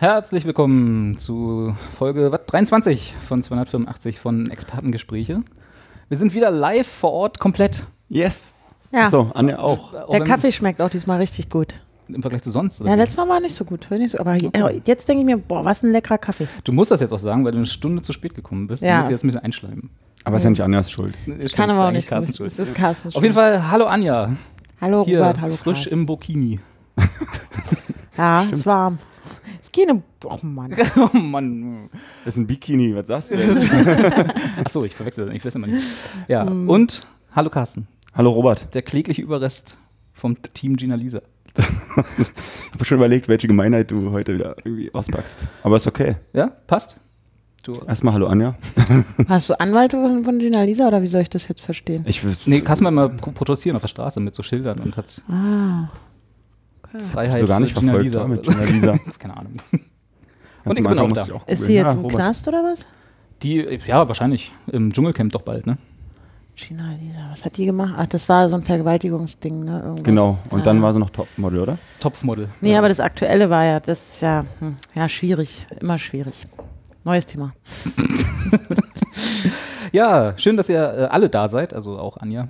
Herzlich willkommen zu Folge was, 23 von 285 von Expertengespräche. Wir sind wieder live vor Ort komplett. Yes. Ja. So, Anja auch. Auch Der Kaffee schmeckt auch diesmal richtig gut. Im Vergleich zu sonst. oder Ja, wie? letztes Mal war nicht so gut. Nicht so, aber äh, jetzt denke ich mir, boah, was ein leckerer Kaffee. du musst das jetzt auch sagen, weil du eine Stunde zu spät gekommen bist. Du Ja. musst jetzt ein bisschen einschleimen. Aber ist ja nicht Anjas Schuld. Stimmt, Kann ist aber auch nicht. Carstens so. Schuld. Es ist Carsten. Auf jeden Fall, hallo Anja. Hallo Hier, Robert, hallo frisch Carsten. im Burkini. Ja, es ist warm. Es geht eine. Oh Mann. oh Mann. Das ist ein Bikini, was sagst du denn? Achso, ich verwechsel das. Ich weiß immer nicht. Ja, Mm. und hallo Carsten. Hallo Robert. Der klägliche Überrest vom Team Gina Lisa. Ich habe schon überlegt, welche Gemeinheit du heute wieder irgendwie auspackst. Aber ist okay. Ja, passt? Du, Erstmal hallo Anja. Hast du Anwalt von, von Gina Lisa oder wie soll ich das jetzt verstehen? Ich will, nee, kannst du mal pro- protestieren auf der Straße mit so Schildern und hat Ah. Freiheit so gar nicht für Gina verfolgt Lisa. mit Gina Lisa. Keine Ahnung. Ganz Und ich bin auch da. ich auch Ist sie jetzt Ja, im Robert. Knast oder was? Die, ja, wahrscheinlich im Dschungelcamp doch bald, ne? Gina Lisa, was hat die gemacht? Ach, das war so ein Vergewaltigungsding, ne? Irgendwas. Genau. Und Ah. dann war sie noch Topmodel, oder? Topfmodel. Nee, ja. aber das Aktuelle war ja, das ist ja, hm, ja, schwierig. Immer schwierig. Neues Thema. Ja, schön, dass ihr äh, alle da seid, also auch Anja.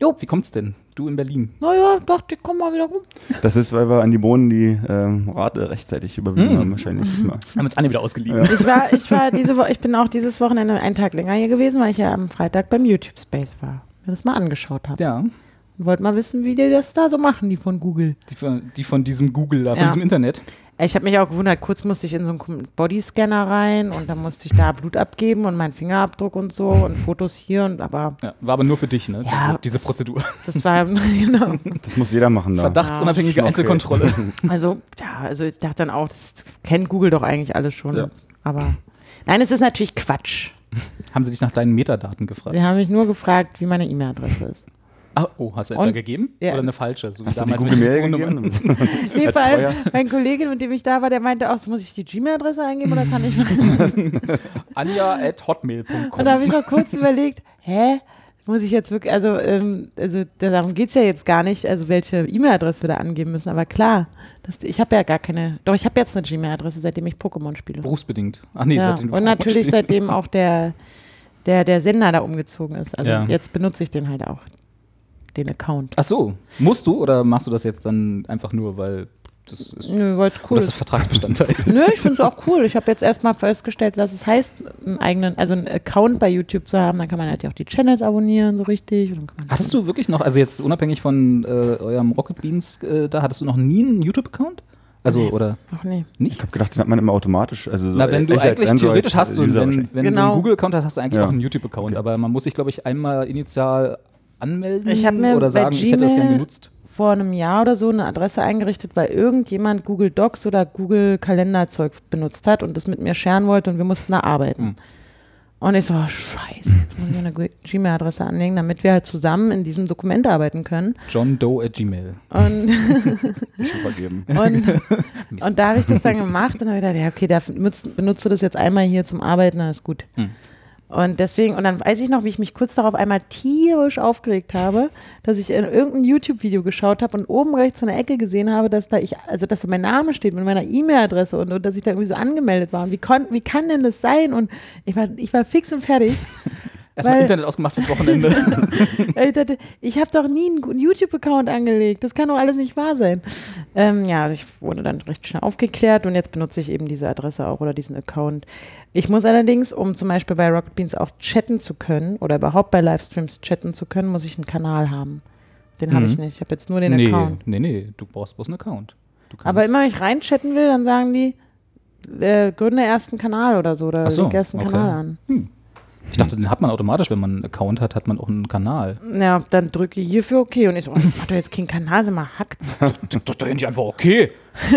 Jo. Wie kommt's denn? Du in Berlin. Naja, dachte ich, komm mal wieder rum. Das ist, weil wir an die Bohnen die ähm, Rate rechtzeitig überwiesen Hm. haben, wahrscheinlich diesmal. Haben uns Anja wieder ausgeliehen. Ich war, ich war diese Woche, ich bin auch dieses Wochenende einen Tag länger hier gewesen, weil ich ja am Freitag beim YouTube Space war. Mir das mal angeschaut habe. Ja, Und wollte mal wissen, wie die das da so machen, die von Google. die von, die von diesem Google da, von Ja. diesem Internet. Ich habe mich auch gewundert, kurz musste ich in so einen Bodyscanner rein und dann musste ich da Blut abgeben und meinen Fingerabdruck und so und Fotos hier und aber Ja, war aber nur für dich, ne? Ja, diese, diese Prozedur. das war genau. Das muss jeder machen da. Verdachtsunabhängige Ja. Einzelkontrolle. Also, ja, also ich dachte dann auch, das kennt Google doch eigentlich alles schon. Ja. Aber nein, es ist natürlich Quatsch. Haben sie dich nach deinen Metadaten gefragt? Sie haben mich nur gefragt, wie meine E-Mail-Adresse ist. Ah, oh, hast du etwa Und- gegeben? Ja. Oder eine falsche? So wie Hast du die Google Mail gegeben? Nee, vor allem mein Kollege, mit dem ich da war, der meinte auch, so, muss ich die Gmail-Adresse eingeben oder kann ich. Anja at hotmail.com. Und da habe ich noch kurz überlegt, hä? Muss ich jetzt wirklich, also, ähm, also darum geht es ja jetzt gar nicht, also welche E-Mail-Adresse wir da angeben müssen. Aber klar, das, ich habe ja gar keine, doch ich habe jetzt eine Gmail-Adresse, seitdem ich Pokémon spiele. Berufsbedingt. Ach nee, ja. seitdem du Und natürlich spielst. seitdem auch der, der, der Sender da umgezogen ist. Also Ja. jetzt benutze ich den halt auch, den Account. Ach so, musst du oder machst du das jetzt dann einfach nur, weil das ist, Nö, cool das ist. Vertragsbestandteil? Nö, ich finde es auch cool. Ich habe jetzt erstmal festgestellt, was es heißt, einen eigenen, also einen Account bei YouTube zu haben. Dann kann man halt auch die Channels abonnieren, so richtig. Hattest du wirklich noch, also jetzt unabhängig von äh, eurem Rocket Beans, äh, da hattest du noch nie einen YouTube-Account? Also, Nee. oder Noch nie. nicht? Ich habe gedacht, den hat man immer automatisch. Also so Na, wenn du eigentlich theoretisch hast du, wenn, wenn du Genau. einen Google-Account hast, hast du eigentlich Ja. auch einen YouTube-Account. Okay. Aber man muss sich, glaube ich, einmal initial anmelden Ich mir oder sagen, ich hätte das Gmail- gerne genutzt. vor einem Jahr oder so eine Adresse eingerichtet, weil irgendjemand Google Docs oder Google Kalenderzeug benutzt hat und das mit mir scheren wollte und wir mussten da arbeiten. Hm. Und ich so, oh, scheiße, jetzt muss ich eine Gmail-Adresse anlegen, damit wir halt zusammen in diesem Dokument arbeiten können. John Doe at Gmail. Und, vergeben. und, und da habe ich das dann gemacht und habe gedacht, ja, okay, da benutzt, benutzt du das jetzt einmal hier zum Arbeiten, dann ist gut. Hm. Und deswegen, und dann weiß ich noch, wie ich mich kurz darauf einmal tierisch aufgeregt habe, dass ich in irgendein YouTube-Video geschaut habe und oben rechts in der Ecke gesehen habe, dass da ich, also dass da mein Name steht mit meiner E-Mail-Adresse und, und dass ich da irgendwie so angemeldet war. Und wie, kon, wie kann denn das sein? Und ich war, ich war fix und fertig. Erstmal Internet ausgemacht fürs Wochenende. Ich dachte, ich habe doch nie einen YouTube-Account angelegt. Das kann doch alles nicht wahr sein. Ähm, ja, ich wurde dann recht schnell aufgeklärt und jetzt benutze ich eben diese Adresse auch oder diesen Account. Ich muss allerdings, um zum Beispiel bei Rocket Beans auch chatten zu können oder überhaupt bei Livestreams chatten zu können, muss ich einen Kanal haben. Den habe Mhm. ich nicht. Ich habe jetzt nur den nee, Account. nee, nee, du brauchst bloß einen Account. Aber immer, wenn ich reinchatten will, dann sagen die, äh, gründe erst einen Kanal oder so oder so, leg erst einen okay. Kanal an. Ich dachte, den hat man automatisch, wenn man einen Account hat, hat man auch einen Kanal. Ja, dann drücke ich hierfür okay. Und ich so, oh, mach doch jetzt keinen Kanal, sag mal, hackt's. Doch, da nicht einfach okay.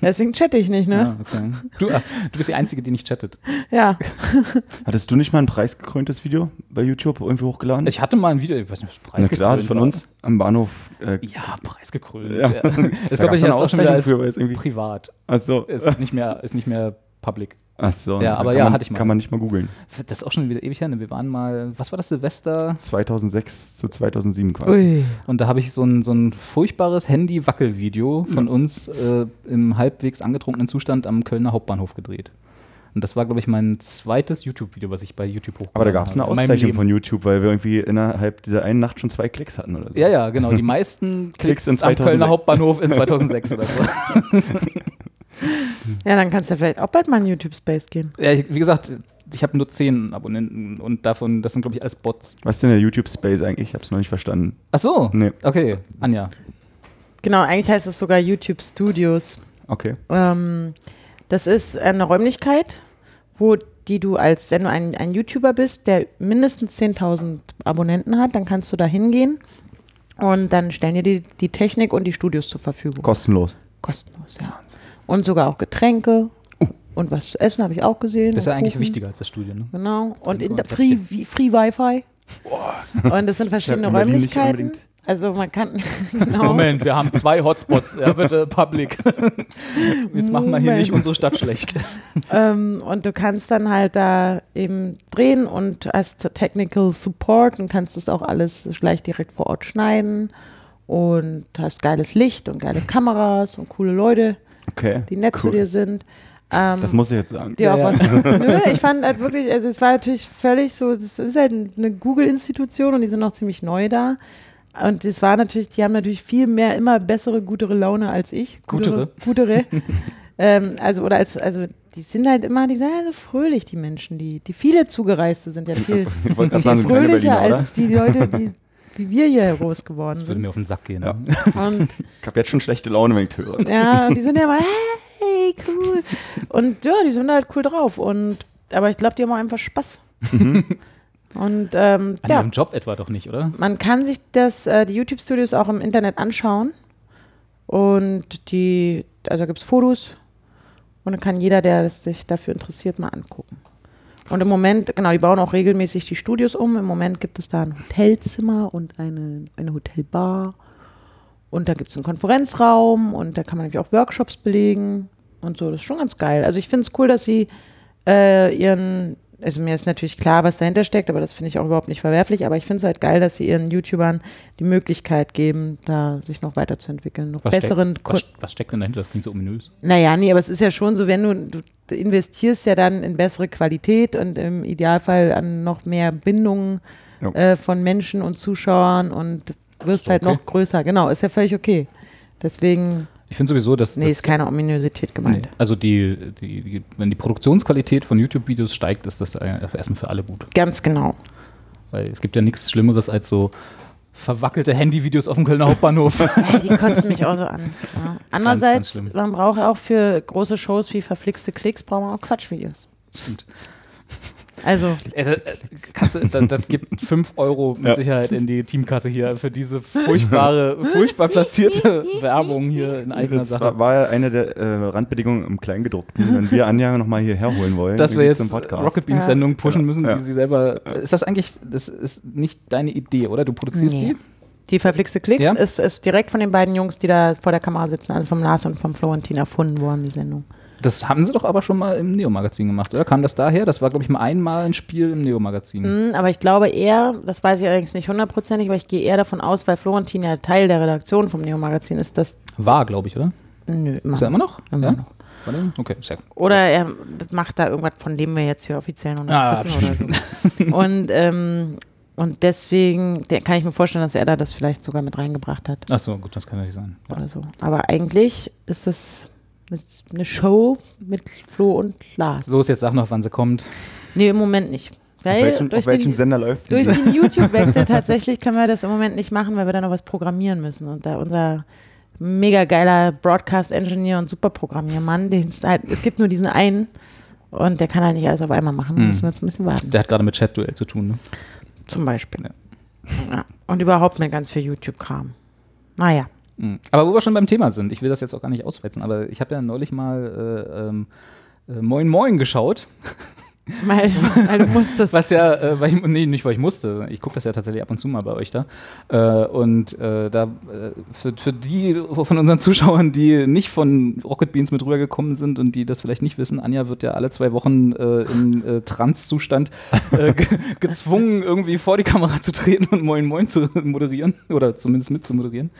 Deswegen chatte ich nicht, Ja, ne? okay. Du, äh, du bist die Einzige, die nicht chattet. Ja. Hattest du nicht mal ein preisgekröntes Video bei YouTube irgendwie hochgeladen? Ich hatte mal ein Video, ich weiß nicht, Na klar, preisgekrönt von war. uns am Bahnhof. Äh, Ja, preisgekrönt. Ja. Ja. Das Da glaube ich jetzt auch schon wieder als für, privat. Achso. Ist nicht mehr, ist nicht mehr public. Achso. Ja, aber kann ja, man, hatte ich mal. Kann man nicht mal googeln. Das ist auch schon wieder ewig her. ne? Wir waren mal, was war das, Silvester? 2006 zu 2007 quasi. Ui. Und da habe ich so ein, so ein furchtbares Handy-Wackel-Video von uns äh, im halbwegs angetrunkenen Zustand am Kölner Hauptbahnhof gedreht. Und das war, glaube ich, mein zweites YouTube-Video, was ich bei YouTube hochgeladen Aber da gab es eine habe Auszeichnung von YouTube, weil wir irgendwie innerhalb dieser einen Nacht schon zwei Klicks hatten oder so. Ja, ja, genau. Die meisten Klicks, Klicks am 2006. Kölner Hauptbahnhof in 2006 oder so. Ja, dann kannst du ja vielleicht auch bald mal in YouTube Space gehen. Ja, ich, wie gesagt, ich habe nur zehn Abonnenten und davon, das sind, glaube ich, alles Bots. Was ist denn der YouTube Space eigentlich? Ich habe es noch nicht verstanden. Ach so. Nee. Okay, Anja. Genau, eigentlich heißt es sogar YouTube Studios. Okay. Ähm, das ist eine Räumlichkeit, wo die du als, wenn du ein, ein YouTuber bist, der mindestens 10.000 Abonnenten hat, dann kannst du da hingehen und dann stellen dir die, die Technik und die Studios zur Verfügung. Kostenlos. Kostenlos, ja. Und sogar auch Getränke und was zu essen habe ich auch gesehen. Das ist ja eigentlich Kuchen. wichtiger als das Studio, ne? Genau. Und in der. Free, Free Wi-Fi. Und das sind verschiedene Räumlichkeiten. unbedingt. Also man kann genau. Moment, wir haben zwei Hotspots. Ja, bitte, Public. Jetzt machen wir hier nicht unsere Stadt schlecht. Ähm, und du kannst dann halt da eben drehen und hast Technical Support und kannst das auch alles gleich direkt vor Ort schneiden und hast geiles Licht und geile Kameras und coole Leute, Okay. die nett zu Cool. dir sind. Ähm, Das muss ich jetzt sagen. die auch Ja, ja. was. Nö, ich fand halt wirklich, also es war natürlich völlig so, das ist halt eine Google-Institution und die sind noch ziemlich neu da. Und das war natürlich, die haben natürlich viel mehr, immer bessere, gutere Laune als ich. Gutere? Gutere. ähm, also, oder als, also die sind halt immer, die sind halt so fröhlich, die Menschen, die, die viele Zugereiste sind ja viel, viel sagen, fröhlicher Berliner, als die Leute, die, wie wir hier groß geworden Das würde sind. mir auf den Sack gehen. Ja. Ne? Und Ich habe jetzt schon schlechte Laune, wenn ich höre. ja, und die sind ja immer, hey, cool. Und ja, die sind halt cool drauf. Und, aber ich glaube, die haben auch einfach Spaß. Und ähm, An ja, ihrem Job etwa doch nicht, oder? man kann sich das, äh, die YouTube-Studios auch im Internet anschauen. Und die, also da gibt es Fotos. Und dann kann jeder, der sich dafür interessiert, mal angucken. Und im Moment, genau, die bauen auch regelmäßig die Studios um. Im Moment gibt es da ein Hotelzimmer und eine, eine Hotelbar. Und da gibt es einen Konferenzraum und da kann man nämlich auch Workshops belegen und so. Das ist schon ganz geil. Also ich finde es cool, dass sie äh, ihren, also mir ist natürlich klar, was dahinter steckt, aber das finde ich auch überhaupt nicht verwerflich. Aber ich finde es halt geil, dass sie ihren YouTubern die Möglichkeit geben, da sich noch weiterzuentwickeln, noch Was, besseren steckt, was, was steckt denn dahinter? Das klingt so ominös. naja, nee, aber es ist ja schon so, wenn du, du investierst ja dann in bessere Qualität und im Idealfall an noch mehr Bindungen Ja. äh, von Menschen und Zuschauern und wirst halt okay. noch größer. Genau, ist ja völlig okay. Deswegen, Ich finde sowieso, dass. nee, das, ist keine Ominosität gemeint. Nee, also die, die, die, wenn die Produktionsqualität von YouTube-Videos steigt, ist das äh, erstmal für alle gut. Ganz genau. Weil es gibt ja nichts Schlimmeres als so verwackelte Handyvideos auf dem Kölner Hauptbahnhof. Hey, die kotzen mich auch so an. Ja. Andererseits, schlimm. man braucht auch für große Shows wie verflixte Klicks, braucht man auch Quatschvideos. Stimmt. Also, Also, äh, kannst du, das, das gibt 5 Euro mit Ja. Sicherheit in die Teamkasse hier für diese furchtbare, furchtbar platzierte Werbung hier in eigener Das Sache. war, war ja eine der äh, Randbedingungen im Kleingedruckten, wenn wir Anja nochmal hierher holen wollen. dass wir jetzt zum Podcast. Rocket Beans Ja. Sendung pushen Ja. müssen, Ja. die sie selber. Ist das eigentlich, das ist nicht deine Idee, oder? Du produzierst Nee. die? die verflixte Klicks Ja? ist, ist direkt von den beiden Jungs, die da vor der Kamera sitzen, also vom Lars und vom Florentin erfunden worden, die Sendung. Das haben sie doch aber schon mal im Neo-Magazin gemacht, oder? Kam das daher? Das war, glaube ich, mal einmal ein Spiel im Neo-Magazin. Mhm, aber ich glaube eher, das weiß ich allerdings nicht hundertprozentig, aber ich gehe eher davon aus, weil Florentin ja Teil der Redaktion vom Neo-Magazin ist, dass. War, glaube ich, oder? Nö, immer Ist er immer noch? Immer ja? noch. Okay, sehr gut. Oder er macht da irgendwas, von dem wir jetzt hier offiziell noch nicht Ah, wissen oder so. Und, ähm, und deswegen der, kann ich mir vorstellen, dass er da das vielleicht sogar mit reingebracht hat Ach so, gut, das kann ja nicht sein. Ja. oder so. Aber eigentlich ist das eine Show mit Flo und Lars. So ist jetzt sag noch, wann sie kommt. Nee, im Moment nicht. Auf Weil welchem, durch auf welchem den, Sender läuft Durch diese? den YouTube-Wechsel tatsächlich können wir das im Moment nicht machen, weil wir da noch was programmieren müssen. Und da unser mega geiler Broadcast-Engineer und Superprogrammiermann, den es halt, es gibt nur diesen einen Und der kann halt nicht alles auf einmal machen. Mhm. müssen wir jetzt ein bisschen warten. Der hat gerade mit Chat-Duell zu tun. Ne? Zum Beispiel. Ja. Ja. Und überhaupt mit ganz viel YouTube-Kram. Naja. Mhm. Aber wo wir schon beim Thema sind, ich will das jetzt auch gar nicht ausweizen, aber ich habe ja neulich mal äh, ähm, äh, Moin Moin geschaut. Weil, weil du musstest. Was ja, äh, weil ich, nee, nicht weil ich musste. Ich gucke das ja tatsächlich ab und zu mal bei euch da. Äh, und äh, da äh, für, für die von unseren Zuschauern, die nicht von Rocket Beans mit rübergekommen sind und die das vielleicht nicht wissen, Anja wird ja alle zwei Wochen äh, in äh, Trance-Zustand ge gezwungen, irgendwie vor die Kamera zu treten und Moin Moin zu moderieren oder zumindest mitzumoderieren.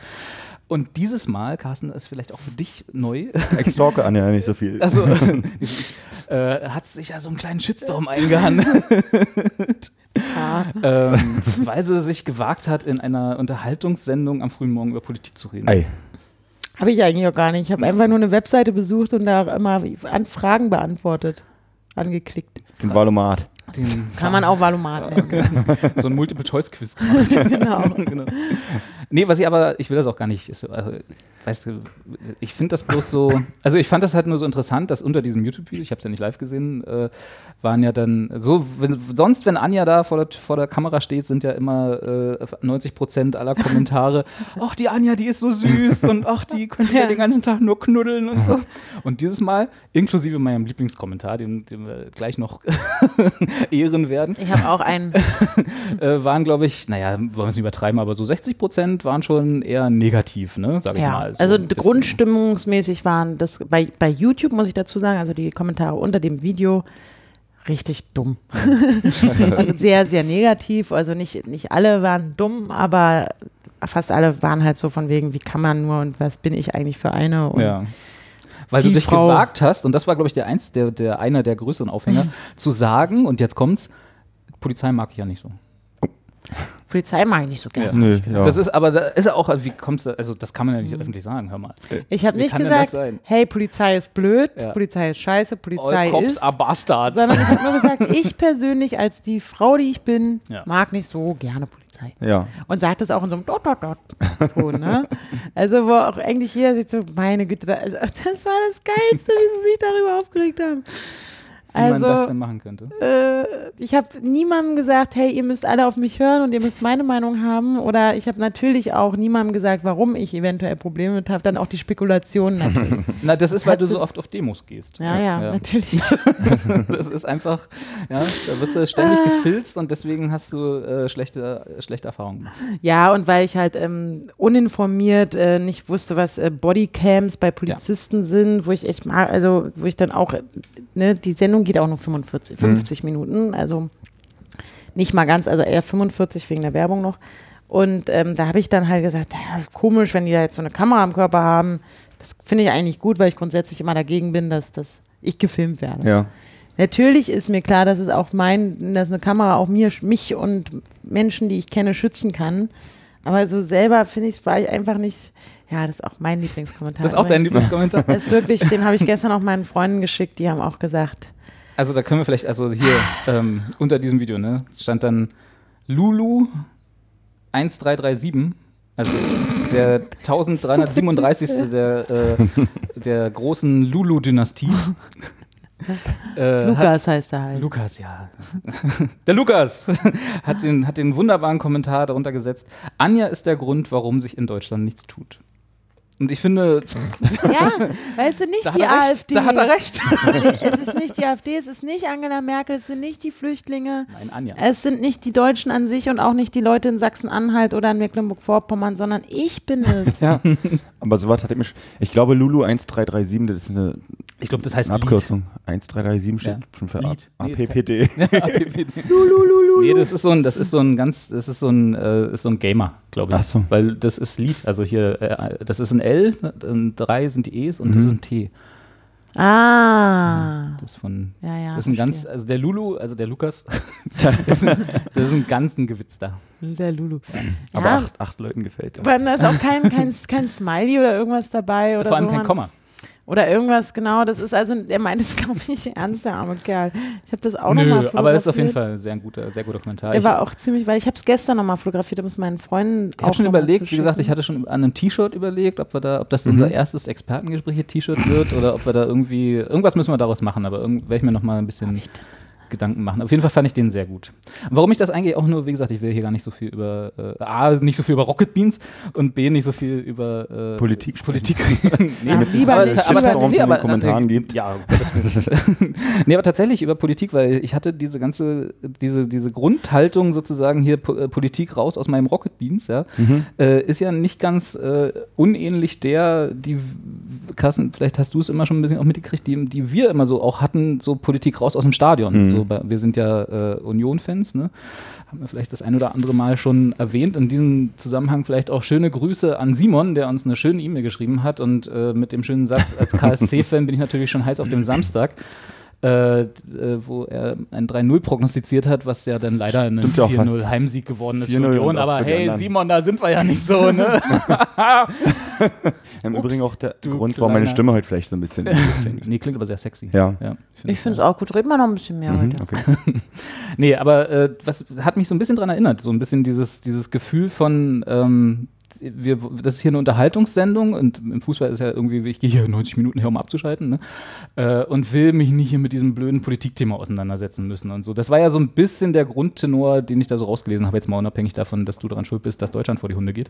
Und dieses Mal, Carsten, ist vielleicht auch für dich neu. Ich stalke Anja nicht so viel. Also äh, hat sich ja so einen kleinen Shitstorm eingehandelt. Ja. ähm, weil sie sich gewagt hat, in einer Unterhaltungssendung am frühen Morgen über Politik zu reden. Ei. Habe ich eigentlich auch gar nicht. Ich habe einfach nur eine Webseite besucht und da auch immer an Fragen beantwortet. Angeklickt. Den Valomat. Den Kann man auch Valomat nennen. so ein Multiple-Choice-Quiz gemacht. genau. genau. Nee, was ich aber, ich will das auch gar nicht, ist, also, weißt du, ich finde das bloß so, also ich fand das halt nur so interessant, dass unter diesem YouTube-Video, ich habe es ja nicht live gesehen, äh, waren ja dann so, wenn, sonst, wenn Anja da vor der, vor der Kamera steht, sind ja immer äh, 90 Prozent aller Kommentare, ach, die Anja, die ist so süß und ach, die könnte ja. Ja. den ganzen Tag nur knuddeln und so. Und dieses Mal, inklusive meinem Lieblingskommentar, den, den wir gleich noch ehren werden, Ich habe auch einen. äh, waren, glaube ich, naja, wollen wir es nicht übertreiben, aber so 60 Prozent waren schon eher negativ, ne, sag ich Ja, mal. So also grundstimmungsmäßig waren das bei, bei YouTube, muss ich dazu sagen, also die Kommentare unter dem Video richtig dumm. und sehr, sehr negativ. Also nicht, nicht alle waren dumm, aber fast alle waren halt so von wegen, wie kann man nur und was bin ich eigentlich für eine? Und Ja. Weil die du dich Frau- gewagt hast, und das war, glaube ich, der eins, der, der einer der größeren Aufhänger, zu sagen, und jetzt kommt's, Polizei mag ich ja nicht so. Polizei mag ich nicht so gerne. Nö, ja. Das ist aber, da ist ja auch, wie kommst du, also das kann man ja nicht öffentlich sagen, hör mal. Ich habe nicht das gesagt, hey, Polizei ist blöd, Ja. Polizei ist scheiße, Polizei All cops ist. are bastards. Sondern ich habe nur gesagt, ich persönlich als die Frau, die ich bin, Ja. mag nicht so gerne Polizei. ja. Und sagt es auch in so einem dot, dot, dot Ton, ne? Also, wo auch eigentlich jeder sieht so, meine Güte, also, das war das Geilste, wie sie sich darüber aufgeregt haben. Wie man das Also, denn machen könnte. äh, ich habe niemandem gesagt, hey, ihr müsst alle auf mich hören und ihr müsst meine Meinung haben. Oder ich habe natürlich auch niemandem gesagt, warum ich eventuell Probleme mit habe. Dann auch die Spekulationen natürlich. Na, das ist, weil Hat du so oft auf Demos gehst. Ja, ja, natürlich. Das ist einfach, ja, da wirst du ständig gefilzt und deswegen hast du äh, schlechte, schlechte Erfahrungen gemacht. Ja, und weil ich halt ähm, uninformiert äh, nicht wusste, was äh, Bodycams bei Polizisten sind, wo ich echt mal, also wo ich dann auch, äh, ne, die Sendung geht auch nur 45, 50 Minuten, also nicht mal ganz, also eher 45 wegen der Werbung noch. Und ähm, da habe ich dann halt gesagt, ja, komisch, wenn die da jetzt so eine Kamera am Körper haben. Das finde ich eigentlich gut, weil ich grundsätzlich immer dagegen bin, dass, dass ich gefilmt werde. Ja. Natürlich ist mir klar, dass es auch mein, dass eine Kamera auch mir, mich und Menschen, die ich kenne, schützen kann. Aber so selber finde ich, war ich einfach nicht. Ja, das ist auch mein Lieblingskommentar. Das ist auch dein. Lieblingskommentar? Das ist wirklich, den habe ich gestern auch meinen Freunden geschickt, die haben auch gesagt. Also da können wir vielleicht, also hier ähm, unter diesem Video, ne, stand dann Lulu 1337, also der 1337. der, äh, der großen Lulu-Dynastie. Äh, hat- Lukas heißt er halt. Lukas, ja. Der Lukas hat den, hat den wunderbaren Kommentar darunter gesetzt. Anja ist der Grund, warum sich in Deutschland nichts tut. Und ich finde, Ja, weißt du, nicht die AfD. da hat er recht. Es ist nicht die AfD, es ist nicht Angela Merkel, es sind nicht die Flüchtlinge. Nein, Anja. Es sind nicht die Deutschen an sich und auch nicht die Leute in Sachsen-Anhalt oder in Mecklenburg-Vorpommern, sondern ich bin es. Ja. Aber sowas hat er mich. Ich glaube, Lulu 1337, das ist eine, Ich glaube, das heißt eine Abkürzung. 1337 steht Ja. schon für Lied. A- Nee, APPT. Lied. nee, das ist so ein, das ist so ein ganz, das ist so ein, äh, ist so ein Gamer, glaube ich. Ach so. Weil das ist Lied. Also hier, äh, das ist ein L, ein drei sind die E's und Mhm. das ist ein T. Ah. Das ist von, Ja, ja. das ist ein ganz, also der Lulu, also der Lukas, das, ist ein, das ist ein ganz ein Gewitz da. Der Lulu. Aber ja, acht, acht Leuten gefällt das. aber da ist auch kein, kein, kein Smiley oder irgendwas dabei oder Vor allem so. kein Komma. Oder irgendwas, genau, das ist also, er meint es, glaube ich, nicht ernst, der arme Kerl. Ich habe das auch nochmal Nö, aber es ist auf jeden Fall ein sehr guter, sehr guter Kommentar. Der Ich- war auch ziemlich, weil ich habe es gestern nochmal fotografiert, um es meinen Freunden Ich habe auch schon überlegt, wie gesagt, ich hatte schon an einem T-Shirt überlegt, ob wir da, ob das unser erstes Expertengespräche-T-Shirt wird oder ob wir da irgendwie, irgendwas müssen wir daraus machen, aber irgend- werde ich mir noch mal ein bisschen Gedanken machen. Auf jeden Fall fand ich den sehr gut. Warum ich das eigentlich auch nur, wie gesagt, ich will hier gar nicht so viel über, äh, A, nicht so viel über Rocket Beans und B, nicht so viel über äh, Politik Politik reden. Ja, es lieber aber, nicht. aber, Aber den aber- Kommentaren gibt. Ja, nee, aber tatsächlich über Politik, weil ich hatte diese ganze, diese, diese Grundhaltung sozusagen hier Po- äh, Politik raus aus meinem Rocket Beans, ja, äh, ist ja nicht ganz äh, unähnlich der, die Carsten, vielleicht hast du es immer schon ein bisschen auch mitgekriegt, die, die wir immer so auch hatten, so Politik raus aus dem Stadion. Mhm. So, bei, wir sind ja äh, Union-Fans, ne? Haben wir vielleicht das ein oder andere Mal schon erwähnt. In diesem Zusammenhang vielleicht auch schöne Grüße an Simon, der uns eine schöne E-Mail geschrieben hat. Und äh, mit dem schönen Satz, als KSC-Fan bin ich natürlich schon heiß auf den Samstag. Äh, äh, wo er ein 3-0 prognostiziert hat, was ja dann leider ein Stimmt ja auch 4-0 fast. Heimsieg geworden ist 4-0 für Union. Aber für hey, anderen. Simon, da sind wir ja nicht so, ne? Im Übrigen auch der du Grund, warum meine Stimme heute vielleicht so ein bisschen. nee, klingt aber sehr sexy. Ja. ja Ich finde es auch gut. Reden wir noch ein bisschen mehr Mhm, heute. okay. Nee, aber äh, was hat mich so ein bisschen dran erinnert, so ein bisschen dieses, dieses Gefühl von, ähm, wir, das ist hier eine Unterhaltungssendung und im Fußball ist ja irgendwie, ich gehe hier 90 Minuten her, um abzuschalten, ne? äh, und will mich nicht hier mit diesem blöden Politikthema auseinandersetzen müssen und so. Das war ja so ein bisschen der Grundtenor, den ich da so rausgelesen habe, jetzt mal unabhängig davon, dass du daran schuld bist, dass Deutschland vor die Hunde geht.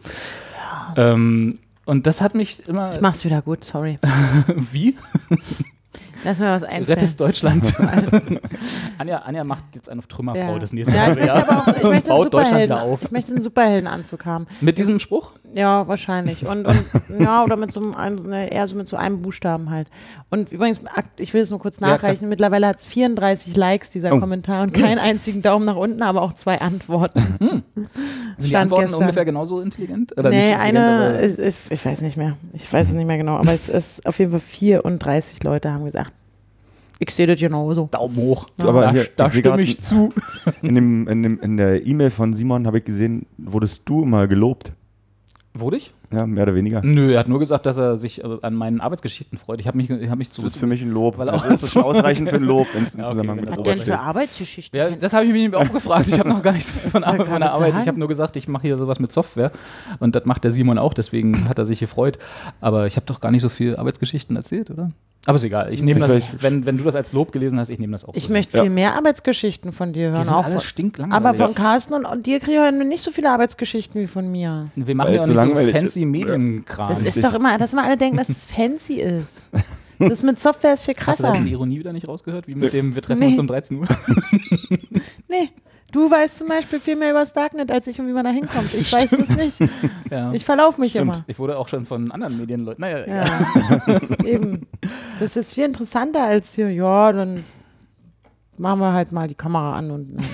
Ähm, und das hat mich immer. Ich mach's wieder gut, sorry. Wie? Lass mir was einfallen. Rettest Deutschland. Anja, Anja macht jetzt einen auf Trümmerfrau ja. das nächste ja, Mal. ich möchte aber auch, ich möchte Baut Deutschland Superhelden, wieder auf. ich möchte einen Superheldenanzug haben. Mit diesem Spruch? Ja, wahrscheinlich. Und, und ja, oder mit so einem, ein- ne, eher so mit so einem Buchstaben halt. Und übrigens, ich will es nur kurz Ja, nachreichen. Mittlerweile hat es 34 Likes, dieser Oh. Kommentar, und keinen einzigen Daumen nach unten, aber auch zwei Antworten. Sind die Antworten gestern. ungefähr genauso intelligent? Oder nee, nicht intelligent, eine, ich, ich weiß nicht mehr. Ich weiß es nicht mehr genau, aber es ist auf jeden Fall 34 Leute haben gesagt, ich sehe das genauso. Daumen hoch. Du, aber da hier, da ich stimme ich zu. In, dem, in, dem, in der E-Mail von Simon habe ich gesehen, wurdest du mal gelobt. Wurde ich? Ja, mehr oder weniger. Nö, er hat nur gesagt, dass er sich äh, an meinen Arbeitsgeschichten freut. Ich habe mich, ich hab mich zu. Das ist für mich ein Lob. Weil auch- das ist schon ausreichend für ein Lob, wenn es Ja, okay, Zusammenhang wenn mit Robert Denn für Arbeitsgeschichten. Ja, das habe ich mich auch gefragt. Ich habe noch gar nicht so viel von Arbeit, meiner Arbeit. Ich habe nur gesagt, ich mache hier sowas mit Software und das macht der Simon auch, deswegen hat er sich gefreut. Aber ich habe doch gar nicht so viel Arbeitsgeschichten erzählt, oder? Aber ist egal. Ich nehme das, wenn, wenn du das als Lob gelesen hast, ich nehme das auch. ich so. möchte Ja. viel mehr Arbeitsgeschichten von dir Die hören. sind Auch alle stinklangweilig. aber von Carsten und, und dir kriege ich nicht so viele Arbeitsgeschichten wie von mir. Wir machen Weil ja auch nicht so langweilig fancy. Medienkram. Das ist doch immer, dass wir alle denken, dass es fancy ist. Das mit Software ist viel Hast du krasser. die Ironie wieder nicht rausgehört? Wie mit dem, wir treffen Nee. uns um 13 Uhr? Nee, du weißt zum Beispiel viel mehr über das Darknet als ich und wie man da hinkommt. Ich weiß das nicht. Ja. Ich verlaufe mich Stimmt. immer. Ich wurde auch schon von anderen Medienleuten. Naja, Ja, egal. eben. Das ist viel interessanter als hier, ja, dann machen wir halt mal die Kamera an und nein.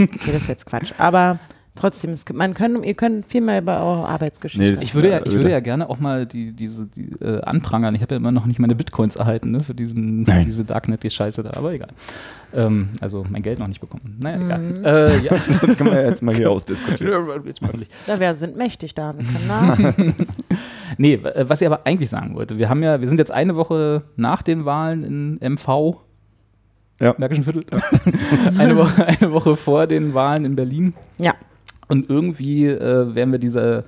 Okay, das ist jetzt Quatsch. Aber trotzdem, es, man können, ihr könnt viel mehr über eure Arbeitsgeschichte. Nee, Ich würde, ja, ich würde ja gerne auch mal die, diese die, äh, anprangern. Ich habe ja immer noch nicht meine Bitcoins erhalten, ne, für diesen, für diese Darknet-Scheiße da, aber egal. Ähm, also mein Geld noch nicht bekommen. Naja, egal. Äh, ja. Das können wir jetzt mal hier ausdiskutieren. Da wir sind mächtig da. Wir können. Nee, äh, was ich aber eigentlich sagen wollte, wir haben ja, wir sind jetzt eine Woche nach den Wahlen in MV. Ja. Märkischen Viertel. eine, Woche, eine Woche vor den Wahlen in Berlin. Ja. Und irgendwie äh, werden wir diese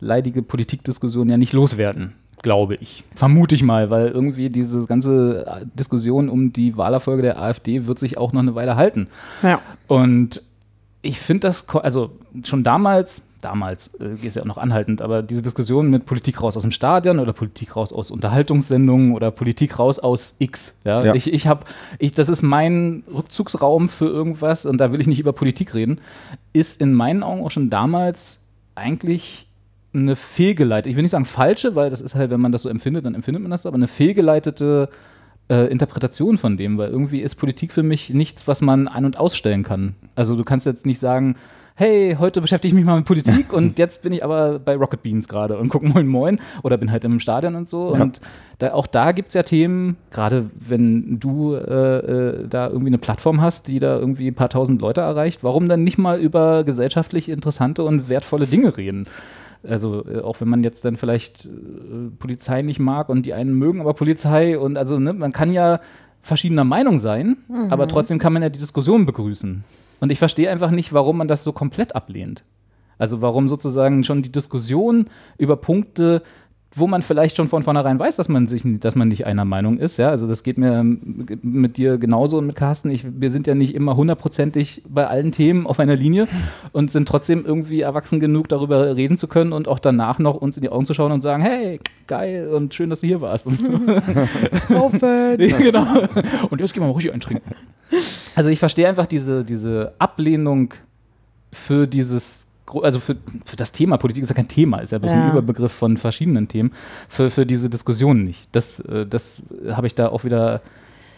leidige Politikdiskussion ja nicht loswerden, glaube ich. Vermute ich mal, weil irgendwie diese ganze äh, Diskussion um die Wahlerfolge der AfD wird sich auch noch eine Weile halten. ja. Und ich finde das, also schon damals, damals äh, ist ja auch noch anhaltend, aber diese Diskussion mit Politik raus aus dem Stadion oder Politik raus aus Unterhaltungssendungen oder Politik raus aus X. Ja? Ja. Ich, ich habe, ich, das ist mein Rückzugsraum für irgendwas und da will ich nicht über Politik reden, ist in meinen Augen auch schon damals eigentlich eine fehlgeleitete, ich will nicht sagen falsche, weil das ist halt, wenn man das so empfindet, dann empfindet man das so, aber eine fehlgeleitete äh, Interpretation von dem, weil irgendwie ist Politik für mich nichts, was man ein- und ausstellen kann. Also du kannst jetzt nicht sagen, hey, heute beschäftige ich mich mal mit Politik und jetzt bin ich aber bei Rocket Beans gerade und gucke Moin Moin oder bin halt im Stadion und so. Ja. Und da, auch da gibt es ja Themen, gerade wenn du äh, äh, da irgendwie eine Plattform hast, die da irgendwie ein paar tausend Leute erreicht, warum dann nicht mal über gesellschaftlich interessante und wertvolle Dinge reden? Also äh, auch wenn man jetzt dann vielleicht äh, Polizei nicht mag und die einen mögen aber Polizei und also ne, man kann ja verschiedener Meinung sein, aber trotzdem kann man ja die Diskussion begrüßen. Und ich verstehe einfach nicht, warum man das so komplett ablehnt. Also warum sozusagen schon die Diskussion über Punkte, wo man vielleicht schon von vornherein weiß, dass man sich, dass man nicht einer Meinung ist. Ja, also das geht mir mit dir genauso und mit Carsten. Ich, wir sind ja nicht immer hundertprozentig bei allen Themen auf einer Linie und sind trotzdem irgendwie erwachsen genug, darüber reden zu können und auch danach noch uns in die Augen zu schauen und sagen, hey, geil und schön, dass du hier warst. Und So fett. genau. Und jetzt gehen wir mal ruhig eintrinken. Also ich verstehe einfach diese, diese Ablehnung für dieses, also für, für das Thema, Politik ist ja kein Thema, ist ja bloß ein Ja. Überbegriff von verschiedenen Themen, für, für diese Diskussion nicht. Das, äh, das habe ich da auch wieder.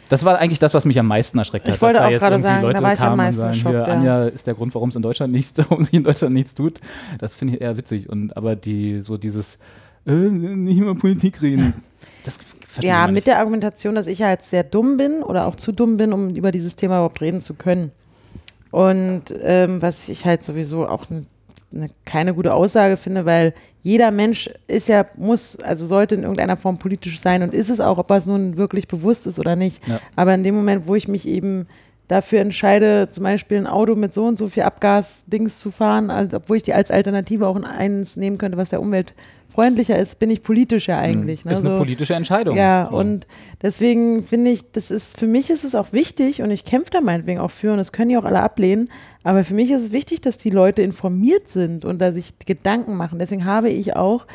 Das war eigentlich das, was mich am meisten erschreckt Ich hat. wollte dass da auch jetzt gerade irgendwie sagen, da Leute war ich am meisten sagen, geschockt, hier, ja. Anja ist der Grund, warum es in Deutschland nichts, warum sich in Deutschland nichts tut. Das finde ich eher witzig. Und aber die so dieses äh, nicht über Politik reden. Das ich Ja, mit der Argumentation, dass ich ja jetzt sehr dumm bin oder auch zu dumm bin, um über dieses Thema überhaupt reden zu können. Und ähm, was ich halt sowieso auch ne, ne, keine gute Aussage finde, weil jeder Mensch ist ja, muss, also sollte in irgendeiner Form politisch sein und ist es auch, ob er es nun wirklich bewusst ist oder nicht. Ja. Aber in dem Moment, wo ich mich eben dafür entscheide, zum Beispiel ein Auto mit so und so viel Abgas-Dings zu fahren, als, obwohl ich die als Alternative auch in eins nehmen könnte, was der Umwelt freundlicher ist, bin ich politisch ja eigentlich. Ne? ist eine So- politische Entscheidung. ja, So. und deswegen finde ich, das ist, für mich ist es auch wichtig und ich kämpfe da meinetwegen auch für und das können die auch alle ablehnen, aber für mich ist es wichtig, dass die Leute informiert sind und da sich Gedanken machen. Deswegen habe ich auch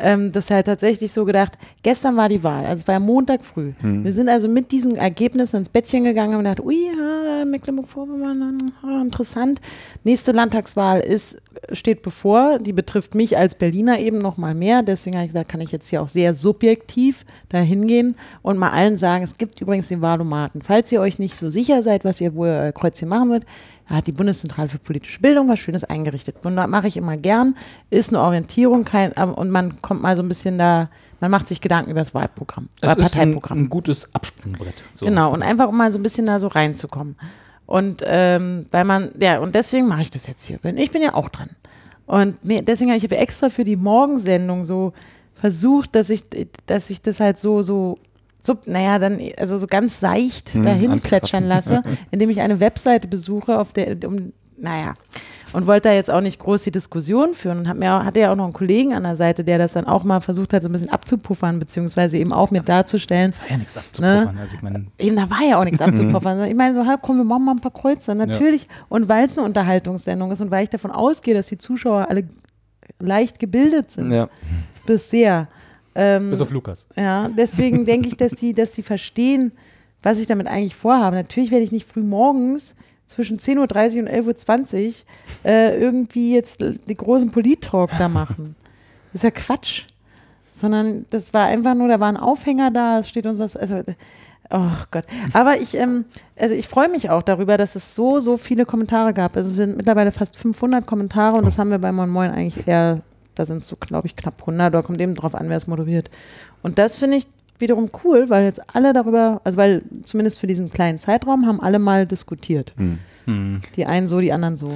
ähm, das halt tatsächlich so gedacht, gestern war die Wahl, also es war ja Montag früh. Wir sind also mit diesen Ergebnissen ins Bettchen gegangen und haben gedacht, ui, ja, Mecklenburg-Vorpommern, ah, interessant. Nächste Landtagswahl ist, steht bevor, die betrifft mich als Berliner eben noch mal mehr. Deswegen habe ich gesagt, kann ich jetzt hier auch sehr subjektiv da hingehen und mal allen sagen, es gibt übrigens den Wahlomaten. Falls ihr euch nicht so sicher seid, was ihr wohl äh, Kreuzchen machen wird, da hat die Bundeszentrale für politische Bildung was Schönes eingerichtet. Und da mache ich immer gern, ist eine Orientierung kein, ähm, und man kommt mal so ein bisschen da, man macht sich Gedanken über das Wahlprogramm, äh, ist ein, Parteiprogramm. ein gutes Absprungbrett. So. Genau, und einfach um mal so ein bisschen da so reinzukommen. Und ähm, weil man, ja, und deswegen mache ich das jetzt hier. Ich bin ja auch dran. Und mir, deswegen habe ich extra für die Morgensendung so versucht, dass ich, dass ich das halt so, so, so, naja, dann, also so ganz seicht dahin plätschern lasse, indem ich eine Webseite besuche, auf der, um, naja, und wollte da jetzt auch nicht groß die Diskussion führen und hab mir, hatte ja auch noch einen Kollegen an der Seite, der das dann auch mal versucht hat, so ein bisschen abzupuffern, beziehungsweise eben auch mir darzustellen, War ja nichts abzupuffern. Also ich meine, Eben, da war ja auch nichts abzupuffern. Ich meine, so, komm, wir machen mal ein paar Kreuze. Natürlich. Und weil es eine Unterhaltungssendung ist und weil ich davon ausgehe, dass die Zuschauer alle leicht gebildet sind, Ja. bis sehr. Ähm, bis auf Lukas. ja, deswegen denke ich, dass die, dass die verstehen, was ich damit eigentlich vorhabe. Natürlich werde ich nicht früh morgens zwischen 10.30 Uhr und 11.20 Uhr äh, irgendwie jetzt die großen Polit-Talk da machen. Das ist ja Quatsch. Sondern das war einfach nur, da war ein Aufhänger da, es steht uns was, also, oh Gott. Aber ich, ähm, also ich freue mich auch darüber, dass es so, so viele Kommentare gab. Also es sind mittlerweile fast 500 Kommentare und das haben wir bei Moin Moin eigentlich eher, da sind es so, glaube ich, knapp 100, da kommt eben drauf an, wer es moderiert. Und das finde ich wiederum cool, weil jetzt alle darüber, also weil zumindest für diesen kleinen Zeitraum haben alle mal diskutiert. Hm. Die einen so, die anderen so.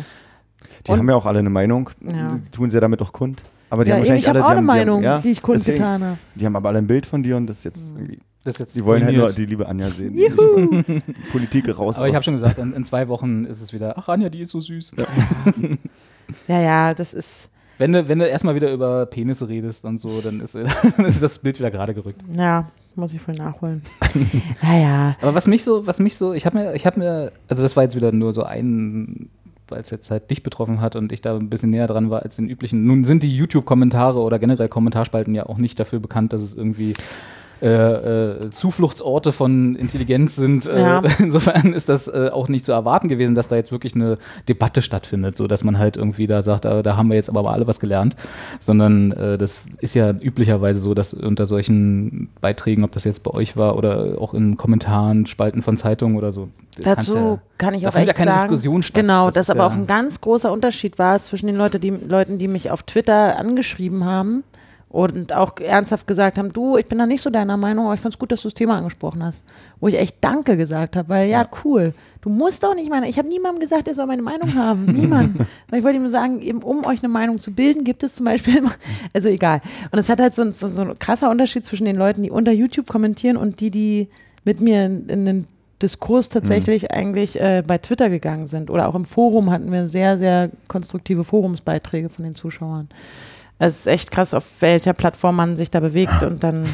Die Und- haben ja auch alle eine Meinung. Ja. Die tun sie ja damit auch kund. Aber die Ja, haben eben, wahrscheinlich ich habe alle, auch die eine haben, Meinung, die, haben, ja, die ich deswegen, kundgetan habe. Die haben aber alle ein Bild von dir und das ist jetzt Mhm. irgendwie. Das jetzt Die wollen halt nur die liebe Anja sehen. Die nicht Politik raus. Aber ich habe schon gesagt, in, in zwei Wochen ist es wieder, ach Anja, die ist so süß. Ja, ja, das ist, Wenn du, wenn du erstmal wieder über Penisse redest und so, dann ist, dann ist das Bild wieder gerade gerückt. ja, muss ich voll nachholen. naja, Aber was mich so, was mich so, ich habe mir, ich habe mir, also das war jetzt wieder nur so ein, weil es jetzt halt dich betroffen hat und ich da ein bisschen näher dran war als den üblichen. Nun sind die YouTube-Kommentare oder generell Kommentarspalten ja auch nicht dafür bekannt, dass es irgendwie äh, äh, Zufluchtsorte von Intelligenz sind. Ja. Äh, insofern ist das äh, auch nicht zu erwarten gewesen, dass da jetzt wirklich eine Debatte stattfindet, so dass man halt irgendwie da sagt, da, da haben wir jetzt aber alle was gelernt, sondern äh, das ist ja üblicherweise so, dass unter solchen Beiträgen, ob das jetzt bei euch war oder auch in Kommentaren, Spalten von Zeitungen oder so, dazu ja- kann ich auch echt keine sagen, Diskussion statt. Genau, Das das, ist aber ja- auch ein ganz großer Unterschied war zwischen den Leute, die, Leuten, die mich auf Twitter angeschrieben haben und auch ernsthaft gesagt haben, du, ich bin da nicht so deiner Meinung, aber ich fand's gut, dass du das Thema angesprochen hast. Wo ich echt Danke gesagt habe, weil ja, cool. Du musst doch nicht meine, ich habe niemandem gesagt, er soll meine Meinung haben. Niemand. Weil ich wollte ihm sagen, eben um euch eine Meinung zu bilden, gibt es zum Beispiel, also egal. Und es hat halt so, ein- so, ein krasser Unterschied zwischen den Leuten, die unter YouTube kommentieren und die, die mit mir in, in den Diskurs tatsächlich eigentlich äh, bei Twitter gegangen sind. Oder auch im Forum hatten wir sehr, sehr konstruktive Forumsbeiträge von den Zuschauern. Es ist echt krass, auf welcher Plattform man sich da bewegt und dann,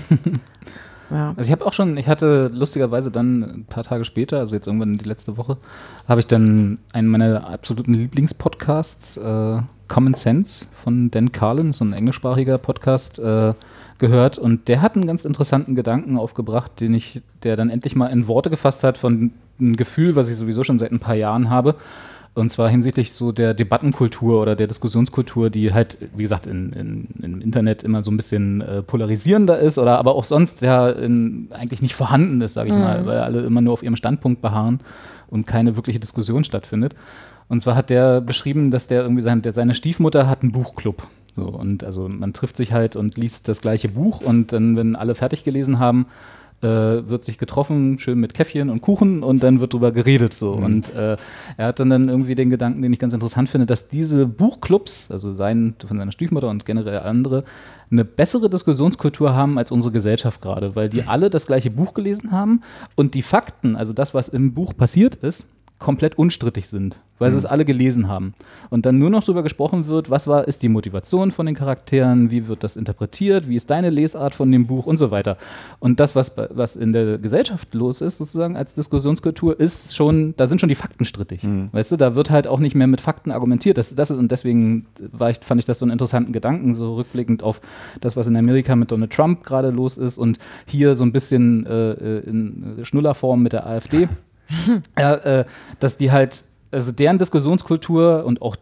ja. Also ich habe auch schon, ich hatte lustigerweise dann ein paar Tage später, also jetzt irgendwann die letzte Woche, habe ich dann einen meiner absoluten Lieblingspodcasts, äh, Common Sense von Dan Carlin, so ein englischsprachiger Podcast, äh, gehört und der hat einen ganz interessanten Gedanken aufgebracht, den ich, der dann endlich mal in Worte gefasst hat von einem Gefühl, was ich sowieso schon seit ein paar Jahren habe. Und zwar hinsichtlich so der Debattenkultur oder der Diskussionskultur, die halt, wie gesagt, in, in, im Internet immer so ein bisschen äh, polarisierender ist oder aber auch sonst ja in, eigentlich nicht vorhanden ist, sage ich mal, weil alle immer nur auf ihrem Standpunkt beharren und keine wirkliche Diskussion stattfindet. Und zwar hat der beschrieben, dass der irgendwie sein, der, seine Stiefmutter hat einen Buchclub. So, und also man trifft sich halt und liest das gleiche Buch und dann, wenn alle fertig gelesen haben, äh, wird sich getroffen, schön mit Käffchen und Kuchen und dann wird drüber geredet so. Und äh, er hat dann, dann irgendwie den Gedanken, den ich ganz interessant finde, dass diese Buchclubs, also sein, von seiner Stiefmutter und generell andere, eine bessere Diskussionskultur haben als unsere Gesellschaft gerade, weil die alle das gleiche Buch gelesen haben und die Fakten, also das, was im Buch passiert ist, komplett unstrittig sind, weil sie es alle gelesen haben. Und dann nur noch darüber gesprochen wird, was war, ist die Motivation von den Charakteren, wie wird das interpretiert, wie ist deine Lesart von dem Buch und so weiter. Und das, was, was in der Gesellschaft los ist, sozusagen als Diskussionskultur, ist schon, da sind schon die Fakten strittig. Weißt du, da wird halt auch nicht mehr mit Fakten argumentiert. Das, das ist, und deswegen war ich, fand ich das so einen interessanten Gedanken, so rückblickend auf das, was in Amerika mit Donald Trump gerade los ist und hier so ein bisschen äh, äh, in Schnullerform mit der AfD äh, dass die halt, also deren Diskussionskultur und auch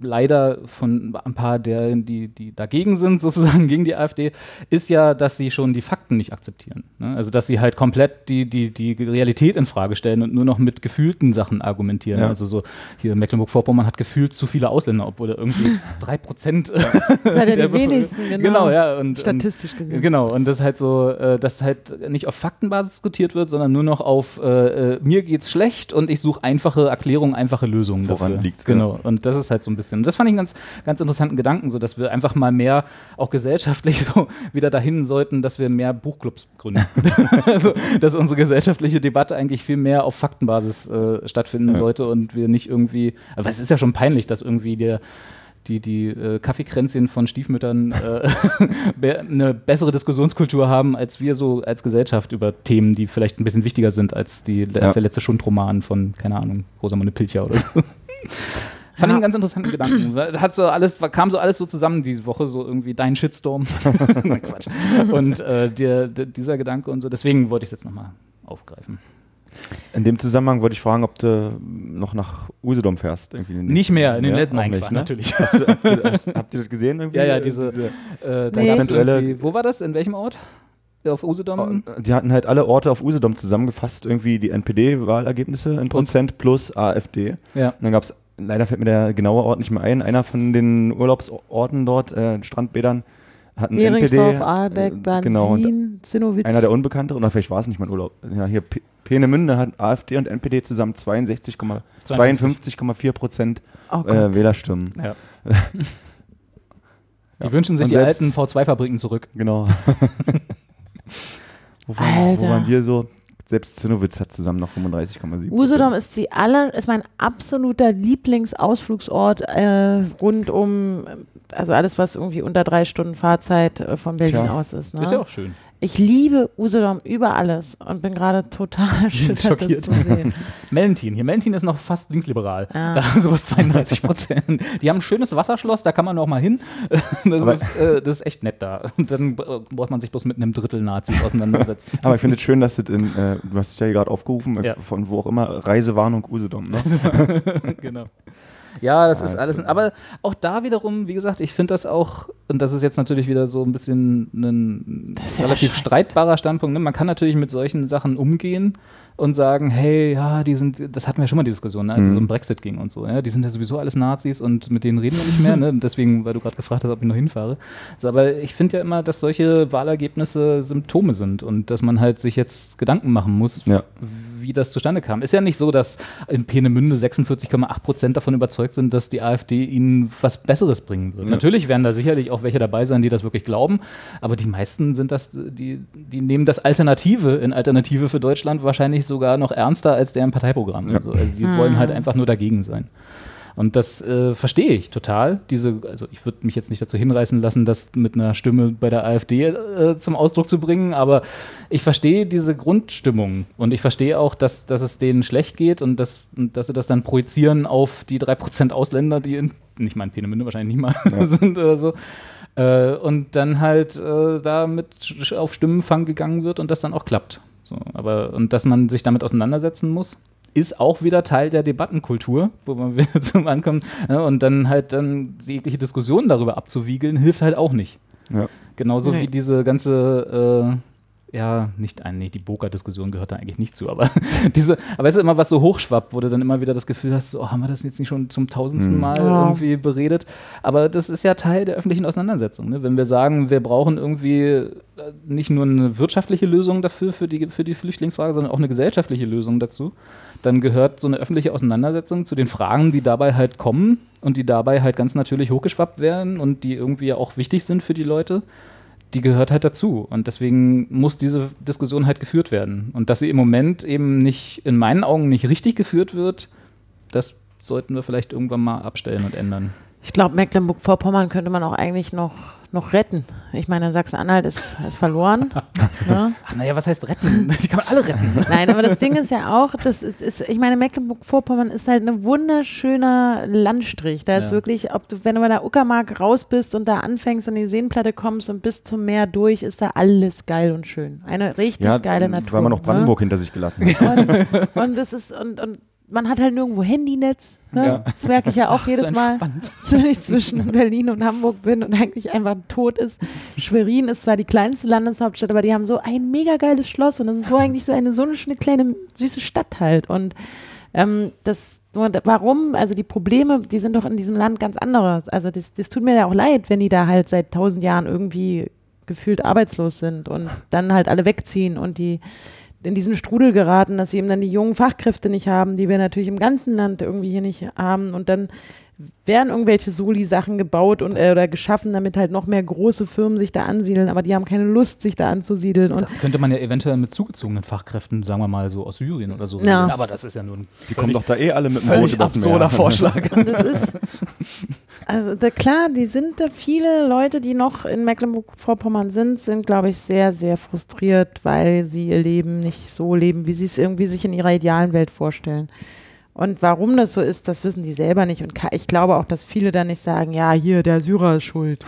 leider von ein paar der, die, die dagegen sind, sozusagen gegen die AfD, ist ja, dass sie schon die Fakten nicht akzeptieren. Ne? Also dass sie halt komplett die, die, die Realität in Frage stellen und nur noch mit gefühlten Sachen argumentieren. Ja. Also so, hier Mecklenburg-Vorpommern hat gefühlt zu viele Ausländer, obwohl er irgendwie drei Prozent ja der die Bevölkerung- wenigsten, genau. Genau, ja. Und, Statistisch gesehen. Genau, und das halt so, äh, dass halt nicht auf Faktenbasis diskutiert wird, sondern nur noch auf äh, äh, mir geht's schlecht und ich suche einfache Erklärungen, einfache Lösungen Woran dafür. liegt's, genau. genau. Und das ist halt so ein bisschen. Das fand ich einen ganz, ganz interessanten Gedanken, so dass wir einfach mal mehr auch gesellschaftlich so wieder dahin sollten, dass wir mehr Buchclubs gründen. also, dass unsere gesellschaftliche Debatte eigentlich viel mehr auf Faktenbasis äh, stattfinden sollte und wir nicht irgendwie, aber es ist ja schon peinlich, dass irgendwie der die, die äh, Kaffeekränzchen von Stiefmüttern äh, be- eine bessere Diskussionskultur haben, als wir so als Gesellschaft über Themen, die vielleicht ein bisschen wichtiger sind als, die, Ja. als der letzte Schundroman von, keine Ahnung, Rosamunde Pilcher oder so. Fand ich einen ganz interessanten Gedanken. Hat so alles, kam so alles so zusammen diese Woche, so irgendwie dein Shitstorm. Quatsch. Und äh, der, der, dieser Gedanke und so. Deswegen wollte ich es jetzt nochmal aufgreifen. In dem Zusammenhang wollte ich fragen, ob du noch nach Usedom fährst. Irgendwie in den Nicht mehr, in den Ja, letzten nicht, Quatsch, ne? natürlich. Hast du, habt, ihr, hast, habt ihr das gesehen irgendwie? Ja, ja, diese, äh, Nee. irgendwie, wo war das? In welchem Ort? Auf Usedom? Oh, Die hatten halt alle Orte auf Usedom zusammengefasst, irgendwie die NPD-Wahlergebnisse in Prozent plus AfD. Ja. Und dann gab es, leider fällt mir der genaue Ort nicht mehr ein, einer von den Urlaubsorten dort, äh, Strandbädern, hat einen Ehringsdorf, NPD. Aalbeck, äh, Bernsin, genau, und Zinnowitz. einer der unbekannteren, oder vielleicht war es nicht mein Urlaub. Ja, hier P Peenemünde hat AfD und NPD zusammen 62,52,4 52,4 Prozent oh äh, Wählerstimmen. Ja. Die wünschen sich Und die alten V2-Fabriken zurück. Genau. wo, waren, Alter. wo waren wir so? Selbst Zinnowitz hat zusammen noch 35,7% Usedom ist die aller, ist mein absoluter Lieblingsausflugsort äh, rund um, also alles, was irgendwie unter drei Stunden Fahrzeit äh, von Berlin Tja. aus ist. Ne? Ist ja auch schön. Ich liebe Usedom über alles und bin gerade total erschüttert, das Schockiert. zu sehen. Mellentin. Hier, Mellentin ist noch fast linksliberal. Ah. Da haben sowas 32 Prozent. Die haben ein schönes Wasserschloss, da kann man auch mal hin. Das, ist, äh, das ist echt nett da. Und dann braucht man sich bloß mit einem Drittel Nazis auseinandersetzen. Aber ich finde es schön, dass das in, äh, du hast dich ja gerade aufgerufen, Ja. von wo auch immer, Reisewarnung Usedom. Ne? genau. Ja, das Ah, ist ist alles. so. Aber auch da wiederum, wie gesagt, ich finde das auch, und das ist jetzt natürlich wieder so ein bisschen ein ist ja relativ streitbarer Standpunkt. Ne? Man kann natürlich mit solchen Sachen umgehen. Und sagen, hey, ja, die sind, das hatten wir schon mal die Diskussion, ne, als es Mhm. um Brexit ging und so, ja, die sind ja sowieso alles Nazis und mit denen reden wir nicht mehr, ne? deswegen, weil du gerade gefragt hast, ob ich noch hinfahre. So, aber ich finde ja immer, dass solche Wahlergebnisse Symptome sind und dass man halt sich jetzt Gedanken machen muss, Ja. wie das zustande kam. Ist ja nicht so, dass in Peenemünde 46,8 Prozent davon überzeugt sind, dass die AfD ihnen was Besseres bringen wird. Ja. Natürlich werden da sicherlich auch welche dabei sein, die das wirklich glauben, aber die meisten sind das, die, die nehmen das Alternative in Alternative für Deutschland wahrscheinlich sogar noch ernster als deren Parteiprogramm. Ja. Also, also die wollen halt einfach nur dagegen sein. Und das äh, verstehe ich total. Diese, also ich würde mich jetzt nicht dazu hinreißen lassen, das mit einer Stimme bei der AfD äh, zum Ausdruck zu bringen, aber ich verstehe diese Grundstimmung und ich verstehe auch, dass, dass es denen schlecht geht und dass, und dass sie das dann projizieren auf die 3% Ausländer, die in, nicht mal in Peenemünde wahrscheinlich nicht mal sind oder so. Äh, und dann halt äh, da mit auf Stimmenfang gegangen wird und das dann auch klappt. So, aber und dass man sich damit auseinandersetzen muss, ist auch wieder Teil der Debattenkultur, wo man wieder zum Ankommen ne, und dann halt dann jegliche Diskussionen darüber abzuwiegeln, hilft halt auch nicht. Ja. Genauso Nee. wie diese ganze, äh, ja, nicht, ein- nee, die Boker-Diskussion gehört da eigentlich nicht zu, aber diese, aber weißt du, immer was so hochschwappt, wo du dann immer wieder das Gefühl hast, so, oh, haben wir das jetzt nicht schon zum tausendsten Hm. Mal Ja. irgendwie beredet? Aber das ist ja Teil der öffentlichen Auseinandersetzung. Ne? Wenn wir sagen, wir brauchen irgendwie äh, nicht nur eine wirtschaftliche Lösung dafür, für die, für die Flüchtlingsfrage, sondern auch eine gesellschaftliche Lösung dazu, dann gehört so eine öffentliche Auseinandersetzung zu den Fragen, die dabei halt kommen und die dabei halt ganz natürlich hochgeschwappt werden und die irgendwie auch wichtig sind für die Leute, die gehört halt dazu. Und deswegen muss diese Diskussion halt geführt werden. Und dass sie im Moment eben nicht, in meinen Augen nicht richtig geführt wird, das sollten wir vielleicht irgendwann mal abstellen und ändern. Ich glaube, Mecklenburg-Vorpommern könnte man auch eigentlich noch, noch retten. Ich meine, Sachsen-Anhalt ist, ist verloren. ne? Ach naja, was heißt retten? Die kann man alle retten. Nein, aber das Ding ist ja auch, das ist, ist, ich meine, Mecklenburg-Vorpommern ist halt ein wunderschöner Landstrich. Da ist Ja. wirklich, ob du, wenn du bei der Uckermark raus bist und da anfängst und in die Seenplatte kommst und bis zum Meer durch, ist da alles geil und schön. Eine richtig Ja, geile Natur. weil man noch ne? Brandenburg hinter sich gelassen hat. Und, und das ist, und, und man hat halt nirgendwo Handynetz. Ne? Ja. Das merke ich ja auch jedes so Mal, wenn ich zwischen Berlin und Hamburg bin und eigentlich einfach tot ist. Schwerin ist zwar die kleinste Landeshauptstadt, aber die haben so ein mega geiles Schloss und das ist so eigentlich so eine so eine kleine süße Stadt halt. Und ähm, das warum, also die Probleme, die sind doch in diesem Land ganz andere. Also das, das tut mir ja auch leid, wenn die da halt seit tausend Jahren irgendwie gefühlt arbeitslos sind und dann halt alle wegziehen und die in diesen Strudel geraten, dass sie eben dann die jungen Fachkräfte nicht haben, die wir natürlich im ganzen Land irgendwie hier nicht haben. Und dann werden irgendwelche Soli-Sachen gebaut und, äh, oder geschaffen, damit halt noch mehr große Firmen sich da ansiedeln, aber die haben keine Lust, sich da anzusiedeln. Und Das könnte man ja eventuell mit zugezogenen Fachkräften, sagen wir mal so aus Syrien oder so. Ja. Aber das ist ja nur ein Die kommen doch da eh alle mit dem Boot übers absurder Meer. Vorschlag. das ist, also da, klar, die sind da viele Leute, die noch in Mecklenburg-Vorpommern sind, sind, glaube ich, sehr, sehr frustriert, weil sie ihr Leben nicht so leben, wie sie es irgendwie sich in ihrer idealen Welt vorstellen. Und warum das so ist, das wissen die selber nicht. Und ich glaube auch, dass viele da nicht sagen, ja, hier, der Syrer ist schuld.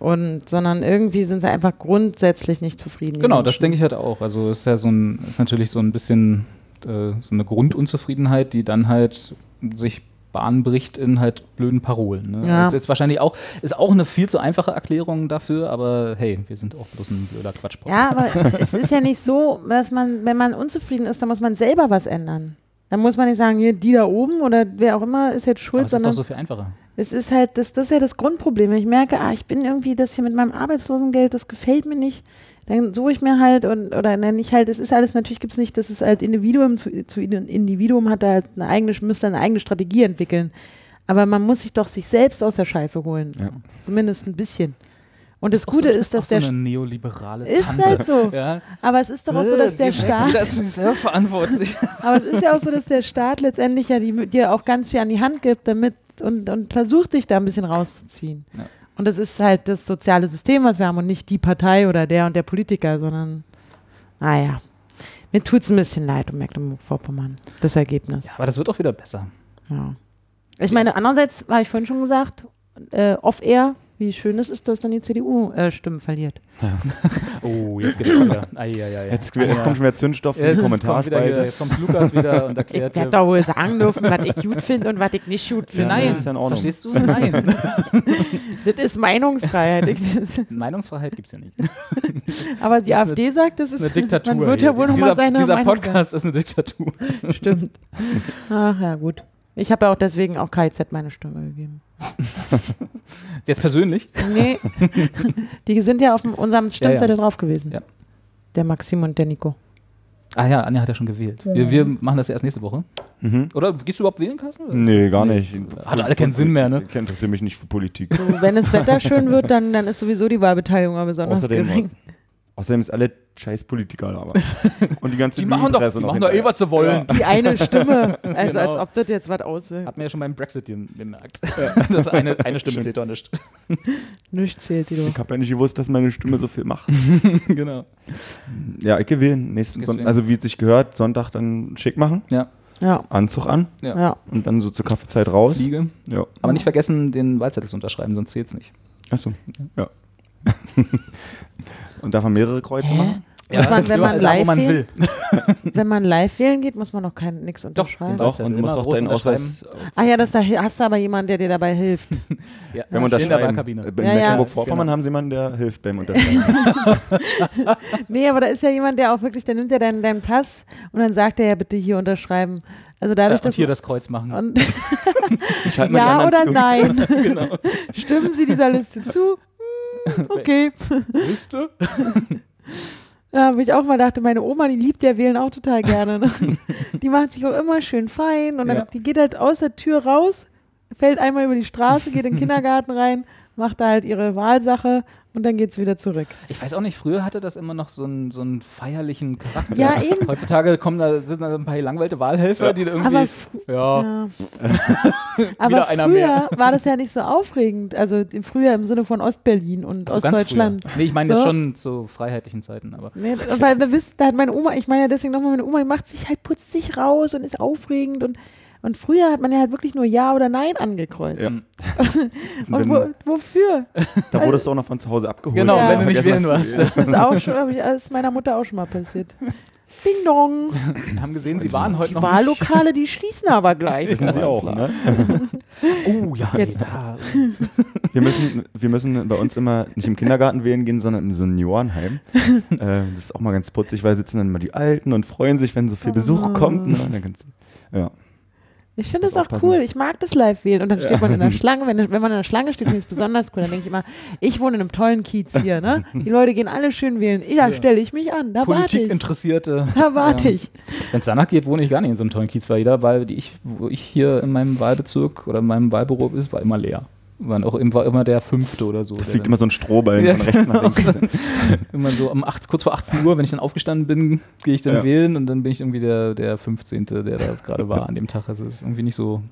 Und, sondern irgendwie sind sie einfach grundsätzlich nicht zufrieden. Genau, das denke ich halt auch. Also ist ja so ein, ist natürlich so ein bisschen äh, so eine Grundunzufriedenheit, die dann halt sich Bahn bricht in halt blöden Parolen. Ne? Ja. Das ist jetzt wahrscheinlich auch, ist auch eine viel zu einfache Erklärung dafür, aber hey, wir sind auch bloß ein blöder Quatsch. Ja, aber es ist ja nicht so, dass man, wenn man unzufrieden ist, dann muss man selber was ändern. Dann muss man nicht sagen, hier, die da oben oder wer auch immer ist jetzt aber schuld, es ist doch sondern so viel einfacher. es ist halt, das, das ist ja das Grundproblem. Wenn ich merke, ah, ich bin irgendwie das hier mit meinem Arbeitslosengeld, das gefällt mir nicht, dann suche ich mir halt und oder nenne ich halt, es ist alles, natürlich gibt es nicht, das ist halt Individuum zu, zu Individuum hat da halt eine eigene, müsste eine eigene Strategie entwickeln. Aber man muss sich doch sich selbst aus der Scheiße holen. Ja. Zumindest ein bisschen. Und das Auch Gute so, ist, dass auch so der eine neoliberale ist Tante. halt so. Ja. Aber es ist doch auch so, dass der Staat Jeder ist für sich selber verantwortlich. Aber es ist ja auch so, dass der Staat letztendlich ja die, dir auch ganz viel an die Hand gibt damit und, und versucht, dich da ein bisschen rauszuziehen. Ja. Und das ist halt das soziale System, was wir haben und nicht die Partei oder der und der Politiker, sondern, naja, mir tut es ein bisschen leid um Mecklenburg-Vorpommern, das Ergebnis. Ja, aber das wird auch wieder besser. Ja. Ich meine, andererseits, habe ich vorhin schon gesagt, äh, off-air, wie schön es ist, dass dann die CDU äh, Stimmen verliert. Oh, jetzt geht's wieder. Ai, ai, ai. Jetzt, jetzt kommt schon wieder Zündstoff wieder hier, Kommentarspalte. jetzt kommt Lukas wieder und Ich erklärt werde dir. doch wohl sagen dürfen, was ich gut finde und was ich nicht gut finde. Nein, ist ja in Ordnung. verstehst du? Nein. Das ist Meinungsfreiheit. Ich, Meinungsfreiheit gibt's ja nicht. aber die AfD sagt, das ist, eine Diktatur. man wird ja wohl noch dieser, mal seine Dieser Meinung Podcast ist eine Diktatur. sagen. Stimmt. Ach ja, gut. Ich habe ja auch deswegen auch KIZ meine Stimme gegeben. Jetzt persönlich? Nee, die sind ja auf unserem Stimmzettel drauf gewesen. Ja. Der Maxim und der Nico. Ah ja, Anja hat ja schon gewählt. Wir, wir machen das ja erst nächste Woche. Mhm. Oder gehst du überhaupt wählen, Carsten? Nee, gar nicht. Hat alle keinen Sinn mehr, ne? Ich interessiere mich nicht für Politik. So, wenn das Wetter schön wird, dann, dann ist sowieso die Wahlbeteiligung aber besonders Außerdem, gering. Außerdem ist alle scheiß Politiker aber. Und die ganze Die machen doch, die noch machen doch eh, was sie wollen. Die eine Stimme. Also Genau. als ob das jetzt was auswirkt. Hat man ja schon beim Brexit gem- gemerkt. Das eine, eine Stimme zählt doch nicht. Nichts zählt die doch. Ich habe ja nicht gewusst, dass meine Stimme so viel macht. genau. Ja, ich gewinne. Nächsten Sonntag, also wie es sich gehört, Sonntag dann schick machen, Ja, Ja. Anzug an ja. Ja. und dann so zur Kaffeezeit raus. Fliege. Ja. Aber nicht vergessen, den Wahlzettel zu unterschreiben, sonst zählt's nicht. Achso, ja. Und darf man mehrere Kreuze machen? Muss man, wenn man live man will. wenn man live wählen geht, muss man noch kein nichts Doch, unterschreiben. Doch, Wahlzettel und du musst auch deinen. Ausweis Ah ja, das, da hast du aber jemanden, der dir dabei hilft. Ja, beim in der. Wahlkabine. Äh, In Ja, ja. Mecklenburg-Vorpommern Genau. haben sie jemanden, der hilft beim Unterschreiben. Nee, aber da ist ja jemand, der auch wirklich, der nimmt ja deinen, deinen Pass und dann sagt er ja bitte hier unterschreiben. Also Ja, dadurch, und dass hier das Kreuz machen. und ja oder zu. nein? genau. Stimmen Sie dieser Liste zu? Okay. Willst du? Ja, wo ich auch mal dachte, meine Oma, die liebt ja Wählen auch total gerne. Ne? Die macht sich auch immer schön fein und dann Ja. die geht halt aus der Tür raus, fällt einmal über die Straße, geht in den Kindergarten rein, macht da halt ihre Wahlsache und dann geht sie wieder zurück. Ich weiß auch nicht, früher hatte das immer noch so einen, so einen feierlichen Charakter. Ja, eben. Heutzutage kommen da, sind da ein paar langweilte Wahlhelfer, die da irgendwie. Aber, fr- ja, ja. Aber einer früher mehr. war das ja nicht so aufregend. Also im früher im Sinne von Ostberlin und so ganz Ostdeutschland. Nee, ich meine So. jetzt schon zu freiheitlichen Zeiten, aber. Nee, weil wir wissen, da hat meine Oma, ich meine ja deswegen nochmal, meine Oma die macht sich halt, putzt sich raus und ist aufregend und, und früher hat man ja halt wirklich nur Ja oder Nein angekreuzt. Ja. Und wo, wofür? Da wurdest du auch noch von zu Hause abgeholt. Genau, Ja. wenn du nicht wählen warst. Das ist auch schon, das ist meiner Mutter auch schon mal passiert. Ding dong. Wir haben gesehen, sie waren heute Die noch. Wahllokale, die schließen aber gleich. Wissen sie auch, ne? Oh ja, Jetzt- da. Wir müssen, wir müssen bei uns immer nicht im Kindergarten wählen gehen, sondern im Seniorenheim. äh, das ist auch mal ganz putzig, weil sitzen dann immer die Alten und freuen sich, wenn so viel Besuch Oh. kommt. Ne? Und dann kannst du- Ja. Ich finde das Muss auch aufpassen. cool. Ich mag das Live-Wählen. Und dann steht man in der Schlange. Wenn, wenn man in der Schlange steht, finde ich es besonders cool. Dann denke ich immer, ich wohne in einem tollen Kiez hier. Ne? Die Leute gehen alle schön wählen. Ja, Ja. stelle ich mich an. Da warte ich. Politikinteressierte. Da warte Ja. ich. Wenn es danach geht, wohne ich gar nicht in so einem tollen Kiez, weil jeder Wahl, die ich, wo ich hier in meinem Wahlbezirk oder in meinem Wahlbüro ist, war immer leer. Waren auch, war immer der fünfte oder so. Da fliegt immer so ein Strohballen Ja, von rechts nach links. Immer so um 8, kurz vor 18 Uhr, wenn ich dann aufgestanden bin, gehe ich dann Ja. wählen und dann bin ich irgendwie der, der 15., der da gerade war an dem Tag. Also das ist irgendwie nicht so.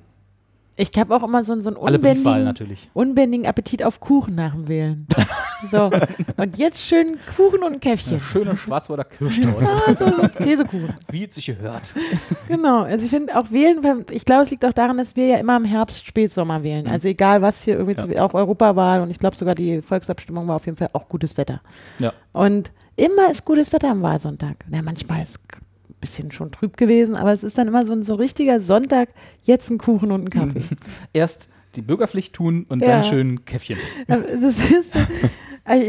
Ich habe auch immer so, einen- so einen unbändigen, natürlich. unbändigen Appetit auf Kuchen nach dem Wählen. so. Und jetzt schön Kuchen und ein Käffchen. Eine schöne Schwarzwälder Kirschtorte, Ah, so, so Käsekuchen. wie es sich gehört. Genau, also ich finde auch wählen, ich glaube, es liegt auch daran, dass wir ja immer im Herbst, Spätsommer wählen. Also egal was hier irgendwie, zu, auch Europawahl und ich glaube sogar die Volksabstimmung war auf jeden Fall auch gutes Wetter. Ja. Und immer ist gutes Wetter am Wahlsonntag. Ja, manchmal ist es ein bisschen schon trüb gewesen, aber es ist dann immer so ein so richtiger Sonntag, jetzt ein Kuchen und ein Kaffee. Erst die Bürgerpflicht tun und Ja. dann schön Käffchen. Aber das ist,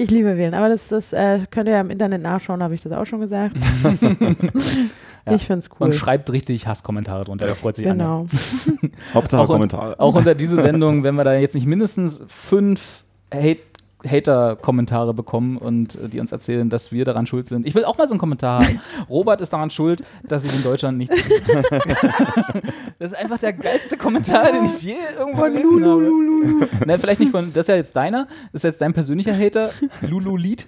ich liebe wählen, aber das, das äh, könnt ihr ja im Internet nachschauen, habe ich das auch schon gesagt. Ja. Ich finde es cool. Und schreibt richtig Hasskommentare drunter, da freut sich Anja. Genau. Hauptsache Auch, un- Kommentare. auch unter diese Sendung, wenn wir da jetzt nicht mindestens fünf Hate Hater-Kommentare bekommen und äh, die uns erzählen, dass wir daran schuld sind. Ich will auch mal so einen Kommentar haben. Robert ist daran schuld, dass ich in Deutschland nicht. das ist einfach der geilste Kommentar, den ich je irgendwo gelesen habe. Nein, vielleicht nicht von, das ist ja jetzt deiner, das ist jetzt dein persönlicher Hater, Lulu Lied.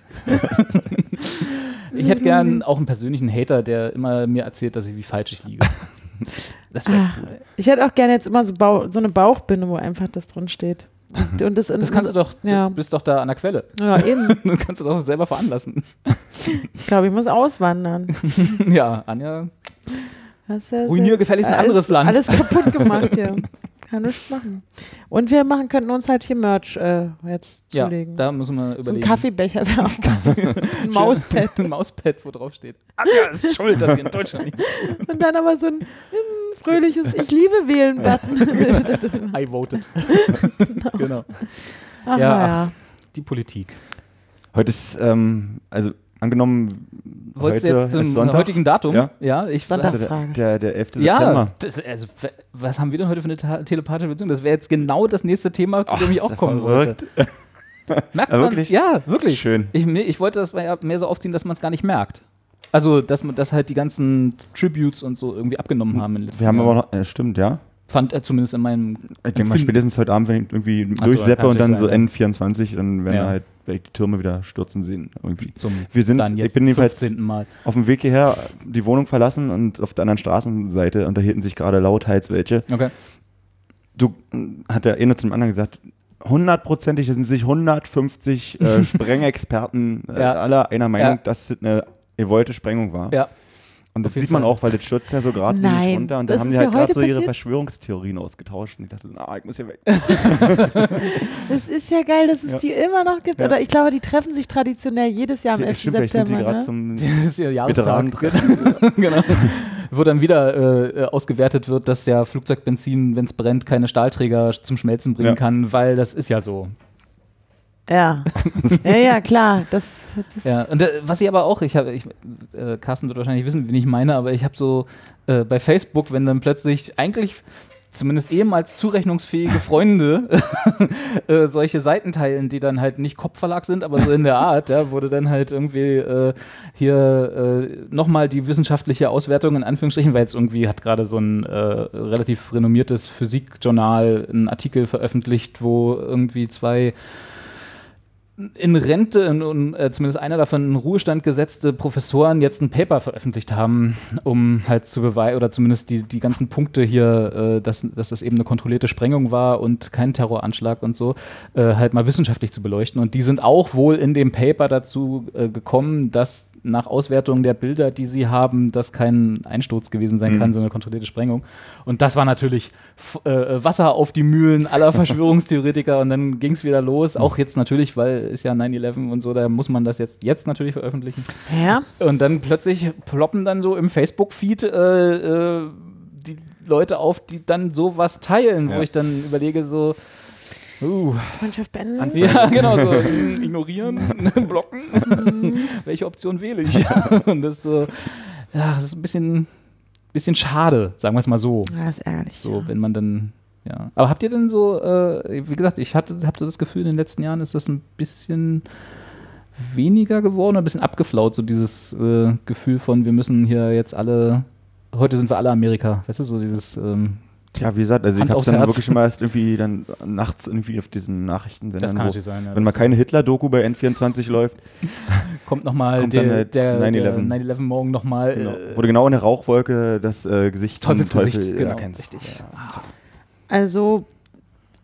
ich hätte gern auch einen persönlichen Hater, der immer mir erzählt, dass ich wie falsch ich liege. Das wäre Ach, ich hätte auch gerne jetzt immer so, Bau, so eine Bauchbinde, wo einfach das drin steht. Und, und das, Das kannst du doch, Ja. du bist doch da an der Quelle. Ja, eben. Du kannst du doch selber veranlassen. Ich glaube, ich muss auswandern. ja, Anja, ja ruinier gefälligst ein anderes Land. Alles kaputt gemacht hier. kann nichts machen. Und wir machen, könnten uns halt hier Merch äh, jetzt Ja, zulegen. da müssen wir so ein überlegen. Kaffeebecher wäre auch ein Mauspad. ein Mauspad, wo drauf steht. Anja ist schuld, dass wir in Deutschland nichts tun. Und dann aber so ein fröhliches Ich liebe wählen-Button. I voted. genau. Ach, Ja. Die Politik. Heute ist, ähm, also angenommen, Wolltest du heute jetzt zum ist Sonntag. heutigen Datum? Ja. ja ich Sonntag. Also Frage. der, der, der 11. Ja, September. das, also, was haben wir denn heute für eine ta- telepathische Beziehung? Das wäre jetzt genau das nächste Thema, zu Ach, dem ich auch kommen verrückt. wollte. Merkt Ja, man? wirklich? Ja, wirklich. Schön. Ich, ich wollte das mehr mehr so aufziehen, dass man es gar nicht merkt. Also, dass man dass halt die ganzen Tributes und so irgendwie abgenommen haben in den letzten Wir haben aber noch, äh, stimmt, ja. Fand er zumindest in meinem. Ich denke mal, spätestens heute Abend, wenn ich irgendwie so, durchseppe und dann so natürlich N24, dann werden Ja. wir halt werde ich die Türme wieder stürzen sehen. Irgendwie. Zum Wir sind, ich bin jedenfalls 15. Mal. auf dem Weg hierher die Wohnung verlassen und auf der anderen Straßenseite unterhielten sich gerade lauthals welche. Okay. Du mm, hat der eine zum anderen gesagt, hundertprozentig sind sich 150 äh, Sprengexperten äh, Ja. aller einer Meinung, Ja. dass es eine gewollte Sprengung war. Ja. Und das sieht man Fall. auch, weil das stürzt ja so gerade Nein, nämlich runter und da haben die ja halt gerade so ihre passiert? Verschwörungstheorien ausgetauscht und ich dachte, na, ich muss hier weg. Das ist ja geil, dass es Ja. die immer noch gibt. Ja. Oder ich glaube, die treffen sich traditionell jedes Jahr am 11. Stimmt, vielleicht sind die September. gerade Ne? zum Das ist ihr Jahrestag. Genau. Wo dann wieder äh, äh, ausgewertet wird, dass ja Flugzeugbenzin, wenn es brennt, keine Stahlträger zum Schmelzen bringen Ja. kann, weil das ist ja so. Ja. ja, ja, klar. Das, das Ja, und äh, was ich aber auch, ich habe, ich, äh, Carsten wird wahrscheinlich wissen, wen ich meine, aber ich habe so äh, bei Facebook, wenn dann plötzlich eigentlich zumindest ehemals zurechnungsfähige Freunde äh, solche Seiten teilen, die dann halt nicht Kopfverlag sind, aber so in der Art, ja, wurde dann halt irgendwie äh, hier äh, nochmal die wissenschaftliche Auswertung in Anführungsstrichen, weil jetzt irgendwie hat gerade so ein äh, relativ renommiertes Physikjournal einen Artikel veröffentlicht, wo irgendwie zwei in Rente, in, äh, zumindest einer davon in Ruhestand gesetzte Professoren jetzt ein Paper veröffentlicht haben, um halt zu beweisen, oder zumindest die, die ganzen Punkte hier, äh, dass, dass das eben eine kontrollierte Sprengung war und kein Terroranschlag und so, äh, halt mal wissenschaftlich zu beleuchten. Und die sind auch wohl in dem Paper dazu äh, gekommen, dass nach Auswertung der Bilder, die sie haben, das kein Einsturz gewesen sein kann, sondern eine kontrollierte Sprengung. Und das war natürlich äh, Wasser auf die Mühlen aller Verschwörungstheoretiker und dann ging es wieder los. Auch jetzt natürlich, weil ist ja 9-11 und so, da muss man das jetzt, jetzt natürlich veröffentlichen. ja. Und dann plötzlich ploppen dann so im Facebook-Feed äh, äh, die Leute auf, die dann sowas teilen, wo Ja. ich dann überlege, so, uh, Freundschaft beenden. Anfangen. ja, genau, so ignorieren, blocken. Welche Option wähle ich? Und das ist so, ja, das ist ein bisschen, bisschen schade, sagen wir es mal so. Ja, ist ärgerlich. So, ja. wenn man dann, ja. Aber habt ihr denn so, äh, wie gesagt, ich hatte, hab so das Gefühl, in den letzten Jahren ist das ein bisschen weniger geworden, ein bisschen abgeflaut, so dieses äh, Gefühl von, wir müssen hier jetzt alle, heute sind wir alle Amerika, weißt du, so dieses, ähm, Tja, wie gesagt, also Hand ich habe aufs dann Herz. wirklich immer erst irgendwie dann nachts irgendwie auf diesen Nachrichtensendern, das kann wo, natürlich sein. Ja, wenn mal keine Hitler-Doku bei N24 läuft, kommt nochmal der, halt der, der 9/11. 9-11 morgen nochmal. genau, Äh, wo du genau in der Rauchwolke das äh, Gesicht Teufelsgesicht, Teufel genau, erkennst. richtig. Ja. Also,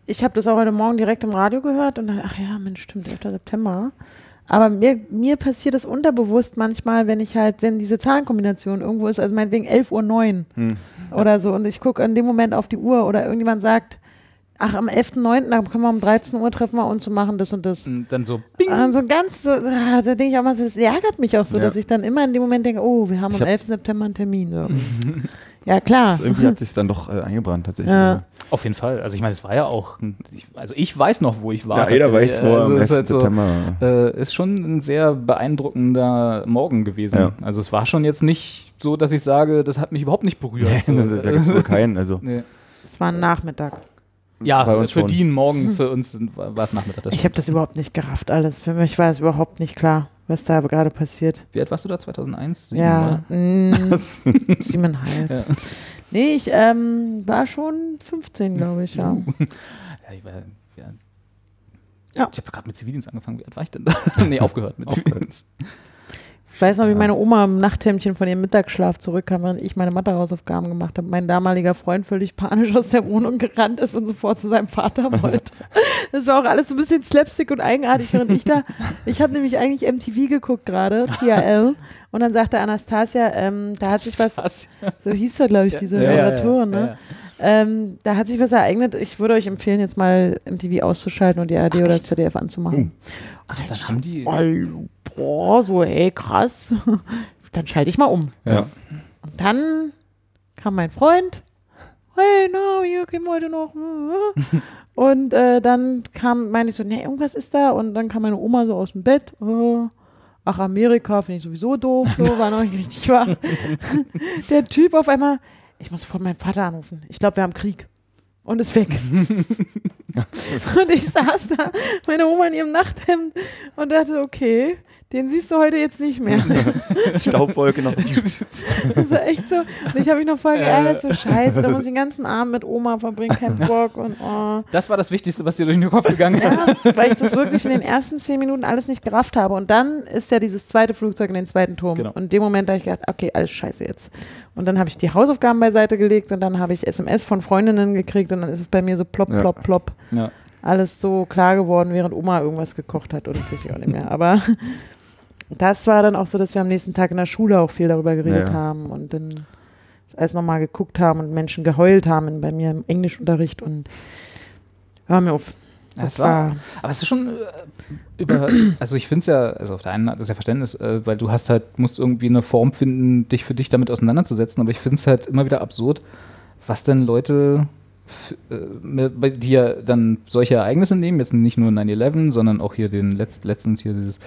ich habe das auch heute Morgen direkt im Radio gehört und dann, ach ja, Mensch, stimmt, 11. September. Aber mir, mir passiert das unterbewusst manchmal, wenn ich halt, wenn diese Zahlenkombination irgendwo ist, also meinetwegen 11.09 Uhr Hm. oder so und ich gucke in dem Moment auf die Uhr oder irgendjemand sagt, ach, am 11.09., da können wir um 13 Uhr treffen wir uns und machen das und das. und dann so, bing, Und so ganz so, ah, da denke ich auch mal so, das ärgert mich auch so, Ja. dass ich dann immer in dem Moment denke, oh, wir haben Ich am hab's- 11. September einen Termin. So. ja, klar. Das, irgendwie hat sich dann doch äh, eingebrannt tatsächlich. Ja. Auf jeden Fall. Also ich meine, es war ja auch, ich, also ich weiß noch, wo ich war. Ja, jeder weiß, wo also ist 11. halt so, September. äh, ist schon ein sehr beeindruckender Morgen gewesen. Ja. Also es war schon jetzt nicht so, dass ich sage, das hat mich überhaupt nicht berührt. da So, da gibt es wohl keinen. Also nee. Es war ein Nachmittag. Ja, für schon. die einen Morgen, für uns war es Nachmittag. das Ich habe das überhaupt nicht gerafft alles. Für mich war es überhaupt nicht klar, was da gerade passiert. Wie alt warst du da? 2001? Sieben, ja, oder? mm, siebeneinhalb. Ja. Nee, ich ähm, war schon 15, glaube ich, ja. Ja, ich war, ja. Ja. Ich habe gerade mit Zivildienst angefangen. Wie alt war ich denn da? nee, aufgehört mit Zivildienst. Ich weiß noch, wie meine Oma im Nachthemdchen von ihrem Mittagsschlaf zurückkam, während ich meine Mathe-Hausaufgaben gemacht habe. Mein damaliger Freund völlig panisch aus der Wohnung gerannt ist und sofort zu seinem Vater wollte. Das war auch alles so ein bisschen slapstick und eigenartig, während ich da, ich habe nämlich eigentlich MTV geguckt gerade, TRL, und dann sagte Anastasia, ähm, da hat sich was, so hieß da, glaube ich, diese Ja, Moderatorin, ja, ne? ja. Ähm, da hat sich was ereignet. Ich würde euch empfehlen, jetzt mal MTV auszuschalten und die ARD oder das ZDF anzumachen. Ach, dann haben die. Oh, boah, so, ey, krass. Dann schalte ich mal um. Ja. Und dann kam mein Freund. Hey, na, hier gehen wir heute noch. Und äh, dann kam, meine ich so, nee, irgendwas ist da. Und dann kam meine Oma so aus dem Bett. äh, ach, Amerika finde ich sowieso doof. So, war noch nicht richtig wahr. Der Typ auf einmal, ich muss sofort meinen Vater anrufen. Ich glaube, wir haben Krieg. Und ist weg. und ich saß da, meine Oma in ihrem Nachthemd und dachte, okay, den siehst du heute jetzt nicht mehr. Staubwolke noch so. Das war echt so. Und ich habe mich noch voll geärgert, so scheiße, da muss ich den ganzen Abend mit Oma verbringen, kein Bock und oh. Das war das Wichtigste, was dir durch den Kopf gegangen ist. Ja, weil ich das wirklich in den ersten zehn Minuten alles nicht gerafft habe. Und dann ist ja dieses zweite Flugzeug in den zweiten Turm. Genau. Und in dem Moment habe ich gedacht, okay, alles scheiße jetzt. Und dann habe ich die Hausaufgaben beiseite gelegt und dann habe ich SMS von Freundinnen gekriegt und dann ist es bei mir so plopp, Ja. plopp, plopp. Ja. Alles so klar geworden, während Oma irgendwas gekocht hat und weiß ich auch nicht mehr. Aber das war dann auch so, dass wir am nächsten Tag in der Schule auch viel darüber geredet Ja, ja. haben und dann alles nochmal geguckt haben und Menschen geheult haben bei mir im Englischunterricht und hör mir auf. Das es war- war, Aber es ist schon äh, über, also ich finde es ja, also auf der einen Seite ist ja Verständnis, äh, weil du hast halt, musst irgendwie eine Form finden, dich für dich damit auseinanderzusetzen, aber ich finde es halt immer wieder absurd, was denn Leute, äh, die ja dann solche Ereignisse nehmen, jetzt nicht nur 9-11, sondern auch hier den letzt, letztens hier dieses,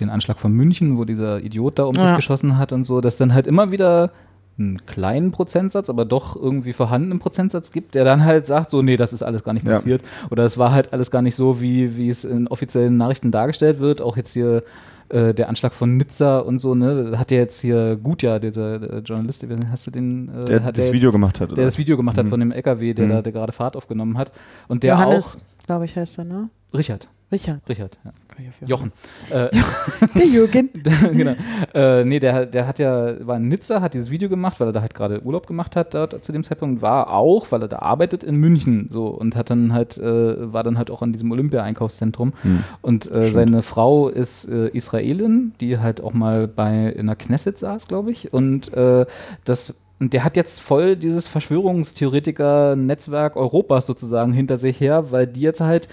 den Anschlag von München, wo dieser Idiot da um sich Ja. geschossen hat und so, dass dann halt immer wieder einen kleinen Prozentsatz, aber doch irgendwie vorhandenen Prozentsatz gibt, der dann halt sagt, so, nee, das ist alles gar nicht Ja. passiert. Oder es war halt alles gar nicht so, wie, wie es in offiziellen Nachrichten dargestellt wird. Auch jetzt hier äh, der Anschlag von Nizza und so, ne, hat ja jetzt hier Gutja, dieser äh, Journalist, hast du den? Äh, Der hat das der Video jetzt, gemacht hat. Der oder? das Video gemacht hat Mhm. von dem LKW, der Mhm. da der gerade Fahrt aufgenommen hat. Und der Johannes, glaube ich, heißt er, ne? Richard. Richard. Richard, ja. Jochen. Äh, Der Jürgen. genau. Äh, nee, der, der hat ja, war in Nizza, hat dieses Video gemacht, weil er da halt gerade Urlaub gemacht hat dort zu dem Zeitpunkt, war auch, weil er da arbeitet in München so und hat dann halt, äh, war dann halt auch an diesem Olympia-Einkaufszentrum. Hm. Und äh, seine Frau ist äh, Israelin, die halt auch mal bei in der Knesset saß, glaube ich. Und äh, das und der hat jetzt voll dieses Verschwörungstheoretiker-Netzwerk Europas sozusagen hinter sich her, weil die jetzt halt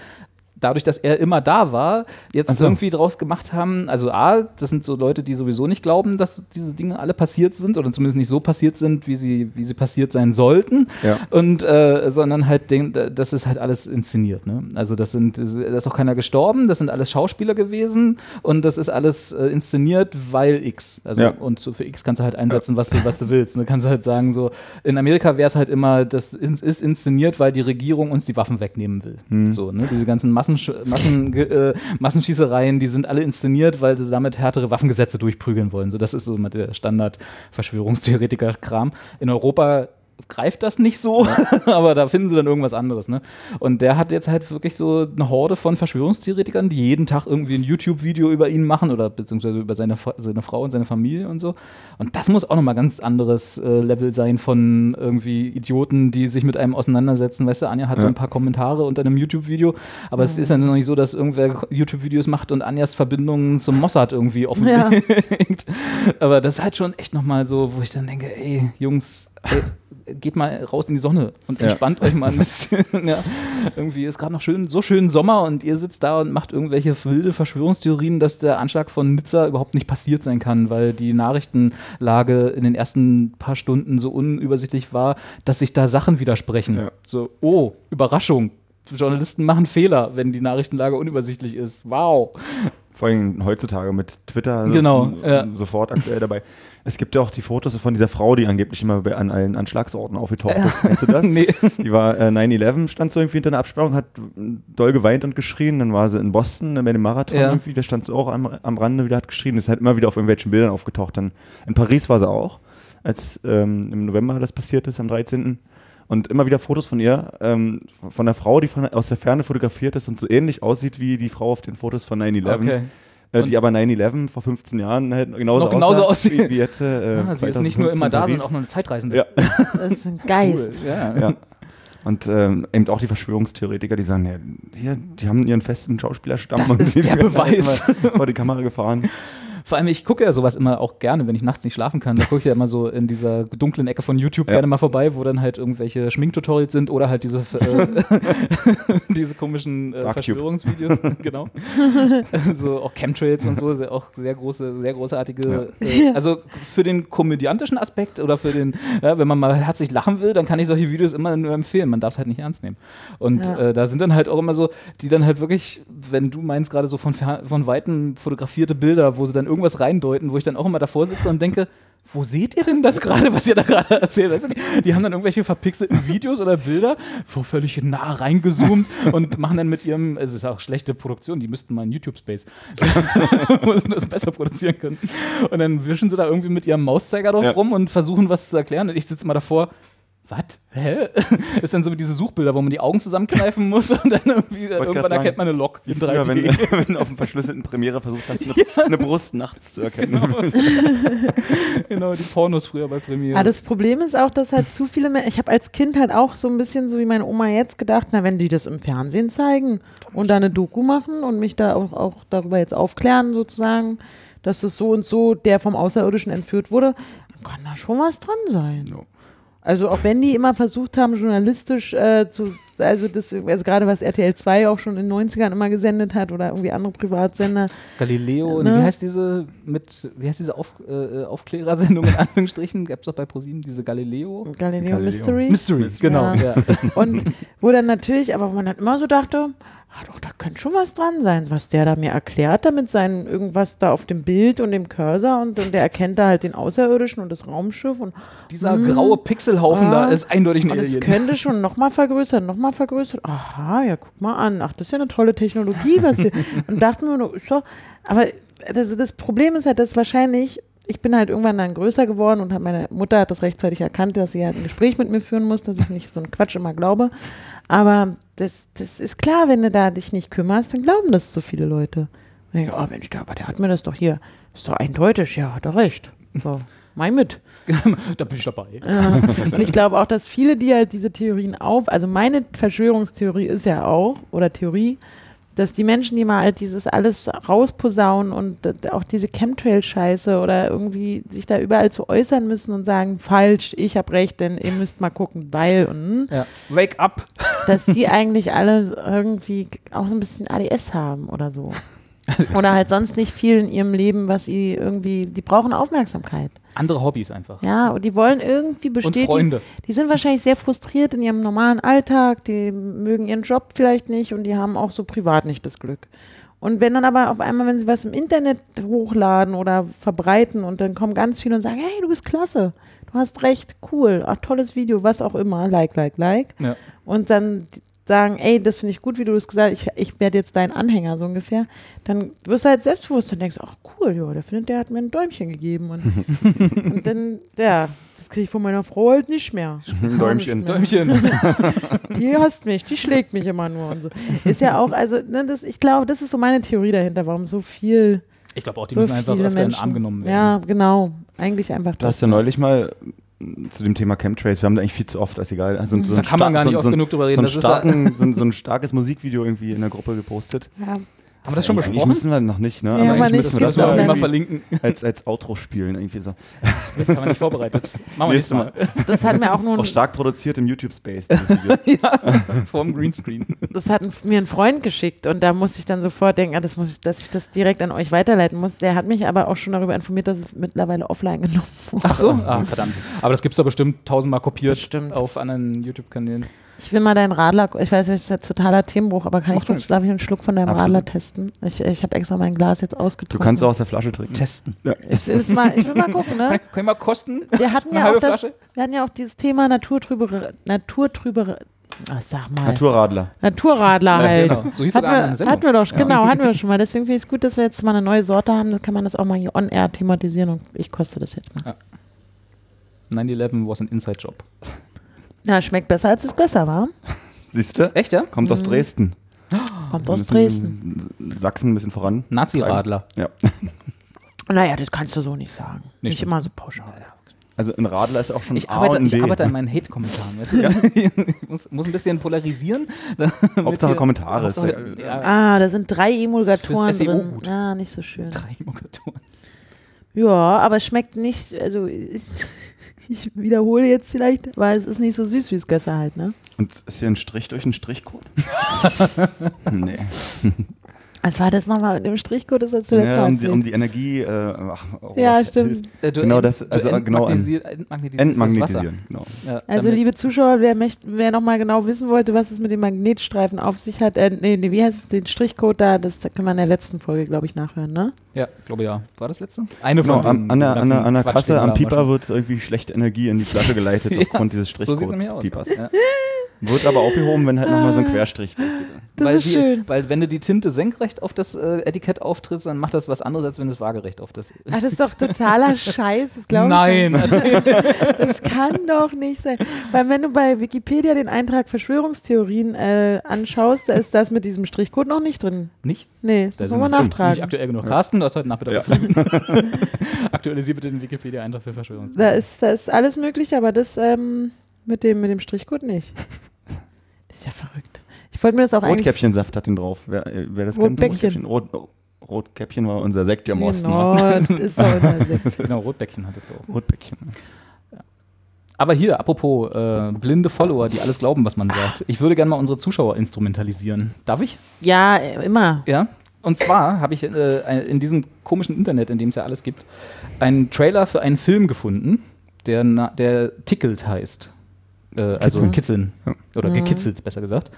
dadurch, dass er immer da war, jetzt so. irgendwie draus gemacht haben, also A, das sind so Leute, die sowieso nicht glauben, dass diese Dinge alle passiert sind oder zumindest nicht so passiert sind, wie sie, wie sie passiert sein sollten. Ja. Und äh, sondern halt, den, das ist halt alles inszeniert. Ne? Also das sind, da ist auch keiner gestorben, das sind alles Schauspieler gewesen und das ist alles äh, inszeniert, weil X. Also Ja. und so für X kannst du halt einsetzen, was du, was du willst. Ne? Kannst du halt sagen, so, in Amerika wäre es halt immer, das ist ist inszeniert, weil die Regierung uns die Waffen wegnehmen will. Hm. So, ne? Diese ganzen Massen, Massen, äh, Massenschießereien, die sind alle inszeniert, weil sie damit härtere Waffengesetze durchprügeln wollen. So, das ist so immer der Standard-Verschwörungstheoretiker-Kram. In Europa greift das nicht so, aber da finden sie dann irgendwas anderes. Ne? Und der hat jetzt halt wirklich so eine Horde von Verschwörungstheoretikern, die jeden Tag irgendwie ein YouTube-Video über ihn machen oder beziehungsweise über seine, seine Frau und seine Familie und so. Und das muss auch nochmal ganz anderes äh, Level sein von irgendwie Idioten, die sich mit einem auseinandersetzen. Weißt du, Anja hat so Ja. ein paar Kommentare unter einem YouTube-Video, aber es ist ja noch nicht so, dass irgendwer YouTube-Videos macht und Anjas Verbindungen zum Mossad irgendwie offenlegt. Aber das ist halt schon echt nochmal so, wo ich dann denke, ey, Jungs, ey, geht mal raus in die Sonne und Ja. entspannt euch mal ein bisschen. ja. Irgendwie ist gerade noch schön, so schön Sommer und ihr sitzt da und macht irgendwelche wilde Verschwörungstheorien, dass der Anschlag von Nizza überhaupt nicht passiert sein kann, weil die Nachrichtenlage in den ersten paar Stunden so unübersichtlich war, dass sich da Sachen widersprechen. Ja. So, oh, Überraschung. Journalisten machen Fehler, wenn die Nachrichtenlage unübersichtlich ist. Wow. Vor allem heutzutage mit Twitter Genau, ja. sofort aktuell dabei. Es gibt ja auch die Fotos von dieser Frau, die angeblich immer bei, an allen Anschlagsorten aufgetaucht ist. Kennst du das? nee. Die war äh, 9-11, stand so irgendwie hinter einer Absperrung, hat mm, doll geweint und geschrien. Dann war sie in Boston bei dem Marathon Ja. irgendwie, da stand sie auch am, am Rande wieder, hat geschrien. Ist halt immer wieder auf irgendwelchen Bildern aufgetaucht. Dann in Paris war sie auch, als ähm, im November das passiert ist, am 13. Und immer wieder Fotos von ihr, ähm, von einer Frau, die von, aus der Ferne fotografiert ist und so ähnlich aussieht wie die Frau auf den Fotos von 9-11. Okay. Äh, die aber 9-11 vor 15 Jahren halt genauso, Noch genauso aussah, aussieht. Wie, wie jetzt. Äh, Ah, sie ist nicht nur 2015 immer da, Paris. sondern auch noch eine Zeitreisende. Ja. Das ist ein Geist. Cool. Ja. Ja. Und ähm, eben auch die Verschwörungstheoretiker, die sagen, ja, hier, die haben ihren festen Schauspielerstamm. Das und ist der Beweis. immer vor die Kamera gefahren. Vor allem, ich gucke ja sowas immer auch gerne, wenn ich nachts nicht schlafen kann. Da gucke ich ja immer so in dieser dunklen Ecke von YouTube Ja. gerne mal vorbei, wo dann halt irgendwelche Schminktutorials sind oder halt diese, äh, diese komischen äh. Verschwörungsvideos. genau. so auch Chemtrails und so, sehr, auch sehr große, sehr großartige. Äh, also für den komödiantischen Aspekt oder für den, ja, wenn man mal herzlich lachen will, dann kann ich solche Videos immer nur empfehlen. Man darf es halt nicht ernst nehmen. Und Ja. äh, da sind dann halt auch immer so, die dann halt wirklich, wenn du meinst gerade so von, von Weitem fotografierte Bilder, wo sie dann irgendwas reindeuten, wo ich dann auch immer davor sitze und denke, wo seht ihr denn das gerade, was ihr da gerade erzählt? Weißt du, die, haben dann irgendwelche verpixelten Videos oder Bilder, so völlig nah reingezoomt und machen dann mit ihrem, es ist auch schlechte Produktion, die müssten mal in YouTube-Space, wo sie das besser produzieren können. Und dann wischen sie da irgendwie mit ihrem Mauszeiger drauf Ja. rum und versuchen was zu erklären und ich sitze mal davor, was? Hä? Das ist dann so wie diese Suchbilder, wo man die Augen zusammenkneifen muss und dann irgendwie grad irgendwann sagen, erkennt man eine Lok Wie in früher, 3D. wenn, wenn du auf dem verschlüsselten Premiere versucht hast, eine, eine Brust nachts zu erkennen. genau, die Pornos früher bei Premiere. Aber Ah, das Problem ist auch, dass halt zu viele Menschen, ich habe als Kind halt auch so ein bisschen so wie meine Oma jetzt gedacht, na, wenn die das im Fernsehen zeigen und da eine Doku machen und mich da auch, auch darüber jetzt aufklären sozusagen, dass es so und so der vom Außerirdischen entführt wurde, dann kann da schon was dran sein. No. Also auch wenn die immer versucht haben, journalistisch äh, zu, also das, also gerade was RTL 2 auch schon in den 90ern immer gesendet hat oder irgendwie andere Privatsender, Galileo, Ne? wie heißt diese mit, wie heißt diese Auf, äh, Aufklärersendung in Anführungsstrichen? Gab es doch bei ProSieben diese Galileo? Galileo, Galileo. Mystery. Mystery, genau. Ja. Und wo dann natürlich, aber wo man dann immer so dachte, ah doch, da könnte schon was dran sein, was der da mir erklärt, da mit seinen irgendwas da auf dem Bild und dem Cursor und, und der erkennt da halt den Außerirdischen und das Raumschiff und, Dieser graue Pixelhaufen Ah. da ist eindeutig ein Alien. könnte schon nochmal vergrößern, nochmal vergrößern. Aha, ja, guck mal an. Ach, das ist ja eine tolle Technologie, was hier. Und dachten wir, ist doch, aber also das Problem ist halt, dass wahrscheinlich, ich bin halt irgendwann dann größer geworden und meine Mutter hat das rechtzeitig erkannt, dass sie halt ein Gespräch mit mir führen muss, dass ich nicht so einen Quatsch immer glaube. Aber das, das ist klar, wenn du da dich nicht kümmerst, dann glauben das so viele Leute. Und ich denke, oh Mensch, der, aber der hat mir das doch hier. Ist doch eindeutig, ja, hat er recht. So, mein mit. da bin ich dabei. Ja. Und ich glaube auch, dass viele, die halt diese Theorien auf, also meine Verschwörungstheorie ist ja auch, oder Theorie, dass die Menschen, die mal halt dieses alles rausposaunen und auch diese Chemtrail-Scheiße oder irgendwie sich da überall zu äußern müssen und sagen, falsch, ich habe recht, denn ihr müsst mal gucken, weil und Ja. Wake up! dass die eigentlich alle irgendwie auch so ein bisschen ADS haben oder so. Oder halt sonst nicht viel in ihrem Leben, was sie irgendwie, die brauchen Aufmerksamkeit. Andere Hobbys einfach. Ja, und die wollen irgendwie Und bestätigen. Freunde. Die sind wahrscheinlich sehr frustriert in ihrem normalen Alltag, die mögen ihren Job vielleicht nicht und die haben auch so privat nicht das Glück. Und wenn dann aber auf einmal, wenn sie was im Internet hochladen oder verbreiten und dann kommen ganz viele und sagen, hey, du bist klasse, du hast recht, cool, ach, tolles Video, was auch immer, like, like, like. Ja. Und dann sagen, ey, das finde ich gut, wie du das gesagt hast, ich, ich werde jetzt dein Anhänger, so ungefähr, dann wirst du halt selbstbewusst und denkst, ach cool, ja, der findet, der hat mir ein Däumchen gegeben. Und, und dann, ja, das kriege ich von meiner Frau halt nicht mehr. Däumchen. Nicht mehr. Däumchen. Die hasst mich, die schlägt mich immer nur und so. Ist ja auch, also, ne, das, ich glaube, das ist so meine Theorie dahinter, warum so viel, Ich glaube auch, die so müssen einfach öfter in den Menschen. Arm genommen werden. Ja, genau. Eigentlich einfach Du hast ja neulich mal zu dem Thema Chemtrails, wir haben da eigentlich viel zu oft, ist egal. Also, so Da ein kann man gar so, nicht so, oft genug drüber so, reden. ein Das ist ja- starken, so, ein, so ein starkes Musikvideo irgendwie in der Gruppe gepostet. Ja, Haben wir das schon besprochen? müssen wir noch nicht, ne? Ja, Aber eigentlich nicht, müssen wir das mal immer verlinken. als, als Outro spielen. Irgendwie so. Das haben wir nicht vorbereitet. Machen wir Nächstes Mal. das hat mir auch nur Auch stark produziert im YouTube-Space, dieses Video. Vorm Greenscreen. das hat mir ein Freund geschickt und da musste ich dann sofort denken, ah, das muss ich, dass ich das direkt an euch weiterleiten muss. Der hat mich aber auch schon darüber informiert, dass es mittlerweile offline genommen wurde. Ach so? Ah, verdammt. Aber das gibt es doch bestimmt tausendmal kopiert Bestimmt. auf anderen YouTube-Kanälen. Ich will mal deinen Radler, ich weiß, das ist jetzt totaler Themenbruch, aber kann Mach ich kurz, darf ich einen Schluck von deinem Absolut. Radler testen? Ich, ich habe extra mein Glas jetzt Du ausgetrunken. kannst auch aus der Flasche trinken. Testen. Ich will, mal, ich will mal gucken, ne? Können wir mal kosten? Wir hatten ja auch das, Flasche? wir hatten ja auch dieses Thema Naturtrübere, Naturtrübere, ach, sag mal, Naturradler. Naturradler halt. Genau. So hieß Hatten eine wir, hatten wir doch, genau, hatten wir schon mal. Deswegen finde ich es gut, dass wir jetzt mal eine neue Sorte haben. Dann kann man das auch mal hier on-air thematisieren und ich koste das jetzt mal. 9-11 was ein Inside-Job. Ja, schmeckt besser, als es Gösser war. Siehst du? Echt, ja? Kommt aus Dresden. Kommt aus Dresden. Sachsen ein bisschen voran. Nazi-Radler. Ja. Naja, das kannst du so nicht sagen. Nicht, Nicht immer so pauschal. Also ein Radler ist auch schon Ich A arbeite, und ich arbeite an meinen Hate-Kommentaren. Weißt du? ich muss, muss ein bisschen polarisieren. damit Hauptsache hier- Kommentare. ist Hauptsache, ja- ja, Ah, da sind drei Emulgatoren Das ist fürs SEO drin. gut. Ah, nicht so schön. Drei Emulgatoren. Ja, aber es schmeckt nicht, also ist, ich wiederhole jetzt vielleicht, weil es ist nicht so süß wie das Gösser halt, ne? Und ist hier ein Strich durch einen Strichcode? nee. Was war das nochmal mit dem Strichcode? Das hast du letztes Ja, Mal um, die, um die Energie. Äh, oh, Ja, stimmt. Äh, Genau das- also, äh, genau, entmagnetisier- entmagnetisierst das Entmagnetisieren, genau. Wasser. Ja, Also, liebe Zuschauer, wer, wer nochmal genau wissen wollte, was es mit dem Magnetstreifen auf sich hat, äh, nee, nee, wie heißt es, den Strichcode da, das da kann man in der letzten Folge, glaube ich, nachhören, ne? Ja, glaube ja. War das letzte? Eine Genau, von an, den- an, der, an, der, an der Kasse am Pieper wird irgendwie schlechte Energie in die Flasche geleitet Ja, aufgrund dieses So sieht es Strichcodes nämlich aus. Piepers. Ja. Wird aber aufgehoben, wenn halt nochmal so ein Querstrich geht. Das weil ist die, schön. Weil wenn du die Tinte senkrecht auf das äh, Etikett auftrittst, dann macht das was anderes, als wenn es waagerecht auf das Ach, das ist doch totaler Scheiß, das glaube ich Nein, nicht. Das kann doch nicht sein. Weil wenn du bei Wikipedia den Eintrag Verschwörungstheorien äh, anschaust, da ist das mit diesem Strichcode noch nicht drin. nicht? Nee, das muss man wir nachtragen. Nicht aktuell genug. Carsten, du hast heute Nachmittag Ja. was zu tun. Aktualisier bitte den Wikipedia-Eintrag für Da Verschwörungstheorien. ist, da ist alles möglich, aber das ähm, mit, dem, mit dem Strichcode nicht. Das ist ja verrückt. Ich wollte mir das auch. Rotkäppchensaft hat den drauf. Wer, äh, wer das Rotbäckchen. kennt? Rot, Rotkäppchen war unser Sekt im Osten. Genau, das ist doch unser Sekt. Genau, Rotbäckchen hattest du auch. Rotbäckchen. Aber hier, apropos äh, blinde Follower, die alles glauben, was man sagt. Ich würde gerne mal unsere Zuschauer instrumentalisieren. Darf ich? Ja, immer. Ja. Und zwar habe ich äh, in diesem komischen Internet, in dem es ja alles gibt, einen Trailer für einen Film gefunden, der, der Tickelt heißt. Äh, also kitzeln. Ja. Oder Mhm. gekitzelt, besser gesagt.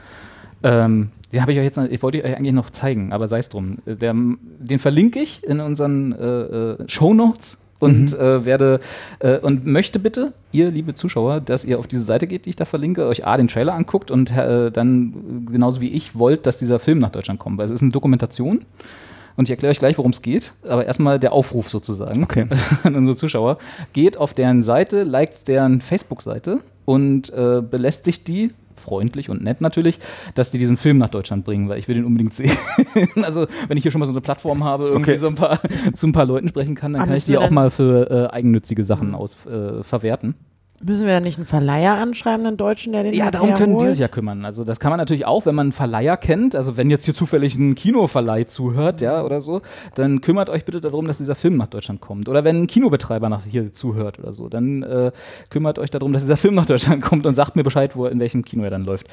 Ähm, den habe ich euch jetzt, ich wollte euch eigentlich noch zeigen, aber sei es drum. Der, den verlinke ich in unseren äh, äh, Show Notes und äh, werde äh, und möchte bitte, ihr liebe Zuschauer, dass ihr auf diese Seite geht, die ich da verlinke, euch A, den Trailer anguckt und äh, dann genauso wie ich wollt, dass dieser Film nach Deutschland kommt. Weil es ist eine Dokumentation und ich erkläre euch gleich, worum es geht. Aber erstmal der Aufruf sozusagen Okay. an unsere Zuschauer. Geht auf deren Seite, liked deren Facebook-Seite und äh, belästigt die, freundlich und nett natürlich, dass die diesen Film nach Deutschland bringen, weil ich will den unbedingt sehen. also, wenn ich hier schon mal so eine Plattform habe, irgendwie Okay. so ein paar, zu ein paar Leuten sprechen kann, dann Ah, kann ich die auch mal für äh, eigennützige Sachen aus, äh, verwerten. Müssen wir da nicht einen Verleiher anschreiben, einen Deutschen, der den Ja, darum können die herholt? sich ja kümmern. Also das kann man natürlich auch, wenn man einen Verleiher kennt, also wenn jetzt hier zufällig ein Kinoverleih zuhört, ja, oder so, dann kümmert euch bitte darum, dass dieser Film nach Deutschland kommt. Oder wenn ein Kinobetreiber nach hier zuhört oder so, dann äh, kümmert euch darum, dass dieser Film nach Deutschland kommt und sagt mir Bescheid, wo in welchem Kino er dann läuft.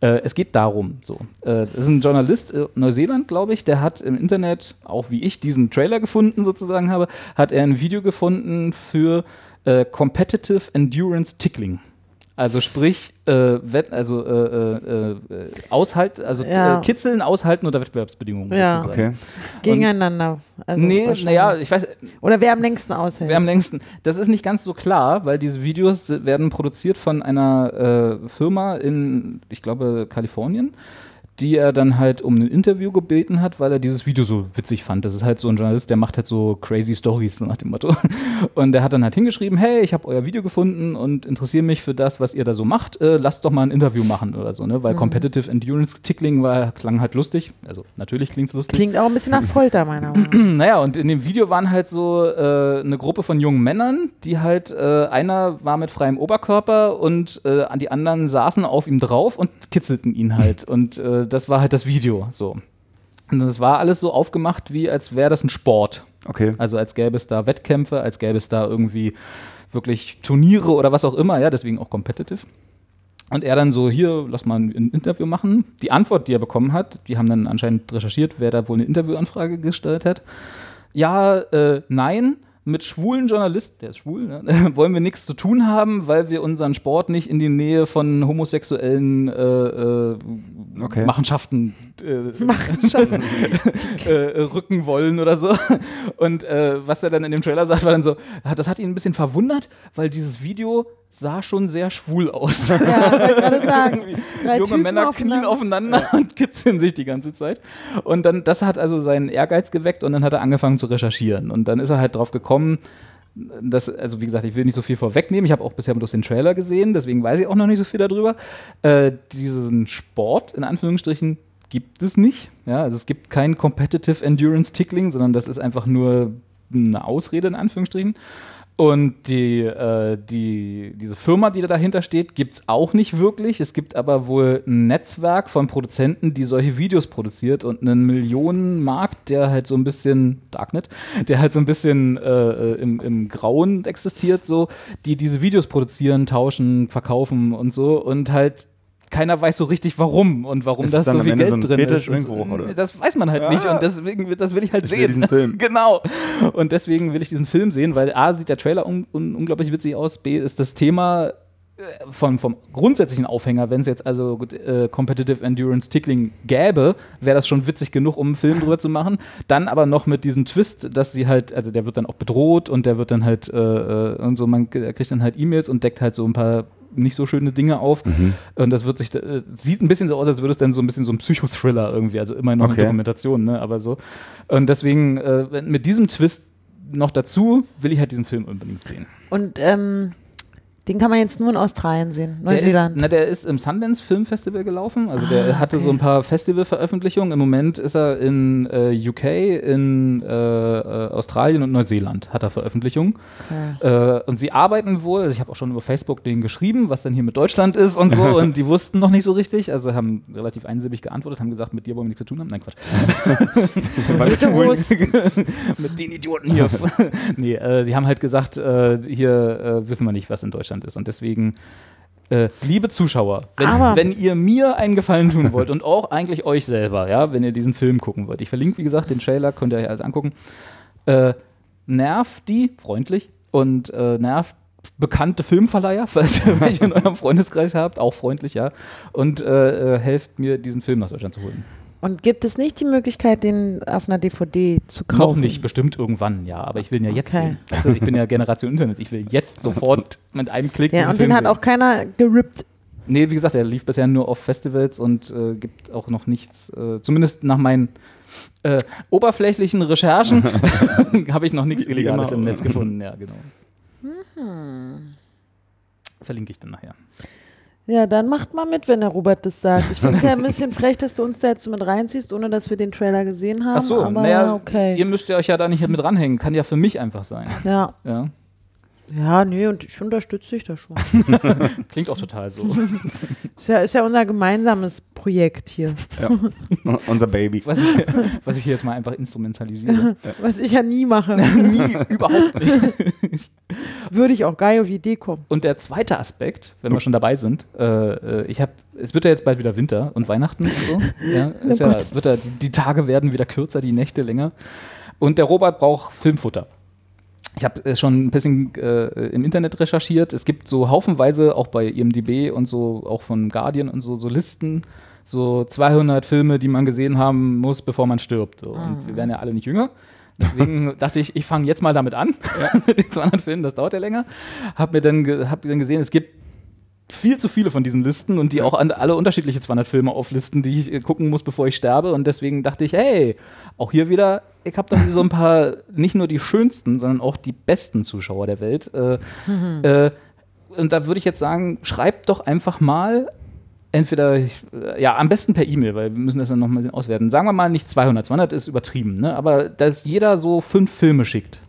Äh, es geht darum, so. Äh, das ist ein Journalist, äh, Neuseeland, glaube ich, der hat im Internet, auch wie ich diesen Trailer gefunden sozusagen habe, hat er ein Video gefunden für äh, Competitive Endurance Tickling. Also sprich, äh, Wett, also äh, äh, äh, aushalt, also Ja. äh, kitzeln, aushalten unter Wettbewerbsbedingungen Ja. sozusagen. Okay. Gegeneinander. Also nee, naja, ich weiß, Oder wer am längsten aushält. wer am längsten. Das ist nicht ganz so klar, weil diese Videos werden produziert von einer äh, Firma in, ich glaube, Kalifornien, die er dann halt um ein Interview gebeten hat, weil er dieses Video so witzig fand. Das ist halt so ein Journalist, der macht halt so crazy Stories nach dem Motto. Und der hat dann halt hingeschrieben, hey, ich habe euer Video gefunden und interessiere mich für das, was ihr da so macht. Äh, lasst doch mal ein Interview machen oder so, ne? Weil Competitive Endurance Tickling war, klang halt lustig. Also natürlich klingt es lustig. Klingt auch ein bisschen nach Folter, meiner Meinung nach. Naja, und in dem Video waren halt so äh, eine Gruppe von jungen Männern, die halt, äh, einer war mit freiem Oberkörper und äh, an die anderen saßen auf ihm drauf und kitzelten ihn halt. Und äh, das war halt das Video so. Und das war alles so aufgemacht, wie als wäre das ein Sport. Okay. Also als gäbe es da Wettkämpfe, als gäbe es da irgendwie wirklich Turniere oder was auch immer, ja, deswegen auch competitive. Und er dann so, hier, lass mal ein Interview machen. Die Antwort, die er bekommen hat, die haben dann anscheinend recherchiert, wer da wohl eine Interviewanfrage gestellt hat. Ja, äh, nein, mit schwulen Journalisten, der ist schwul, ne, wollen wir nichts zu tun haben, weil wir unseren Sport nicht in die Nähe von homosexuellen äh, äh, Okay. Machenschaften äh, äh, rücken wollen oder so. Und äh, was er dann in dem Trailer sagt, war dann so, das hat ihn ein bisschen verwundert, weil dieses Video sah schon sehr schwul aus. Ja, gerade sagen. Junge Typen Männer knien aufeinander und kitzeln sich die ganze Zeit. Und dann, das hat also seinen Ehrgeiz geweckt und dann hat er angefangen zu recherchieren. Und dann ist er halt drauf gekommen, das, also wie gesagt, ich will nicht so viel vorwegnehmen. Ich habe auch bisher bloß den Trailer gesehen, deswegen weiß ich auch noch nicht so viel darüber. Äh, diesen Sport, in Anführungsstrichen, gibt es nicht. Ja, also es gibt kein Competitive Endurance Tickling, sondern das ist einfach nur eine Ausrede in Anführungsstrichen. Und die, äh, die, diese Firma, die da dahinter steht, gibt es auch nicht wirklich. Es gibt aber wohl ein Netzwerk von Produzenten, die solche Videos produziert und einen Millionenmarkt, der halt so ein bisschen, Darknet, der halt so ein bisschen äh, im, im Grauen existiert, so, die diese Videos produzieren, tauschen, verkaufen und so und halt keiner weiß so richtig warum und warum Ist das so viel Geld so drin Fetisch ist. irgendwo, oder? Das weiß man halt Ja. nicht und deswegen, will- das will ich halt Ich will sehen. diesen Film. genau. Und deswegen will ich diesen Film sehen, weil A, sieht der Trailer un un unglaublich witzig aus, B, ist das Thema äh, vom, vom grundsätzlichen Aufhänger, wenn es jetzt also äh, Competitive Endurance Tickling gäbe, wäre das schon witzig genug, um einen Film drüber zu machen. Dann aber noch mit diesem Twist, dass sie halt, also der wird dann auch bedroht und der wird dann halt äh, äh, und so, man kriegt dann halt E-Mails und deckt halt so ein paar nicht so schöne Dinge auf. Und das wird sich, äh, sieht ein bisschen so aus, als würde es dann so ein bisschen so ein Psychothriller irgendwie, also immer noch Okay. eine Dokumentation, ne, aber so. Und deswegen, äh, mit diesem Twist noch dazu, will ich halt diesen Film unbedingt sehen. Und ähm, den kann man jetzt nur in Australien sehen, Der ist, Neuseeland. na, der ist im Sundance Film Festival gelaufen. Also der Ah, hatte okay. so ein paar Festivalveröffentlichungen. Im Moment ist er in äh, UK, in äh, Australien und Neuseeland hat er Veröffentlichungen. Okay. Äh, und sie arbeiten wohl, also ich habe auch schon über Facebook denen geschrieben, was denn hier mit Deutschland ist und so. und die wussten noch nicht so richtig. Also haben relativ einsilbig geantwortet, haben gesagt, mit dir wollen wir nichts zu tun haben. Nein, Quatsch. Mit den Idioten hier. nee, äh, die haben halt gesagt, äh, hier äh, wissen wir nicht, was in Deutschland ist. Und deswegen, äh, liebe Zuschauer, wenn, wenn ihr mir einen Gefallen tun wollt und auch eigentlich euch selber, ja, wenn ihr diesen Film gucken wollt, ich verlinke, wie gesagt, den Trailer, könnt ihr euch alles angucken, äh, nervt die freundlich und äh, nervt bekannte Filmverleiher, falls ihr welche in eurem Freundeskreis habt, auch freundlich, ja, und äh, äh, helft mir, diesen Film nach Deutschland zu holen. Und gibt es nicht die Möglichkeit, den auf einer DVD zu kaufen? Noch nicht, bestimmt irgendwann, ja. Aber ich will ihn ja jetzt Okay. sehen. Du, ich bin ja Generation Internet. Ich will jetzt sofort mit einem Klick Ja, und Film den hat sehen. auch keiner gerippt. Nee, wie gesagt, er lief bisher nur auf Festivals und äh, gibt auch noch nichts, äh, zumindest nach meinen äh, oberflächlichen Recherchen habe ich noch nichts Illegales im Netz gefunden. Ja, genau. Mhm. Verlinke ich dann nachher. Ja, dann macht mal mit, wenn der Robert das sagt. Ich finde es ja ein bisschen frech, dass du uns da jetzt mit reinziehst, ohne dass wir den Trailer gesehen haben. Ach so, aber naja, okay. ihr müsst ja euch ja da nicht mit ranhängen. Kann ja für mich einfach sein. ja. Ja. ja, nee, und ich unterstütze dich da schon. Klingt auch total so. ist, ja, ist ja unser gemeinsames Projekt hier. Ja. Unser Baby. Was ich, was ich hier jetzt mal einfach instrumentalisiere. Was ich ja nie mache. Nie, überhaupt nicht. Würde ich auch gar nicht auf die Idee kommen. Und der zweite Aspekt, wenn wir schon dabei sind, äh, äh, ich habe, es wird ja jetzt bald wieder Winter und Weihnachten und so. Ja, ist ja, wird ja, die, die Tage werden wieder kürzer, die Nächte länger. Und der Robert braucht Filmfutter. Ich habe äh, schon ein bisschen äh, im Internet recherchiert. Es gibt so haufenweise, auch bei IMDb und so, auch von Guardian und so, so Listen, so 200 Filme, die man gesehen haben muss, bevor man stirbt. So. Und wir werden ja alle nicht jünger. Deswegen dachte ich, ich fange jetzt mal damit an, mit den 200 Filmen, das dauert ja länger. Hab mir dann, hab dann gesehen, es gibt viel zu viele von diesen Listen und die auch an alle unterschiedliche 200 Filme auflisten, die ich äh, gucken muss, bevor ich sterbe. Und deswegen dachte ich, hey, auch hier wieder, ich habe doch so ein paar, nicht nur die schönsten, sondern auch die besten Zuschauer der Welt. Äh, äh, und da würde ich jetzt sagen, schreibt doch einfach mal, entweder, ich- ja, am besten per E-Mail, weil wir müssen das dann noch mal auswerten. Sagen wir mal nicht 200, 200 ist übertrieben, ne? aber dass jeder so fünf Filme schickt,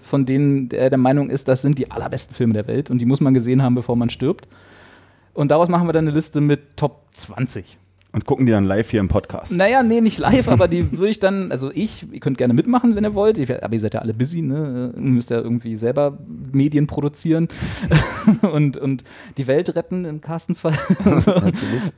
von denen er der Meinung ist, das sind die allerbesten Filme der Welt und die muss man gesehen haben, bevor man stirbt. Und daraus machen wir dann eine Liste mit Top 20. Und gucken die dann live hier im Podcast. Naja, nee, nicht live, aber die würde ich dann, also ich, ihr könnt gerne mitmachen, wenn ihr wollt. Ich, aber ihr seid ja alle busy, ne? Ihr müsst ja irgendwie selber Medien produzieren und, und die Welt retten im Carstens Fall. so.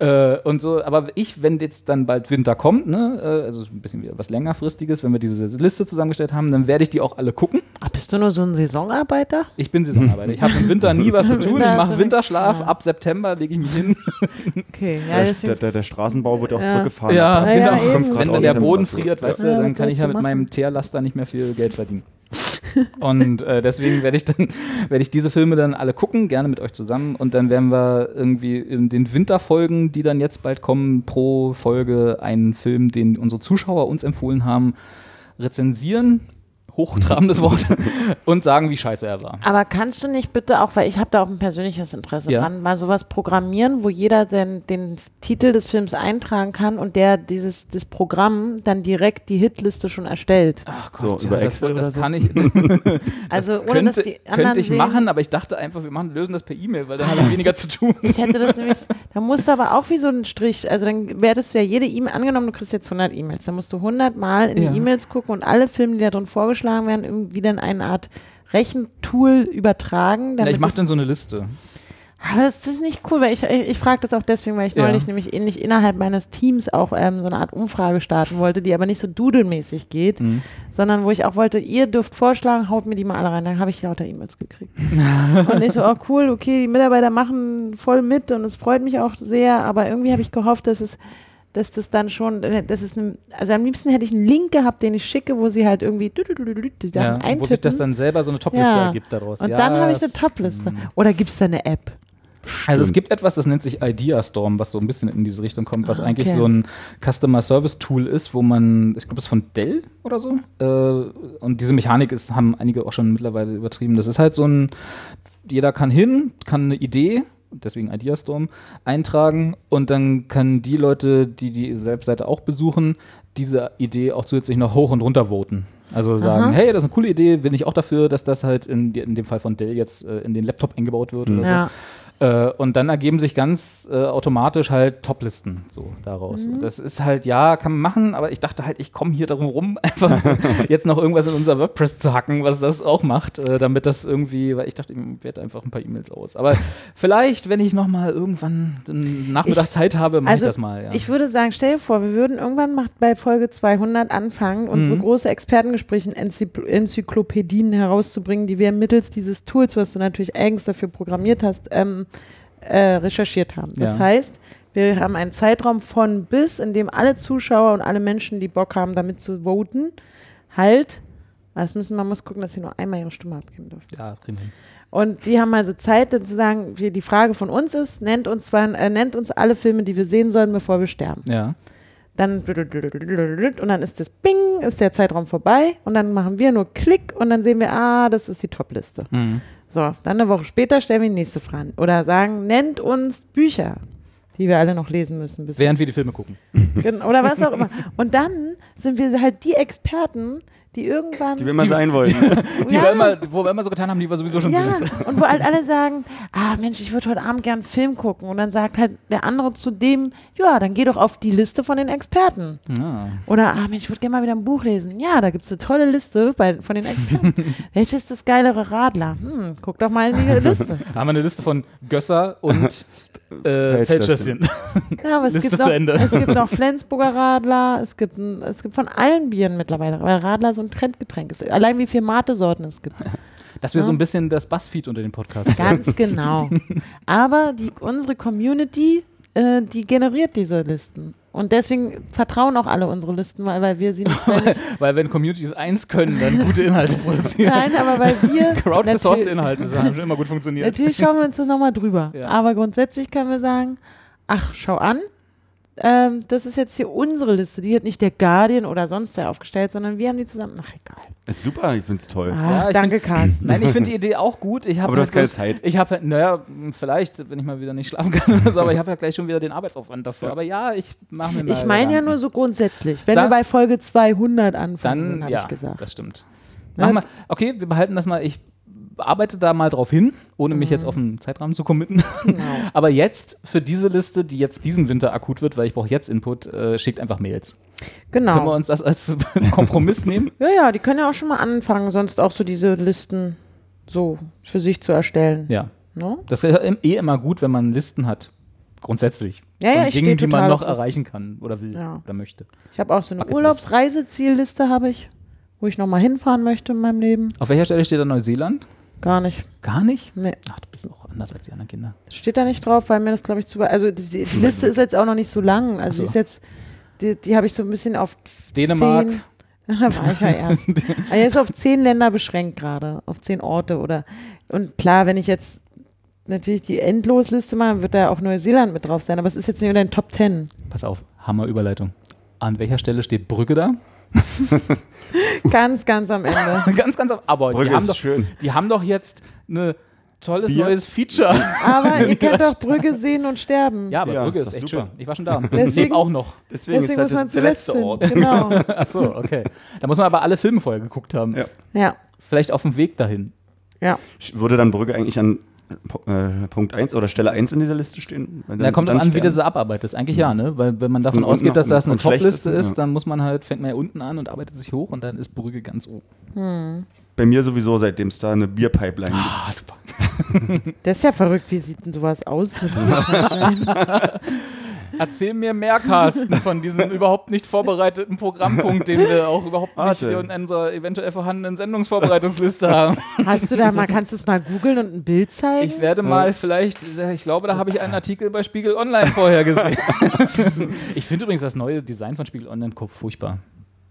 äh, und so, aber ich, wenn jetzt dann bald Winter kommt, ne, äh, also ein bisschen was längerfristiges, wenn wir diese Liste zusammengestellt haben, dann werde ich die auch alle gucken. Ah, bist du nur so ein Saisonarbeiter? Ich bin Saisonarbeiter. Ich habe im Winter nie was zu tun. Ich mache Winterschlaf. Ab September lege ich mich hin. Okay, ja, Der, der, der, der Straßenbau wird ja auch Ja. zurückgefahren. Ja, Ja, genau. ja, Wenn dann der Boden friert, weißt du, dann kann ich ja mit machen? meinem Teerlaster nicht mehr viel Geld verdienen. Und äh, deswegen werde ich dann werde ich diese Filme dann alle gucken, gerne mit euch zusammen. Und dann werden wir irgendwie in den Winterfolgen, die dann jetzt bald kommen, pro Folge einen Film, den unsere Zuschauer uns empfohlen haben, rezensieren, hochtrabendes Wort, und sagen, wie scheiße er war. Aber kannst du nicht bitte auch, weil ich habe da auch ein persönliches Interesse Ja. dran, mal sowas programmieren, wo jeder den, den Titel des Films eintragen kann und der dieses das Programm dann direkt die Hitliste schon erstellt. Ach So, über das, Excel das oder so? kann ich, Also ohne könnte, dass die anderen könnte ich sehen. machen, aber ich dachte einfach, wir machen, lösen das per E-Mail, weil dann habe ich weniger zu tun. Ich hätte das nämlich, da musst du aber auch wie so ein Strich, also dann werdest du ja jede E-Mail, angenommen, du kriegst jetzt 100 E-Mails, dann musst du 100 Mal in Ja. die E-Mails gucken und alle Filme, die da drin vorgeschlagen werden, irgendwie dann eine Art Rechentool übertragen. Ja, ich mache dann so eine Liste. Aber das ist nicht cool, weil ich, ich, ich frage das auch deswegen, weil ich Ja. neulich nämlich ähnlich innerhalb meines Teams auch ähm, so eine Art Umfrage starten wollte, die aber nicht so dudelmäßig geht, Mhm. sondern wo ich auch wollte, ihr dürft vorschlagen, haut mir die mal alle rein. Dann habe ich lauter E-Mails gekriegt. und ich so, oh cool, okay, die Mitarbeiter machen voll mit und es freut mich auch sehr, aber irgendwie habe ich gehofft, dass es dass das dann schon, äh, das ist eine, also am liebsten hätte ich einen Link gehabt, den ich schicke, wo sie halt irgendwie die Ja, Sachen wo sich eintippen. das dann selber so eine Topliste Ja. ergibt daraus. und ja, dann habe ich eine Topliste. Oder gibt es da eine App? Also es Stimmt. gibt etwas, das nennt sich Ideastorm, was so ein bisschen in diese Richtung kommt, was Ah, eigentlich okay. so ein Customer Service Tool ist, wo man, ich glaube, das ist von Dell oder so. Äh, und diese Mechanik ist, haben einige auch schon mittlerweile übertrieben. Das ist halt so ein, jeder kann hin, kann eine Idee, deswegen Ideastorm, eintragen und dann können die Leute, die die Webseite auch besuchen, diese Idee auch zusätzlich noch hoch und runter voten. Also sagen, Aha. hey, das ist eine coole Idee, bin ich auch dafür, dass das halt in, in dem Fall von Dell jetzt äh, in den Laptop eingebaut wird oder so. Äh, und dann ergeben sich ganz äh, automatisch halt Toplisten so daraus. Mhm. Das ist halt, ja, kann man machen, aber ich dachte halt, ich komme hier darum rum, einfach jetzt noch irgendwas in unser WordPress zu hacken, was das auch macht, äh, damit das irgendwie, weil ich dachte, ich werde einfach ein paar E-Mails aus. Aber vielleicht, wenn ich nochmal irgendwann einen Nachmittag Ich- Zeit habe, mache Also, ich das mal. Ja. Ich würde sagen, stell dir vor, wir würden irgendwann mal bei Folge 200 anfangen, unsere Mhm. große Expertengespräche in Enzykl Enzyklopädien herauszubringen, die wir mittels dieses Tools, was du natürlich eigens dafür programmiert hast, ähm, äh, recherchiert haben. Das Ja. heißt, wir haben einen Zeitraum von bis, in dem alle Zuschauer und alle Menschen, die Bock haben, damit zu voten, halt, das müssen, man muss gucken, dass sie nur einmal ihre Stimme abgeben dürfen. ja, hin. Und die haben also Zeit, dann zu sagen, die Frage von uns ist, nennt uns, zwei, äh, nennt uns alle Filme, die wir sehen sollen, bevor wir sterben. Ja. Dann und dann ist das Bing, ist der Zeitraum vorbei und dann machen wir nur Klick und dann sehen wir, ah, das ist die Topliste. Mhm. So, dann eine Woche später stellen wir die nächste Frage. Oder sagen, nennt uns Bücher, die wir alle noch lesen müssen. Während wir die Filme gucken. Oder was auch immer. Und dann sind wir halt die Experten, die irgendwann. Die wir immer sein wollen. Die Ja. wir immer, wo wir immer so getan haben, die wir sowieso schon ja, sind. und wo halt alle sagen, ah Mensch, ich würde heute Abend gern einen Film gucken. Und dann sagt halt der andere zu dem, ja, dann geh doch auf die Liste von den Experten. Ja. Oder, ah Mensch, ich würde gerne mal wieder ein Buch lesen. Ja, da gibt es eine tolle Liste bei, von den Experten. Welches ist das geilere Radler? Hm, guck doch mal in die Liste. Da haben wir eine Liste von Gösser und äh, Feldschlösschen. Ja, aber es Liste gibt, zu noch, Ende. es gibt noch Flensburger Radler, es gibt, es gibt von allen Bieren mittlerweile, weil Radler so ein Trendgetränk ist. Allein wie viele Mate-Sorten es gibt. Dass wir Ja. so ein bisschen das Buzzfeed unter den Podcasts Ganz genau. Aber die, unsere Community, äh, die generiert diese Listen. Und deswegen vertrauen auch alle unsere Listen, weil, weil wir sie nicht, weil nicht Weil wenn Communities eins können, dann gute Inhalte produzieren. Nein, aber weil wir Crowdgesourced natür- Inhalte, das haben schon immer gut funktioniert. natürlich schauen wir uns das nochmal drüber. Ja. Aber grundsätzlich können wir sagen, ach, schau an, ähm, das ist jetzt hier unsere Liste. Die hat nicht der Guardian oder sonst wer aufgestellt, sondern wir haben die zusammen. Ach, egal. Ist super, ich find's toll. Ach, ich danke, Carsten. Nein, ich finde die Idee auch gut. Ich Aber du halt hast keine bloß- Zeit. Ich habe, naja, vielleicht, wenn ich mal wieder nicht schlafen kann oder so, aber ich habe ja gleich schon wieder den Arbeitsaufwand dafür. Aber ja, ich mache mir mal Ich meine ja nur so grundsätzlich. Wenn Sag- wir bei Folge 200 anfangen, Dann, habe ja, ich gesagt. das stimmt. Mach mal, okay, wir behalten das mal. Ich arbeite da mal drauf hin, ohne mich jetzt auf einen Zeitrahmen zu committen. Genau. Aber jetzt für diese Liste, die jetzt diesen Winter akut wird, weil ich brauche jetzt Input, äh, schickt einfach Mails. Können wir Genau. uns das als Kompromiss nehmen? Ja, ja, die können ja auch schon mal anfangen, sonst auch so diese Listen so für sich zu erstellen. Ja. Ne? Das ist eh immer gut, wenn man Listen hat. Grundsätzlich. Ja, ja, ich Dingen, stehe die man noch erreichen kann oder will Ja. oder möchte. Ich habe auch so eine. Urlaubsreisezielliste, habe ich, wo ich nochmal hinfahren möchte in meinem Leben. Auf welcher Stelle steht da Neuseeland? Gar nicht. Gar nicht? Nee. Ach, du bist auch anders als die anderen Kinder. Steht da nicht drauf, weil mir das, glaube ich, zu. Also die, die Liste ist jetzt auch noch nicht so lang. Also so. die ist jetzt. Die, die habe ich so ein bisschen auf Dänemark. Zehn, da war ich ja erst. Also er ist auf zehn Länder beschränkt gerade, auf zehn Orte oder. Und klar, wenn ich jetzt natürlich die Endlosliste mache, wird da auch Neuseeland mit drauf sein, aber es ist jetzt nicht unter den Top Ten. Pass auf, Hammer Überleitung. An welcher Stelle steht Brügge da? Ganz, ganz am Ende. ganz, ganz. Aber Brügge die haben, doch, schön. die haben doch jetzt eine tolles Bier? neues Feature. Aber ihr kennt doch Brügge sehen und sterben. Ja, aber Ja, Brügge ist ist echt super. schön. Ich war schon da. Deswegen- auch noch. Deswegen, Deswegen ist halt das der letzte hin. Ort. Genau. Ach so, okay. Da muss man aber alle Filme vorher geguckt haben. Ja. Ja, Vielleicht auf dem Weg dahin. ja. Würde dann Brügge eigentlich an Punkt 1 oder Stelle 1 in dieser Liste stehen? Weil Da dann- kommt dann an, wie du sie abarbeitest. Eigentlich ja, ne? Weil wenn man davon ausgeht, dass das eine Topliste ist, ja. dann muss man halt, fängt man ja unten an und arbeitet sich hoch und dann ist Brügge ganz oben. Bei mir sowieso, seitdem es da eine Bierpipeline gibt. Ah, super. Das ist ja verrückt. Wie sieht denn sowas aus? Erzähl mir mehr, Carsten, von diesem überhaupt nicht vorbereiteten Programmpunkt, den wir auch überhaupt nicht Warte. in unserer eventuell vorhandenen Sendungsvorbereitungsliste haben. Hast du da mal, kannst du es mal googeln und ein Bild zeigen? Ich werde mal vielleicht, ich glaube, da habe ich einen Artikel bei Spiegel Online vorher gesehen. ich finde übrigens das neue Design von Spiegel Online furchtbar.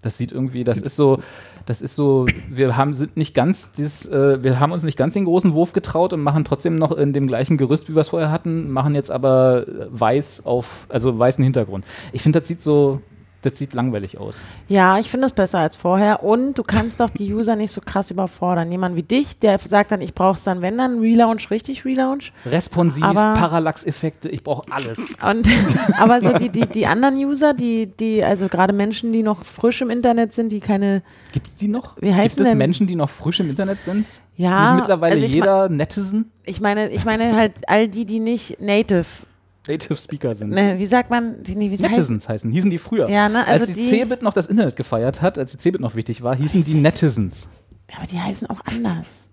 Das sieht irgendwie, das ist so, das ist so, wir haben sind nicht ganz dieses, äh, wir haben uns nicht ganz den großen Wurf getraut und machen trotzdem noch in dem gleichen Gerüst, wie wir es vorher hatten, machen jetzt aber äh, weiß auf, also weißen Hintergrund. Ich finde, das sieht so, das sieht langweilig aus. Ja, ich finde es besser als vorher. Und du kannst doch die User nicht so krass überfordern. Jemand wie dich, der sagt dann, ich brauche es dann, wenn dann Relaunch, richtig Relaunch. Responsiv, Parallax-Effekte, ich brauche alles. Und, aber so die, die, die anderen User, die, die, also gerade Menschen, die noch frisch im Internet sind, die keine, Gibt es die noch? Wie heißen Gibt es Menschen, die noch frisch im Internet sind? Ja, ist nicht mittlerweile also jeder Netizen? ich meine, ich meine halt all die, die nicht native, Native Speaker sind. ne, wie sagt man, nee, wie heißt, Netizens heißen, hießen die früher. Ja, ne, also als die, die- Cebit noch das Internet gefeiert hat, als die Cebit noch wichtig war, hießen die Netizens. aber die heißen auch anders.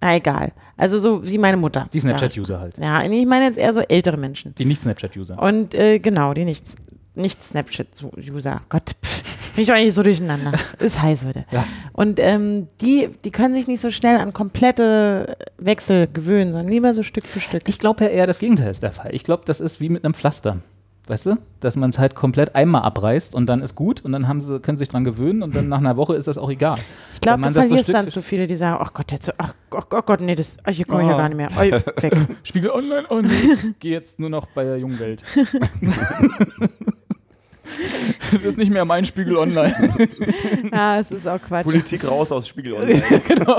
Na egal. Also so wie meine Mutter. Die Snapchat-User halt. Ja, ich meine jetzt eher so ältere Menschen. Die Nicht-Snapchat-User. Und äh, genau, die nicht, nicht Snapchat-User. Gott, pff, bin ich eigentlich so durcheinander. Ist heiß heute. Ja. Und ähm, die, die können sich nicht so schnell an komplette Wechsel gewöhnen, sondern lieber so Stück für Stück. Ich glaube ja eher, das Gegenteil ist der Fall. Ich glaube, das ist wie mit einem Pflaster. Weißt du? Dass man es halt komplett einmal abreißt und dann ist gut und dann haben sie, können sie sich dran gewöhnen und dann nach einer Woche ist das auch egal. Ich glaube, man so verlierst Stück dann zu viele, die sagen, ach Gott, jetzt, so- ach, oh, oh Gott, nee, das, ach, hier komme ich ja Oh. gar nicht mehr. Oh, weg. Spiegel Online und geh jetzt nur noch bei der jungen Welt. das ist nicht mehr mein Spiegel Online. Ja, es ist auch Quatsch. Politik raus aus Spiegel Online. genau.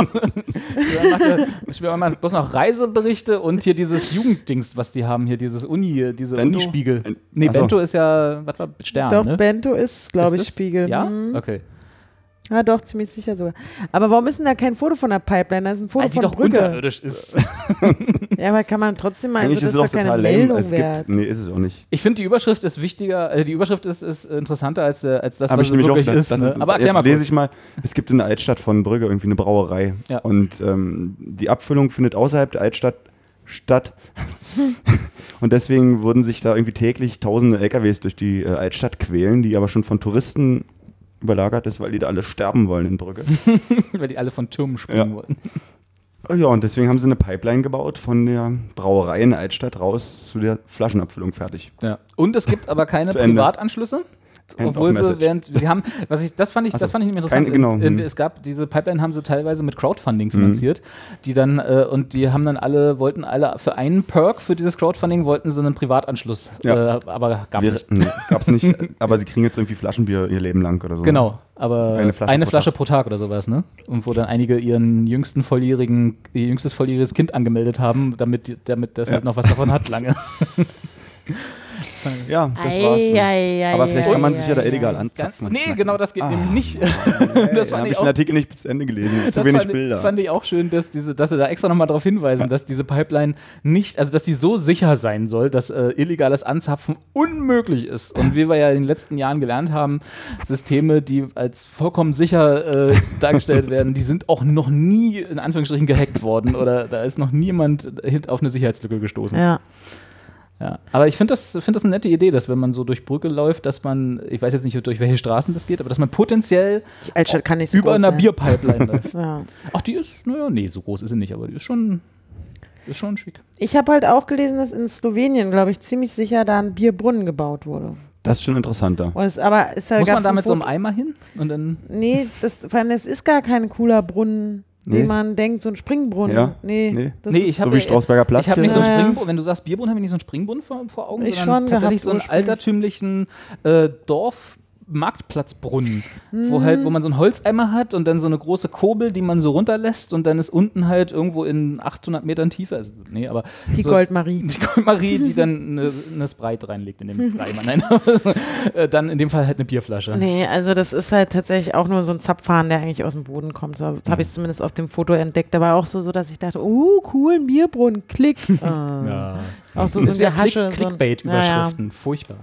Ich will mal bloß noch Reiseberichte und hier dieses Jugenddings, was die haben, hier dieses Uni, diese Bento? Unispiegel. Nee, Ach so. Bento ist ja, was war Stern, Doch, ne? Bento ist, glaube ich, das? Spiegel. Ja? Hm. Okay. Ja, doch, ziemlich sicher sogar. Aber warum ist denn da kein Foto von der Pipeline? Da ist ein Foto Weil die von doch Brügge. unterirdisch ist. Ja, aber kann man trotzdem mal, Eigentlich also ist das es doch keine total lame. Meldung Es wert. gibt, nee, ist es auch nicht. Ich finde, die Überschrift ist wichtiger, äh, die Überschrift ist, ist interessanter als, äh, als das, Hab was ich sie nämlich auch wirklich ist. das Ne? Aber erklär Jetzt mal lese kurz. ich mal, es gibt in der Altstadt von Brügge irgendwie eine Brauerei. Ja. Und ähm, die Abfüllung findet außerhalb der Altstadt statt. und deswegen würden sich da irgendwie täglich tausende LKWs durch die äh, Altstadt quälen, die aber schon von Touristen überlagert ist, weil die da alle sterben wollen in Brügge. Weil die alle von Türmen springen Ja. wollten. Oh ja, und deswegen haben sie eine Pipeline gebaut von der Brauerei in Altstadt raus zu der Flaschenabfüllung fertig. Ja. Und es gibt aber keine Zu Privatanschlüsse. End Obwohl sie während, sie haben, was ich, das fand ich, Ach das fand ich interessant. Keine- genau, In, in, hm. es gab, diese Pipeline haben sie teilweise mit Crowdfunding finanziert, die dann, äh, und die haben dann alle, wollten alle für einen Perk für dieses Crowdfunding wollten sie einen Privatanschluss. Ja. Äh, aber gab Wir, nicht. nee, gab's nicht, aber sie kriegen jetzt irgendwie Flaschenbier ihr Leben lang oder so. Genau, aber Eine Flasche eine pro Flasche pro Tag oder sowas, ne? Und wo dann einige ihren jüngsten volljährigen, ihr jüngstes volljähriges Kind angemeldet haben, damit, damit das Ja. halt noch was davon hat lange. Ja, das war's. Ei, ne. ei, ei, Aber vielleicht ei, kann man ei, sich ja da illegal anzapfen. nee, genau das geht Ah. nämlich nicht. das habe ich den Artikel nicht bis Ende gelesen. Zu wenig fand, Bilder. fand ich auch schön, dass, diese, dass sie da extra nochmal darauf hinweisen, dass diese Pipeline nicht, also dass die so sicher sein soll, dass äh, illegales Anzapfen unmöglich ist. Und wie wir ja in den letzten Jahren gelernt haben, Systeme, die als vollkommen sicher äh, dargestellt werden, die sind auch noch nie in Anführungsstrichen gehackt worden oder da ist noch niemand auf eine Sicherheitslücke gestoßen. Ja. Ja. Aber ich finde das, find das eine nette Idee, dass wenn man so durch Brücke läuft, dass man, ich weiß jetzt nicht, durch welche Straßen das geht, aber dass man potenziell Die Altstadt kann nicht so über einer sein. Bierpipeline läuft. Ja. Ach, die ist, naja, nee, so groß ist sie nicht, aber die ist schon, ist schon schick. Ich habe halt auch gelesen, dass in Slowenien, glaube ich, ziemlich sicher da ein Bierbrunnen gebaut wurde. das ist schon interessanter. Und es, aber es, da Muss man da ein mit so einem Eimer hin? Und dann, Nee, das, vor allem, es ist gar kein cooler Brunnen, Nee. den man denkt, so ein Springbrunnen. Ja. Nee, Nee. das Nee, ist, ich hab- so wie Strausberger Platz ich habe nicht so einen. Springbrunnen, wenn du sagst Bierbrunnen, habe ich nicht so einen Springbrunnen vor, vor Augen, Ich sondern schon tatsächlich so einen altertümlichen äh, Dorf. Marktplatzbrunnen, wo halt, wo man so einen Holzeimer hat und dann so eine große Kurbel, die man so runterlässt und dann ist unten halt irgendwo in 800 Metern Tiefe, also nee, aber Die so, Goldmarie. die Goldmarie, die dann eine, eine Sprite reinlegt in den Eimer. Nein, äh, dann in dem Fall halt eine Bierflasche. Nee, also das ist halt tatsächlich auch nur so ein Zapfhahn, der eigentlich aus dem Boden kommt. So, das habe ich zumindest auf dem Foto entdeckt. Da war auch so, so dass ich dachte, oh, cool, ein Bierbrunnen, klick. Äh, Ja. Auch so, so Das ein wäre Gehasche. Click, so Clickbait-Überschriften, furchtbar.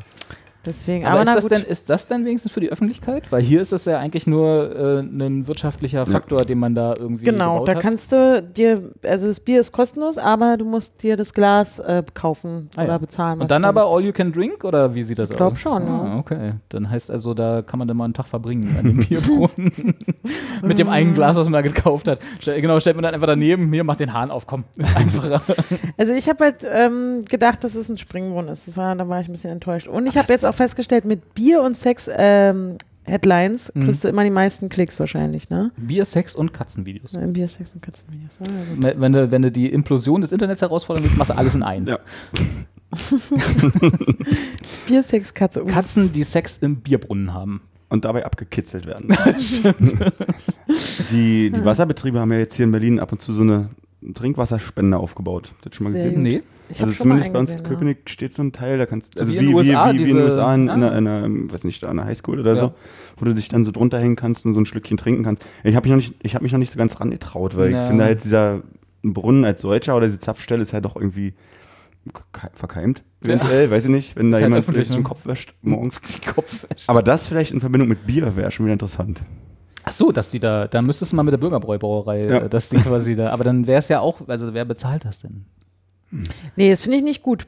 Deswegen, Aber, aber, ist, das denn, ist das denn wenigstens für die Öffentlichkeit? Weil hier ist es ja eigentlich nur äh, ein wirtschaftlicher Faktor, den man da irgendwie Genau, gebaut da hat. kannst du dir, also das Bier ist kostenlos, aber du musst dir das Glas äh, kaufen Ah, oder ja. bezahlen. Und dann du- aber all you can drink oder wie sieht das Ich glaub aus? schon, ah, ja. Okay, dann heißt also, da kann man dann mal einen Tag verbringen an dem Bierbrunnen. Mit dem einen Glas, was man da gekauft hat. Stell, genau, stellt man dann einfach daneben, hier, mach den Hahn auf, komm, ist einfacher. Also ich habe halt ähm, gedacht, dass es ein Springbrunnen ist. Das war, da war ich ein bisschen enttäuscht. Und ich habe jetzt auch festgestellt, mit Bier und Sex ähm, Headlines Mhm. kriegst du immer die meisten Klicks wahrscheinlich, ne? Bier, Sex und Katzenvideos. Ja, Bier, Sex und Katzenvideos. Ah, ja. Wenn du, wenn du die Implosion des Internets herausfordern willst, machst du alles in eins. Ja. Bier, Sex, Katze. Uh. Katzen, die Sex im Bierbrunnen haben. Und dabei abgekitzelt werden. die, die Wasserbetriebe haben ja jetzt hier in Berlin ab und zu so eine Trinkwasserspende aufgebaut. Habt ihr das schon mal Sehr gesehen? gut. Nee. Ich also zumindest bei uns in eingesehen, ja. Köpenick steht so ein Teil, da kannst So also wie wie, in den wie, USA, wie, wie in den USA in, Ah. in, einer, in einer, weiß nicht, einer Highschool oder Ja. so, wo du dich dann so drunter hängen kannst und so ein Schlückchen trinken kannst. Ich habe mich, noch nicht- ich mich noch nicht so ganz rangetraut, weil Ja. ich finde halt dieser Brunnen als solcher oder diese Zapfstelle ist halt doch irgendwie ke- verkeimt, eventuell, weiß ich nicht, wenn da halt jemand sich den ne? Kopf wäscht morgens. Die Kopfwäsche. Aber das vielleicht in Verbindung mit Bier wäre schon wieder interessant. Ach so, dass die da, da müsstest du mal mit der Bürgerbräubrauerei Ja. äh, das Ding quasi da, aber dann wäre es ja auch, also wer bezahlt das denn? Nee, das finde ich nicht gut.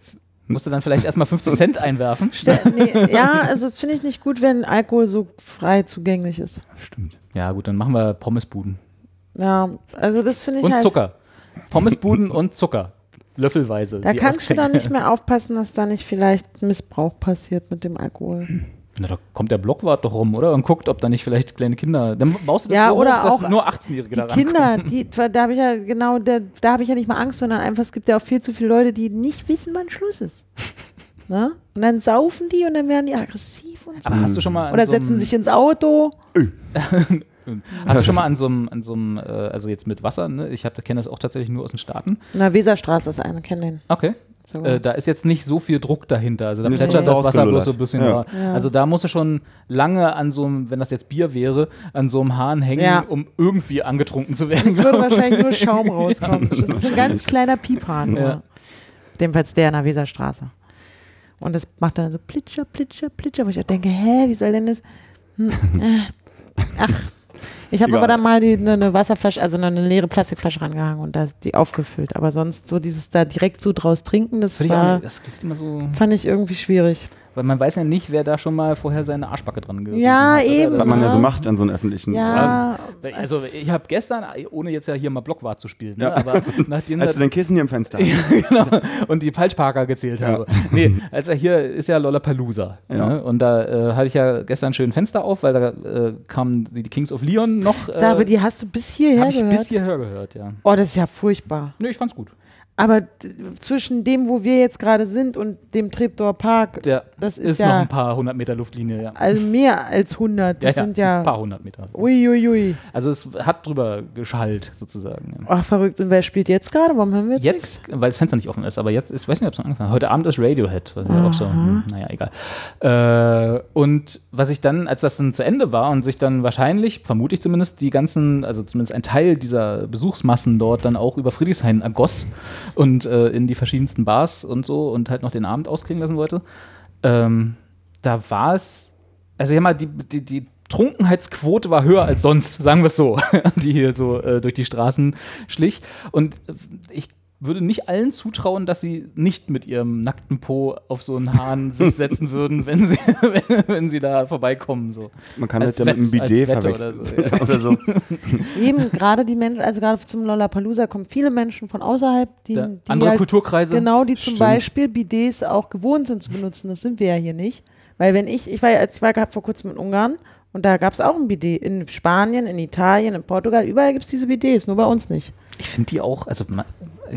Musst du dann vielleicht erstmal 50 Cent einwerfen? Stell, nee, ja, also das finde ich nicht gut, wenn Alkohol so frei zugänglich ist. Stimmt. Ja, gut, dann machen wir Pommesbuden. Ja, also das finde ich Und halt. Zucker. Pommesbuden und Zucker. Löffelweise. Da kannst du dann nicht mehr aufpassen, dass da nicht vielleicht Missbrauch passiert mit dem Alkohol. Na, da kommt der Blockwart doch rum, oder? Und guckt, ob da nicht vielleicht kleine Kinder. Dann baust du das Ja, so oder hoch, dass auch nur 18-Jährige da. Kinder, die, da habe ich ja genau, da, da habe ich ja nicht mal Angst, sondern einfach, es gibt ja auch viel zu viele Leute, die nicht wissen, wann Schluss ist. Ne? Und dann saufen die und dann werden die aggressiv und so. Aber hast du schon mal Oder so setzen sich ins Auto. Hast du schon mal an so einem, an so einem, äh, also jetzt mit Wasser, ne? Ich kenne das auch tatsächlich nur aus den Staaten. Na, Weserstraße ist eine, kenn den. Okay. Sogar. Äh, da ist jetzt nicht so viel Druck dahinter. Also da Nee, plätschert das Wasser bloß so ein bisschen. Ja. Ja. Also da musst du schon lange an so einem, wenn das jetzt Bier wäre, an so einem Hahn hängen, Ja. um irgendwie angetrunken zu werden. Es würde wahrscheinlich nur Schaum rauskommen. Das ist ein ganz kleiner Piephahn. Jedenfalls der in der Weserstraße. Und das macht dann so plitscher, plitscher, plitscher, wo ich auch denke, hä, wie soll denn das? Hm, äh. Ach. Ich habe aber dann mal die, eine, eine Wasserflasche, also eine, eine leere Plastikflasche rangehangen und da die aufgefüllt. Aber sonst so dieses da direkt so draus trinken, das, würde ich war, nicht- das ist immer so, fand ich irgendwie schwierig. weil man weiß ja nicht, wer da schon mal vorher seine Arschbacke dran gerieben Ja, hat. oder? eben. Was man ja so Ja. macht an so einem öffentlichen. Ja, Also ich habe gestern, ohne jetzt ja hier mal Blockwart zu spielen, ne, Ja. aber nachdem Als du dein Kissen hier im Fenster hast. genau, und die Falschparker gezählt Ja. habe. Nee, also hier ist ja Lollapalooza. Ja. Ne? Und da äh, hatte ich ja gestern schön Fenster auf, weil da äh, kamen die die Kings of Leon noch. Äh, Sag, aber die hast du bis hierher habe ich gehört? bis hierher gehört, ja. oh, das ist ja furchtbar. Nee, ich fand's gut. Aber zwischen dem, wo wir jetzt gerade sind und dem Treptower Park, Der das ist, ist, noch ja ein paar hundert Meter Luftlinie, ja. also mehr als 100. Das sind ja, ein paar hundert Meter. Uiuiui. Ui, ui. Also es hat drüber geschallt, sozusagen. Ja. Ach, verrückt. Und wer spielt jetzt gerade? Warum hören wir jetzt, Jetzt, weil das Fenster nicht offen ist, aber jetzt, ist, ich weiß nicht, ob es noch angefangen hat. Heute Abend ist Radiohead, was ja auch so, hm, naja, egal. Äh, und was ich dann, als das dann zu Ende war und sich dann wahrscheinlich, vermute ich zumindest, die ganzen, also zumindest ein Teil dieser Besuchsmassen dort dann auch über Friedrichshain ergoss und äh, in die verschiedensten Bars und so und halt noch den Abend ausklingen lassen wollte, ähm, da war es, also ich sag mal, die, die, die Trunkenheitsquote war höher als sonst, sagen wir es so, die hier so äh, durch die Straßen schlich. Und ich würde nicht allen zutrauen, dass sie nicht mit ihrem nackten Po auf so einen Hahn sich setzen würden, wenn sie, wenn, wenn sie da vorbeikommen. So. Man kann Als das ja mit einem Wett- Bidet verwechseln. oder so, ja. Oder so. Eben gerade die Menschen, also gerade zum Lollapalooza kommen viele Menschen von außerhalb, die, die andere halt, Kulturkreise. genau, die zum Stimmt. Beispiel Bidets auch gewohnt sind zu benutzen. Das sind wir ja hier nicht. Weil wenn ich, ich war ja, ich war gerade vor kurzem in Ungarn und da gab es auch ein Bidet. In Spanien, in Italien, in Portugal, überall gibt es diese Bidets, nur bei uns nicht. Ich finde die auch, also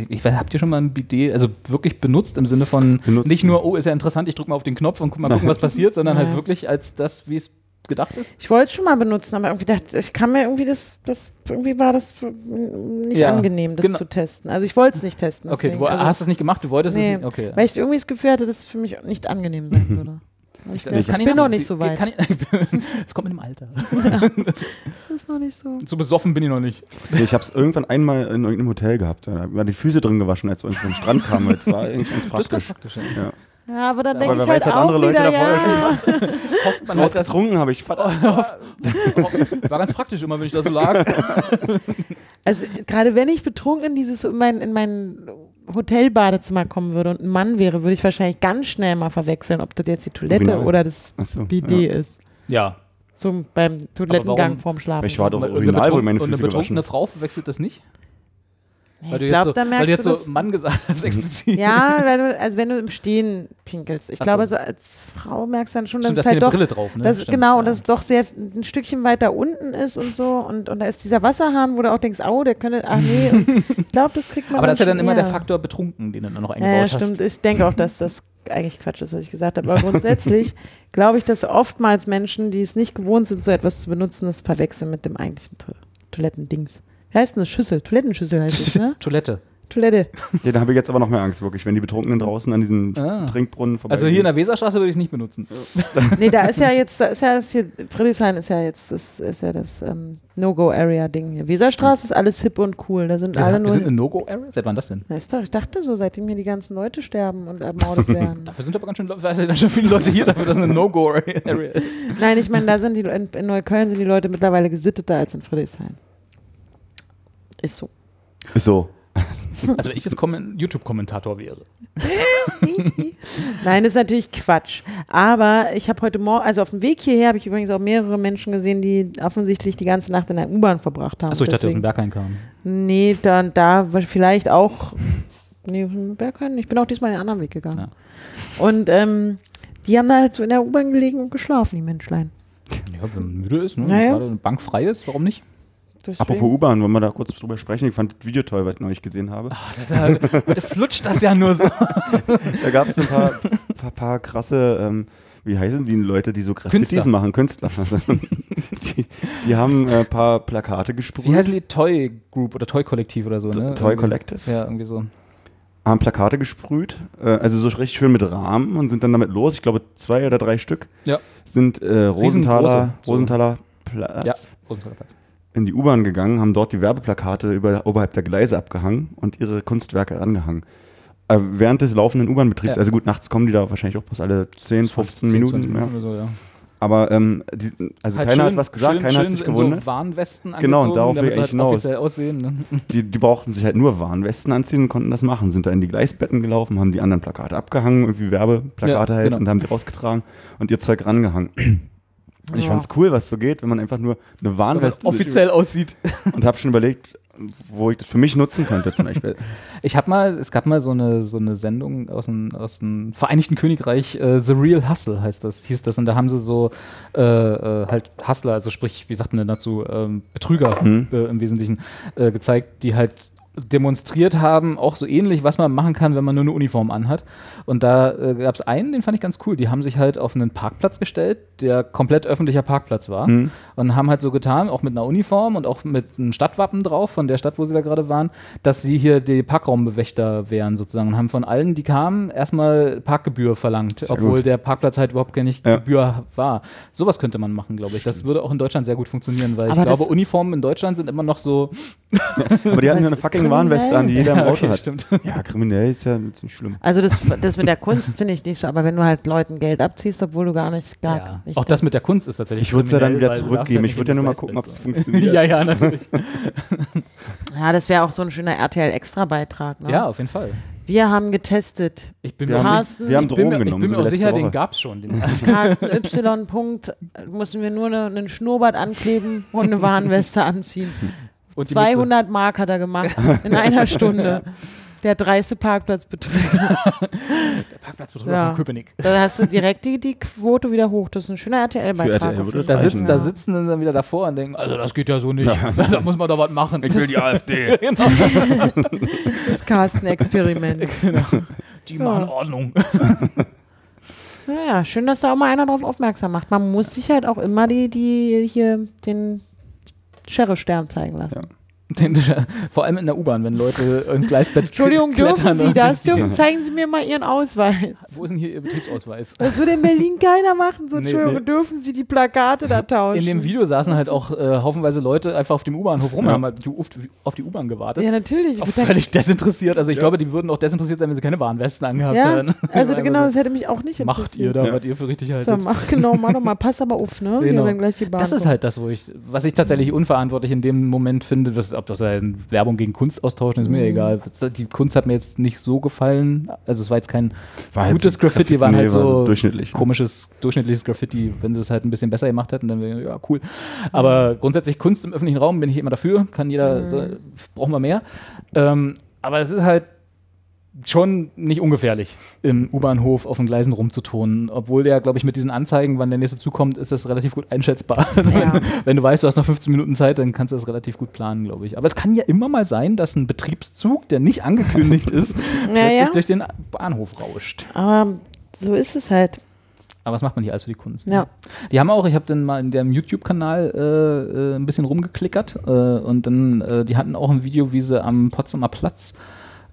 ich weiß, habt ihr schon mal ein Bidet, also wirklich benutzt im Sinne von Benutzt, nicht nur, oh, ist ja interessant, ich drücke mal auf den Knopf und guck mal gucken, was passiert, sondern halt wirklich als das, wie es gedacht ist? Ich wollte es schon mal benutzen, aber irgendwie dachte ich, kann mir irgendwie das, das irgendwie war das nicht Ja, angenehm, das genau. zu testen. Also ich wollte es nicht testen. Okay, deswegen. du also, hast es nicht gemacht, du wolltest Nee, es nicht. Okay. Weil ich irgendwie das Gefühl hatte, dass es für mich nicht angenehm sein würde. Aber Ich, Das ich bin noch nicht so weit. Kann ich, das kommt mit dem Alter. Das ist noch nicht so. So besoffen bin ich noch nicht. Nee, ich habe es irgendwann einmal in irgendeinem Hotel gehabt. Da waren die Füße drin gewaschen, als wir uns vom Strand kamen. Das war eigentlich ganz Das ist ganz praktisch. praktisch. Ja. Ja. Ja, aber dann denke wer ich halt weiß, hat auch andere Leute wieder, vorher ja. Hofft man dass, getrunken habe ich. War ganz praktisch immer, wenn ich da so lag. Also gerade wenn ich betrunken in dieses in mein, in mein Hotelbadezimmer kommen würde und ein Mann wäre, würde ich wahrscheinlich ganz schnell mal verwechseln, ob das jetzt die Toilette Original. oder das Achso, Bidet ja. ist. Ja. Zum, beim Toilettengang warum- vorm Schlafen. Ich war doch Und eine, original, wo ich meine betrunken- und eine Füße betrunkene gewaschen Frau verwechselt das nicht? Nee, Weil du ich glaube, so, da weil merkst du jetzt du so. Mann gesagt hast, explizit. Ja, weil du, also wenn du im Stehen pinkelst. Ich Ach glaube, so. so als Frau merkst du dann schon, dass Stimmt, es halt doch Brille drauf, ne? Das, Stimmt, genau, und ja. dass es doch sehr ein Stückchen weiter unten ist und so. Und, und da ist dieser Wasserhahn, wo du auch denkst, au, der könnte, ach nee. Und ich glaube, das kriegt man Aber das ist ja dann immer der eher. Faktor betrunken, den du dann noch Ja, eingebaut ja, hast. stimmt. Ich denke auch, dass das eigentlich Quatsch ist, was ich gesagt habe. Aber grundsätzlich glaube ich, dass oftmals Menschen, die es nicht gewohnt sind, so etwas zu benutzen, das verwechseln mit dem eigentlichen to Toilettendings. Wie heißt denn das? Schüssel? Toilettenschüssel heißt es, ne? Toilette. Toilette. Ja, da habe ich jetzt aber noch mehr Angst, wirklich, wenn die Betrunkenen draußen an diesem Ah. Trinkbrunnen vorbei Also hier in der Weserstraße würde ich es nicht benutzen. Nee, da ist ja jetzt, da ist ja das hier, Friedrichshain ist ja jetzt, das ist ja das ähm, No-Go-Area-Ding hier. Weserstraße ist alles hip und cool. Da sind alle Wir nur. sind eine No-Go-Area? Seit wann das denn? Na, ist doch, ich dachte so, seitdem hier die ganzen Leute sterben und ermordet werden. Dafür sind aber ganz schön, da schon viele Leute hier dafür, dass es eine No-Go-Area ist. Nein, ich meine, da sind die in, in Neukölln sind die Leute mittlerweile gesitteter als in Friedrichshain. Ist so. Ist so. Also wenn ich jetzt Kommen- YouTube-Kommentator wäre. Nein, das ist natürlich Quatsch. Aber ich habe heute Morgen, also auf dem Weg hierher habe ich übrigens auch mehrere Menschen gesehen, die offensichtlich die ganze Nacht in der U-Bahn verbracht haben. Achso, ich dachte, aus dem Deswegen- Berghain kam. Nee, dann da war vielleicht auch. Nee, Berghain. Ich bin auch diesmal den anderen Weg gegangen. Ja. Und ähm, die haben da halt so in der U-Bahn gelegen und geschlafen, die Menschlein. Ja, wenn man müde ist, ne? Naja. Gerade eine Bank frei ist, warum nicht? Deswegen- Apropos U-Bahn, wollen wir da kurz drüber sprechen? Ich fand das Video toll, was ich neulich gesehen habe. Ach, das ist ja, heute flutscht das ja nur so. Da gab es ein paar, paar, paar krasse, ähm, wie heißen die Leute, die so Graffitis Künstler. machen? Künstler. Also, die, die haben ein äh, paar Plakate gesprüht. Wie heißen die? Toy Group oder Toy Kollektiv oder so, ne? Toy Irgendwie. Collective? Ja, irgendwie so. haben Plakate gesprüht, äh, also so richtig schön mit Rahmen und sind dann damit los. Ich glaube, zwei oder drei Stück Ja. sind äh, Rosenthaler, so. Rosenthaler Platz Ja, Rosenthaler Platz. In die U-Bahn gegangen, haben dort die Werbeplakate über, oberhalb der Gleise abgehangen und ihre Kunstwerke angehangen. Äh, während des laufenden U-Bahn-Betriebs, Ja. also gut, nachts kommen die da wahrscheinlich auch bloß alle 10, 15 Minuten. 20 ja. so, ja. Aber ähm, die, also Halt keiner schön- hat was gesagt, schön, keiner schön hat sich gewundert. So Warnwesten Genau, und darauf damit sie halt hinaus. offiziell aussehen. Ne? Die, die brauchten sich halt nur Warnwesten anziehen und konnten das machen. Sind da in die Gleisbetten gelaufen, haben die anderen Plakate abgehangen, irgendwie Werbeplakate halt genau. und haben die rausgetragen und ihr Zeug rangehangen. Und ich fand's cool, was so geht, wenn man einfach nur eine Warnweste es offiziell aussieht. und habe schon überlegt, wo ich das für mich nutzen könnte zum Beispiel. Ich habe mal, es gab mal so eine, so eine Sendung aus dem, aus dem Vereinigten Königreich, äh, The Real Hustle heißt das, hieß das. Und da haben sie so äh, äh, halt Hustler, also sprich, wie sagt man denn dazu, ähm, Betrüger Mhm. äh, im Wesentlichen äh, gezeigt, die halt demonstriert haben, auch so ähnlich, was man machen kann, wenn man nur eine Uniform anhat. Und da äh, gab es einen, den fand ich ganz cool. Die haben sich halt auf einen Parkplatz gestellt, der komplett öffentlicher Parkplatz war. Mhm. Und haben halt so getan, auch mit einer Uniform und auch mit einem Stadtwappen drauf, von der Stadt, wo sie da gerade waren, dass sie hier die Parkraumbewächter wären sozusagen. Und haben von allen, die kamen, erstmal Parkgebühr verlangt, Sehr obwohl gut. der Parkplatz halt überhaupt gar nicht Ja. Gebühr war. Sowas könnte man machen, glaube ich. Das würde auch in Deutschland sehr gut funktionieren, weil Aber ich glaube, Uniformen in Deutschland sind immer noch so. Aber die hatten ja eine fucking kriminell? Warnweste an, die jeder im Ja, Auto okay, hat. stimmt. Ja, kriminell ist ja nicht schlimm. Also das, das mit der Kunst finde ich nicht so, aber wenn du halt Leuten Geld abziehst, obwohl du gar nicht gar Ja. nicht Auch das mit der Kunst ist tatsächlich. Ich würde es ja dann wieder zurückgeben. Ich würde ja nur mal gucken, ob es funktioniert. ja, ja, natürlich. Ja, das wäre auch so ein schöner RTL-Extra-Beitrag. Ne? Ja, auf jeden Fall. Wir haben getestet. Ich bin Wir mir haben, Carsten, wir haben ich bin Drogen mir, ich genommen. bin mir so auch sicher, den Woche. gab es schon. Den, Carsten Y. Punkt, äh, mussten wir nur eine, einen Schnurrbart ankleben und eine Warnweste anziehen. Und die Mütze. 200 Mark hat er gemacht in einer Stunde. Der dreiste Parkplatzbetrüger. Der Parkplatzbetrüger Ja. von Köpenick. Da hast du direkt die, die Quote wieder hoch. Das ist ein schöner RTL-Beitrag. Da, sitzen, reichen, da ja. sitzen dann, wieder davor und denken, also das geht ja so nicht. da muss man doch was machen. Ich will die AfD. genau. Das Carsten-Experiment. Die Ja. machen Ordnung. Naja, schön, dass da auch mal einer drauf aufmerksam macht. Man muss sich halt auch immer die, die hier den Sherre-Stern zeigen lassen. Ja. Vor allem in der U-Bahn, wenn Leute ins Gleisbett Entschuldigung, klettern. dürfen Sie das? Dürfen, zeigen Sie mir mal Ihren Ausweis. Wo ist denn hier Ihr Betriebsausweis? Das würde in Berlin keiner machen. So, Nee, Entschuldigung, nee. dürfen Sie die Plakate da tauschen? In dem Video saßen halt auch äh, haufenweise Leute einfach auf dem U-Bahnhof rum und Ja. haben halt auf, die- auf die U-Bahn gewartet. Ja, natürlich. Ich Auch völlig desinteressiert. Also ich glaube, die würden auch desinteressiert sein, wenn sie keine Warnwesten angehabt ja, hätten. also Einfach genau, so, das hätte mich auch nicht Macht ihr interessiert. da, Ja. was ihr für richtig So, haltet. mach, genau, mach doch mal, pass aber auf, ne? Genau. Hier, wenn gleich die Bahn Das ist kommt. halt das, wo ich, was ich tatsächlich unverantwortlich in dem Moment finde, das, ob das ein Werbung gegen Kunst austauschen, ist mir Mhm. egal. Die Kunst hat mir jetzt nicht so gefallen. Also es war jetzt kein War jetzt gutes Graffiti, waren nee, halt war so durchschnittlich. komisches, durchschnittliches Graffiti. Wenn sie es halt ein bisschen besser gemacht hätten, dann wäre ja cool. Aber grundsätzlich Kunst im öffentlichen Raum bin ich immer dafür. Kann jeder, so, brauchen wir mehr. Ähm, aber es ist halt schon nicht ungefährlich, im U-Bahnhof auf den Gleisen rumzuturnen. Obwohl der, glaube ich, mit diesen Anzeigen, wann der nächste zukommt, ist das relativ gut einschätzbar. Also Ja. wenn, wenn du weißt, du hast noch 15 Minuten Zeit, dann kannst du das relativ gut planen, glaube ich. Aber es kann ja immer mal sein, dass ein Betriebszug, der nicht angekündigt ist, plötzlich ja. durch den Bahnhof rauscht. Aber so ist es halt. Aber was macht man hier alles für die Kunst? ne? Ja. Die haben auch, ich habe dann mal in dem YouTube-Kanal äh, äh, ein bisschen rumgeklickert äh, und dann, äh, die hatten auch ein Video, wie sie am Potsdamer Platz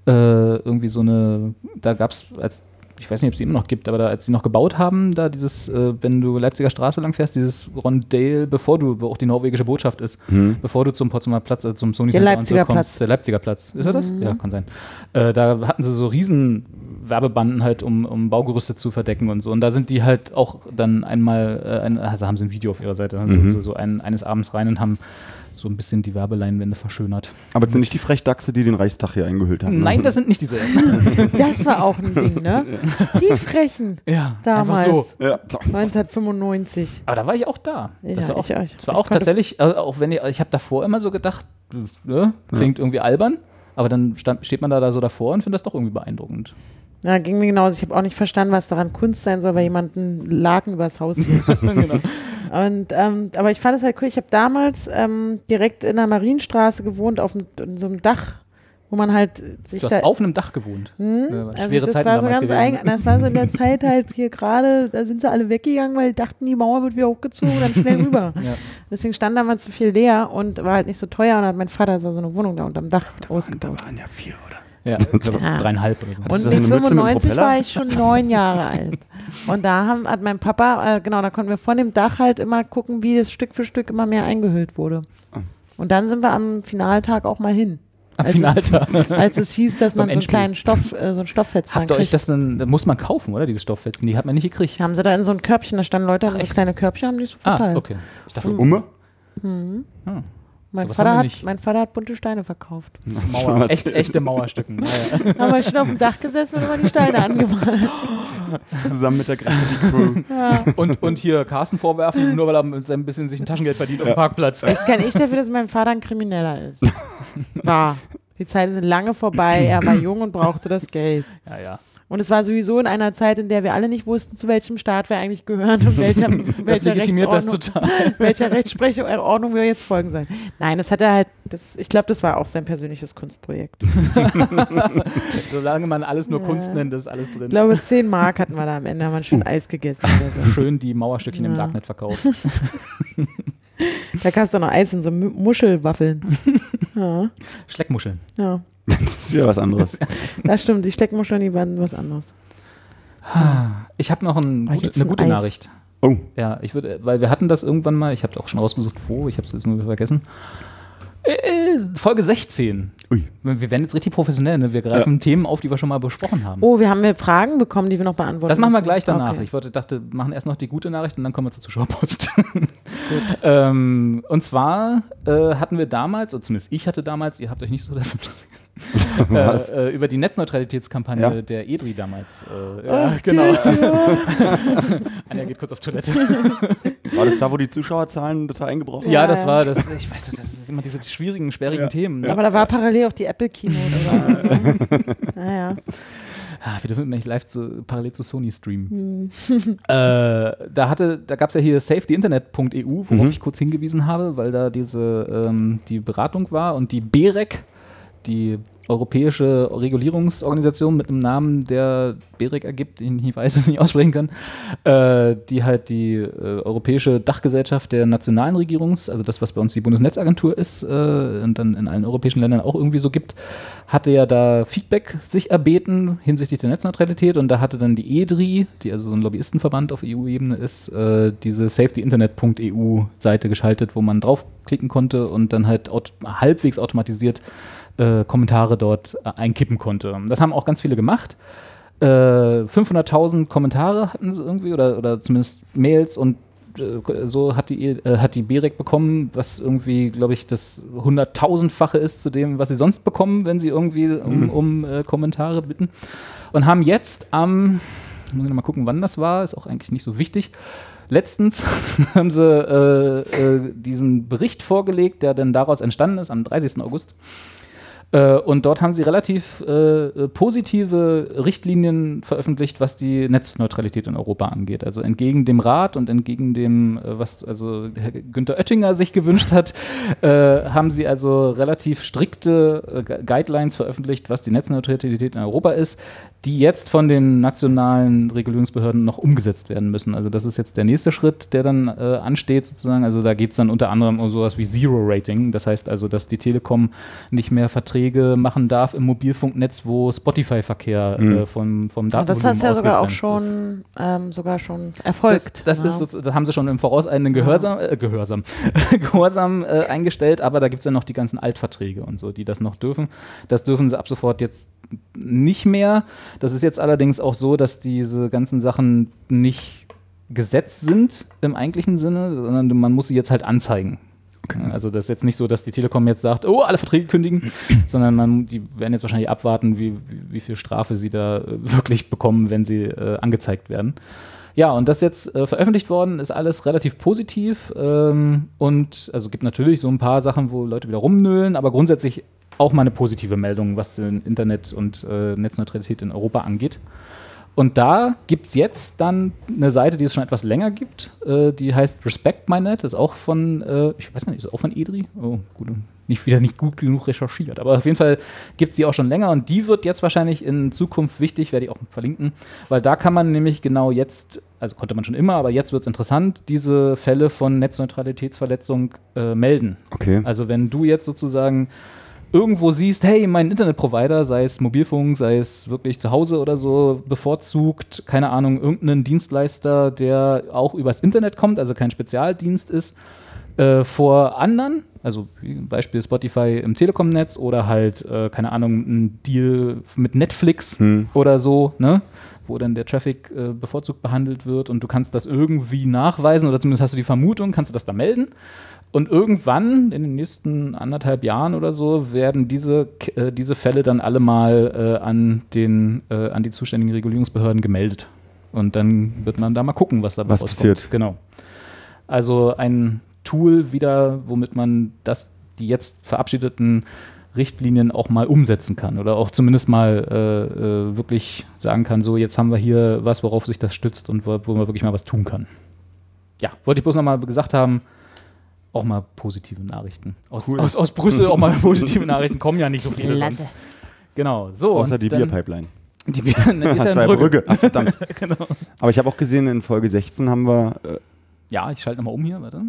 äh, irgendwie so eine, da gab es als ich weiß nicht, ob es die immer noch gibt, aber da, als sie noch gebaut haben, da dieses, äh, wenn du Leipziger Straße lang fährst, dieses Rondale, bevor du, wo auch die norwegische Botschaft ist, bevor du zum Potsdamer Platz, also zum Sony Der Leipziger kommst. Platz. Der Leipziger Platz. Ist er das? Ja, kann sein. Äh, da hatten sie so riesen Werbebanden halt, um, um Baugerüste zu verdecken und so. Und da sind die halt auch dann einmal, äh, ein, also haben sie ein Video auf ihrer Seite, sie so, so ein, eines Abends rein und haben so ein bisschen die Werbeleinwände verschönert. Aber das sind nicht die Frechdachse, die den Reichstag hier eingehüllt haben. ne? Nein, das sind nicht dieselben. Das war auch ein Ding, ne? Die Frechen. ja, Damals. einfach so. Ja. 1995. Aber da war ich auch da. Das Ja, war auch, ich auch. das war Ich auch tatsächlich, also auch wenn ich, ich habe davor immer so gedacht, ne, klingt irgendwie albern, aber dann stand, steht man da, da so davor und findet das doch irgendwie beeindruckend. Ja, ging mir genauso. Ich habe auch nicht verstanden, was daran Kunst sein soll, weil jemand einen Laken übers Haus hielt. genau. Und, ähm, aber ich fand es halt cool. Ich habe damals ähm, direkt in der Marienstraße gewohnt, auf einem- in so einem Dach, wo man halt sich Du da. hast auf einem Dach gewohnt. Hm? Ja, Also schwere das Zeiten war so damals ganz gewesen. eigen, das war so in der Zeit halt hier gerade, da sind sie alle weggegangen, weil die dachten, die Mauer wird wieder hochgezogen und dann schnell rüber. Ja. Deswegen stand damals so viel leer und war halt nicht so teuer und hat mein Vater so eine Wohnung da unterm Dach ausgebaut. waren ja vier, oder? Ja, Ja. dreieinhalb oder so. Und mit eine Mütze mit einem 95 Propeller? war ich schon neun Jahre alt. Und da haben, hat mein Papa, äh, genau, da konnten wir von dem Dach halt immer gucken, wie es Stück für Stück immer mehr eingehüllt wurde. Ah. Und dann sind wir am Finaltag auch mal hin. Am als Finaltag. Es, als es hieß, dass man so einen kleinen Stoff, äh, so einen Stofffetzen Habt ihr euch das denn, das muss man kaufen, oder? Diese Stofffetzen, die hat man nicht gekriegt. haben sie da in so ein Körbchen, da standen Leute, haben so kleine Körbchen, haben die so Ah, verteilt. okay. Ich dachte, Umme? Mein, Sowas Vater hat, mein Vater hat bunte Steine verkauft. Mauer, echt, echte Mauerstücken. Ja, ja. Da haben wir schon auf dem Dach gesessen und immer die Steine angemalt. Zusammen mit der Graffiti-Crew. Ja. Und, und hier Carsten vorwerfen, nur weil er mit seinem bisschen sich ein Taschengeld verdient auf dem Parkplatz. Jetzt kann ich dafür, dass mein Vater ein Krimineller ist. War. Die Zeiten sind lange vorbei. Er war jung und brauchte das Geld. Ja, ja. Und es war sowieso in einer Zeit, in der wir alle nicht wussten, zu welchem Staat wir eigentlich gehören und welcher, Das welcher, legitimiert das Rechtsordnung, total. welcher Rechtsprechungsordnung wir jetzt folgen sollen. Nein, das hat er halt, das, ich glaube, das war auch sein persönliches Kunstprojekt. Solange man alles nur Ja. Kunst nennt, ist alles drin. Ich glaube, 10 Mark hatten wir da am Ende, haben wir schon Eis gegessen so. Schön die Mauerstückchen im Ja. Darknet verkauft. Da gab es doch noch Eis in so Mu- Muschelwaffeln. Ja, Schleckmuscheln. ja. Das ist wieder was anderes. Das stimmt, die Steckmuscheln, die waren was anderes. Ich habe noch ein, ich eine ein gute Eis? Nachricht. Oh, Ja, ich würde, weil wir hatten das irgendwann mal, ich habe auch schon rausgesucht, wo, ich habe es jetzt nur vergessen. Äh, Folge 16. ui. Wir werden jetzt richtig professionell, ne? Wir greifen Themen auf, die wir schon mal besprochen haben. Oh, wir haben ja Fragen bekommen, die wir noch beantworten Das machen wir müssen. gleich danach. Okay. Ich wollte, dachte, wir machen erst noch die gute Nachricht und dann kommen wir zur Zuschauerpost. ähm, und zwar äh, hatten wir damals, oder zumindest ich hatte damals, ihr habt euch nicht so davon? äh, äh, über die Netzneutralitätskampagne Ja. der EDRI damals. Äh, ja, genau. Anja geht kurz auf Toilette. War das da, wo die Zuschauerzahlen total eingebrochen ja, Ja, das war das. Ich weiß, das ist immer diese schwierigen, sperrigen Ja. Themen. Ne? Aber da war parallel auch die Apple Keynote. oder so, ne? naja. Ah, wir dürfen nicht live zu, parallel zu Sony streamen. Hm. äh, da hatte, da gab es ja hier safetheeinternet.eu, worauf Mhm. ich kurz hingewiesen habe, weil da diese ähm, die Beratung war und die BEREC, die europäische Regulierungsorganisation mit einem Namen, der BEREC ergibt, den ich weiß, nicht aussprechen kann, äh, die halt die äh, europäische Dachgesellschaft der nationalen Regierungs, also das, was bei uns die Bundesnetzagentur ist äh, und dann in allen europäischen Ländern auch irgendwie so gibt, hatte ja da Feedback sich erbeten hinsichtlich der Netzneutralität und da hatte dann die EDRI, die also so ein Lobbyistenverband auf EU-Ebene ist, äh, diese safetyinternet.eu-Seite geschaltet, wo man draufklicken konnte und dann halt halbwegs automatisiert äh, Kommentare dort äh, einkippen konnte. Das haben auch ganz viele gemacht. Äh, 500.000 Kommentare hatten sie irgendwie oder, oder zumindest Mails und äh, so hat die, äh, hat die BEREC bekommen, was irgendwie, glaube ich, das hunderttausendfache ist zu dem, was sie sonst bekommen, wenn sie irgendwie um, Mhm. um äh, Kommentare bitten. Und haben jetzt am, muss ich noch mal gucken, wann das war, ist auch eigentlich nicht so wichtig. Letztens haben sie äh, äh, diesen Bericht vorgelegt, der dann daraus entstanden ist, am 30. August. Äh, und dort haben sie relativ äh, positive Richtlinien veröffentlicht, was die Netzneutralität in Europa angeht. Also entgegen dem Rat und entgegen dem, äh, was also Herr Günther Oettinger sich gewünscht hat, äh, haben sie also relativ strikte äh, Gu- Guidelines veröffentlicht, was die Netzneutralität in Europa ist, die jetzt von den nationalen Regulierungsbehörden noch umgesetzt werden müssen. Also das ist jetzt der nächste Schritt, der dann äh, ansteht sozusagen. Also da geht es dann unter anderem um sowas wie Zero-Rating. Das heißt also, dass die Telekom nicht mehr Verträge machen darf im Mobilfunknetz, wo Spotify-Verkehr Mhm. äh, vom, vom Datenvolumen das hast ja sogar auch schon, ähm, sogar schon Das, erfolgt. das, ne? ist so, das haben sie schon im vorauseilenden Gehörsam, äh, Gehörsam, Gehorsam äh, eingestellt, aber da gibt es ja noch die ganzen Altverträge und so, die das noch dürfen. Das dürfen sie ab sofort jetzt nicht mehr. Das ist jetzt allerdings auch so, dass diese ganzen Sachen nicht gesetzt sind im eigentlichen Sinne, sondern man muss sie jetzt halt anzeigen. Also das ist jetzt nicht so, dass die Telekom jetzt sagt, oh, alle Verträge kündigen, sondern man, die werden jetzt wahrscheinlich abwarten, wie, wie, viel Strafe sie da äh, wirklich bekommen, wenn sie äh, angezeigt werden. Ja, und das jetzt äh, veröffentlicht worden, ist alles relativ positiv ähm, und also gibt natürlich so ein paar Sachen, wo Leute wieder rumnöhlen, aber grundsätzlich auch mal eine positive Meldung, was den Internet und äh, Netzneutralität in Europa angeht. Und da gibt es jetzt dann eine Seite, die es schon etwas länger gibt, äh, die heißt Respect My Net, ist auch von, äh, ich weiß nicht, ist auch von EDRI? Oh, gut, nicht wieder nicht gut genug recherchiert, aber auf jeden Fall gibt es die auch schon länger und die wird jetzt wahrscheinlich in Zukunft wichtig, werde ich auch verlinken, weil da kann man nämlich genau jetzt, also konnte man schon immer, aber jetzt wird es interessant, diese Fälle von Netzneutralitätsverletzung äh, melden. Okay. Also wenn du jetzt sozusagen irgendwo siehst, hey, mein Internetprovider, sei es Mobilfunk, sei es wirklich zu Hause oder so, bevorzugt, keine Ahnung, irgendeinen Dienstleister, der auch übers Internet kommt, also kein Spezialdienst ist, äh, vor anderen, also wie Beispiel Spotify im Telekom-Netz oder halt, äh, keine Ahnung, ein Deal mit Netflix Hm. oder so, ne? wo dann der Traffic äh, bevorzugt behandelt wird und du kannst das irgendwie nachweisen oder zumindest hast du die Vermutung, kannst du das da melden. Und irgendwann, in den nächsten anderthalb Jahren oder so, werden diese, äh, diese Fälle dann alle mal äh, an, den, äh, an die zuständigen Regulierungsbehörden gemeldet. Und dann wird man da mal gucken, was dabei Was rauskommt. passiert. Genau. Also ein Tool wieder, womit man das, die jetzt verabschiedeten Richtlinien auch mal umsetzen kann oder auch zumindest mal äh, äh, wirklich sagen kann, so jetzt haben wir hier was, worauf sich das stützt und wo, wo man wirklich mal was tun kann. Ja, wollte ich bloß nochmal gesagt haben, auch mal positive Nachrichten. Aus, Cool. aus, aus Brüssel auch mal positive Nachrichten, kommen ja nicht so viele Klasse. sonst. Genau, so. Außer und die Bierpipeline. Die Bier, die ist ja ja Brügge. Brügge. Ach, verdammt. genau. Aber ich habe auch gesehen, in Folge 16 haben wir äh, Ja, ich schalte nochmal um hier, warte.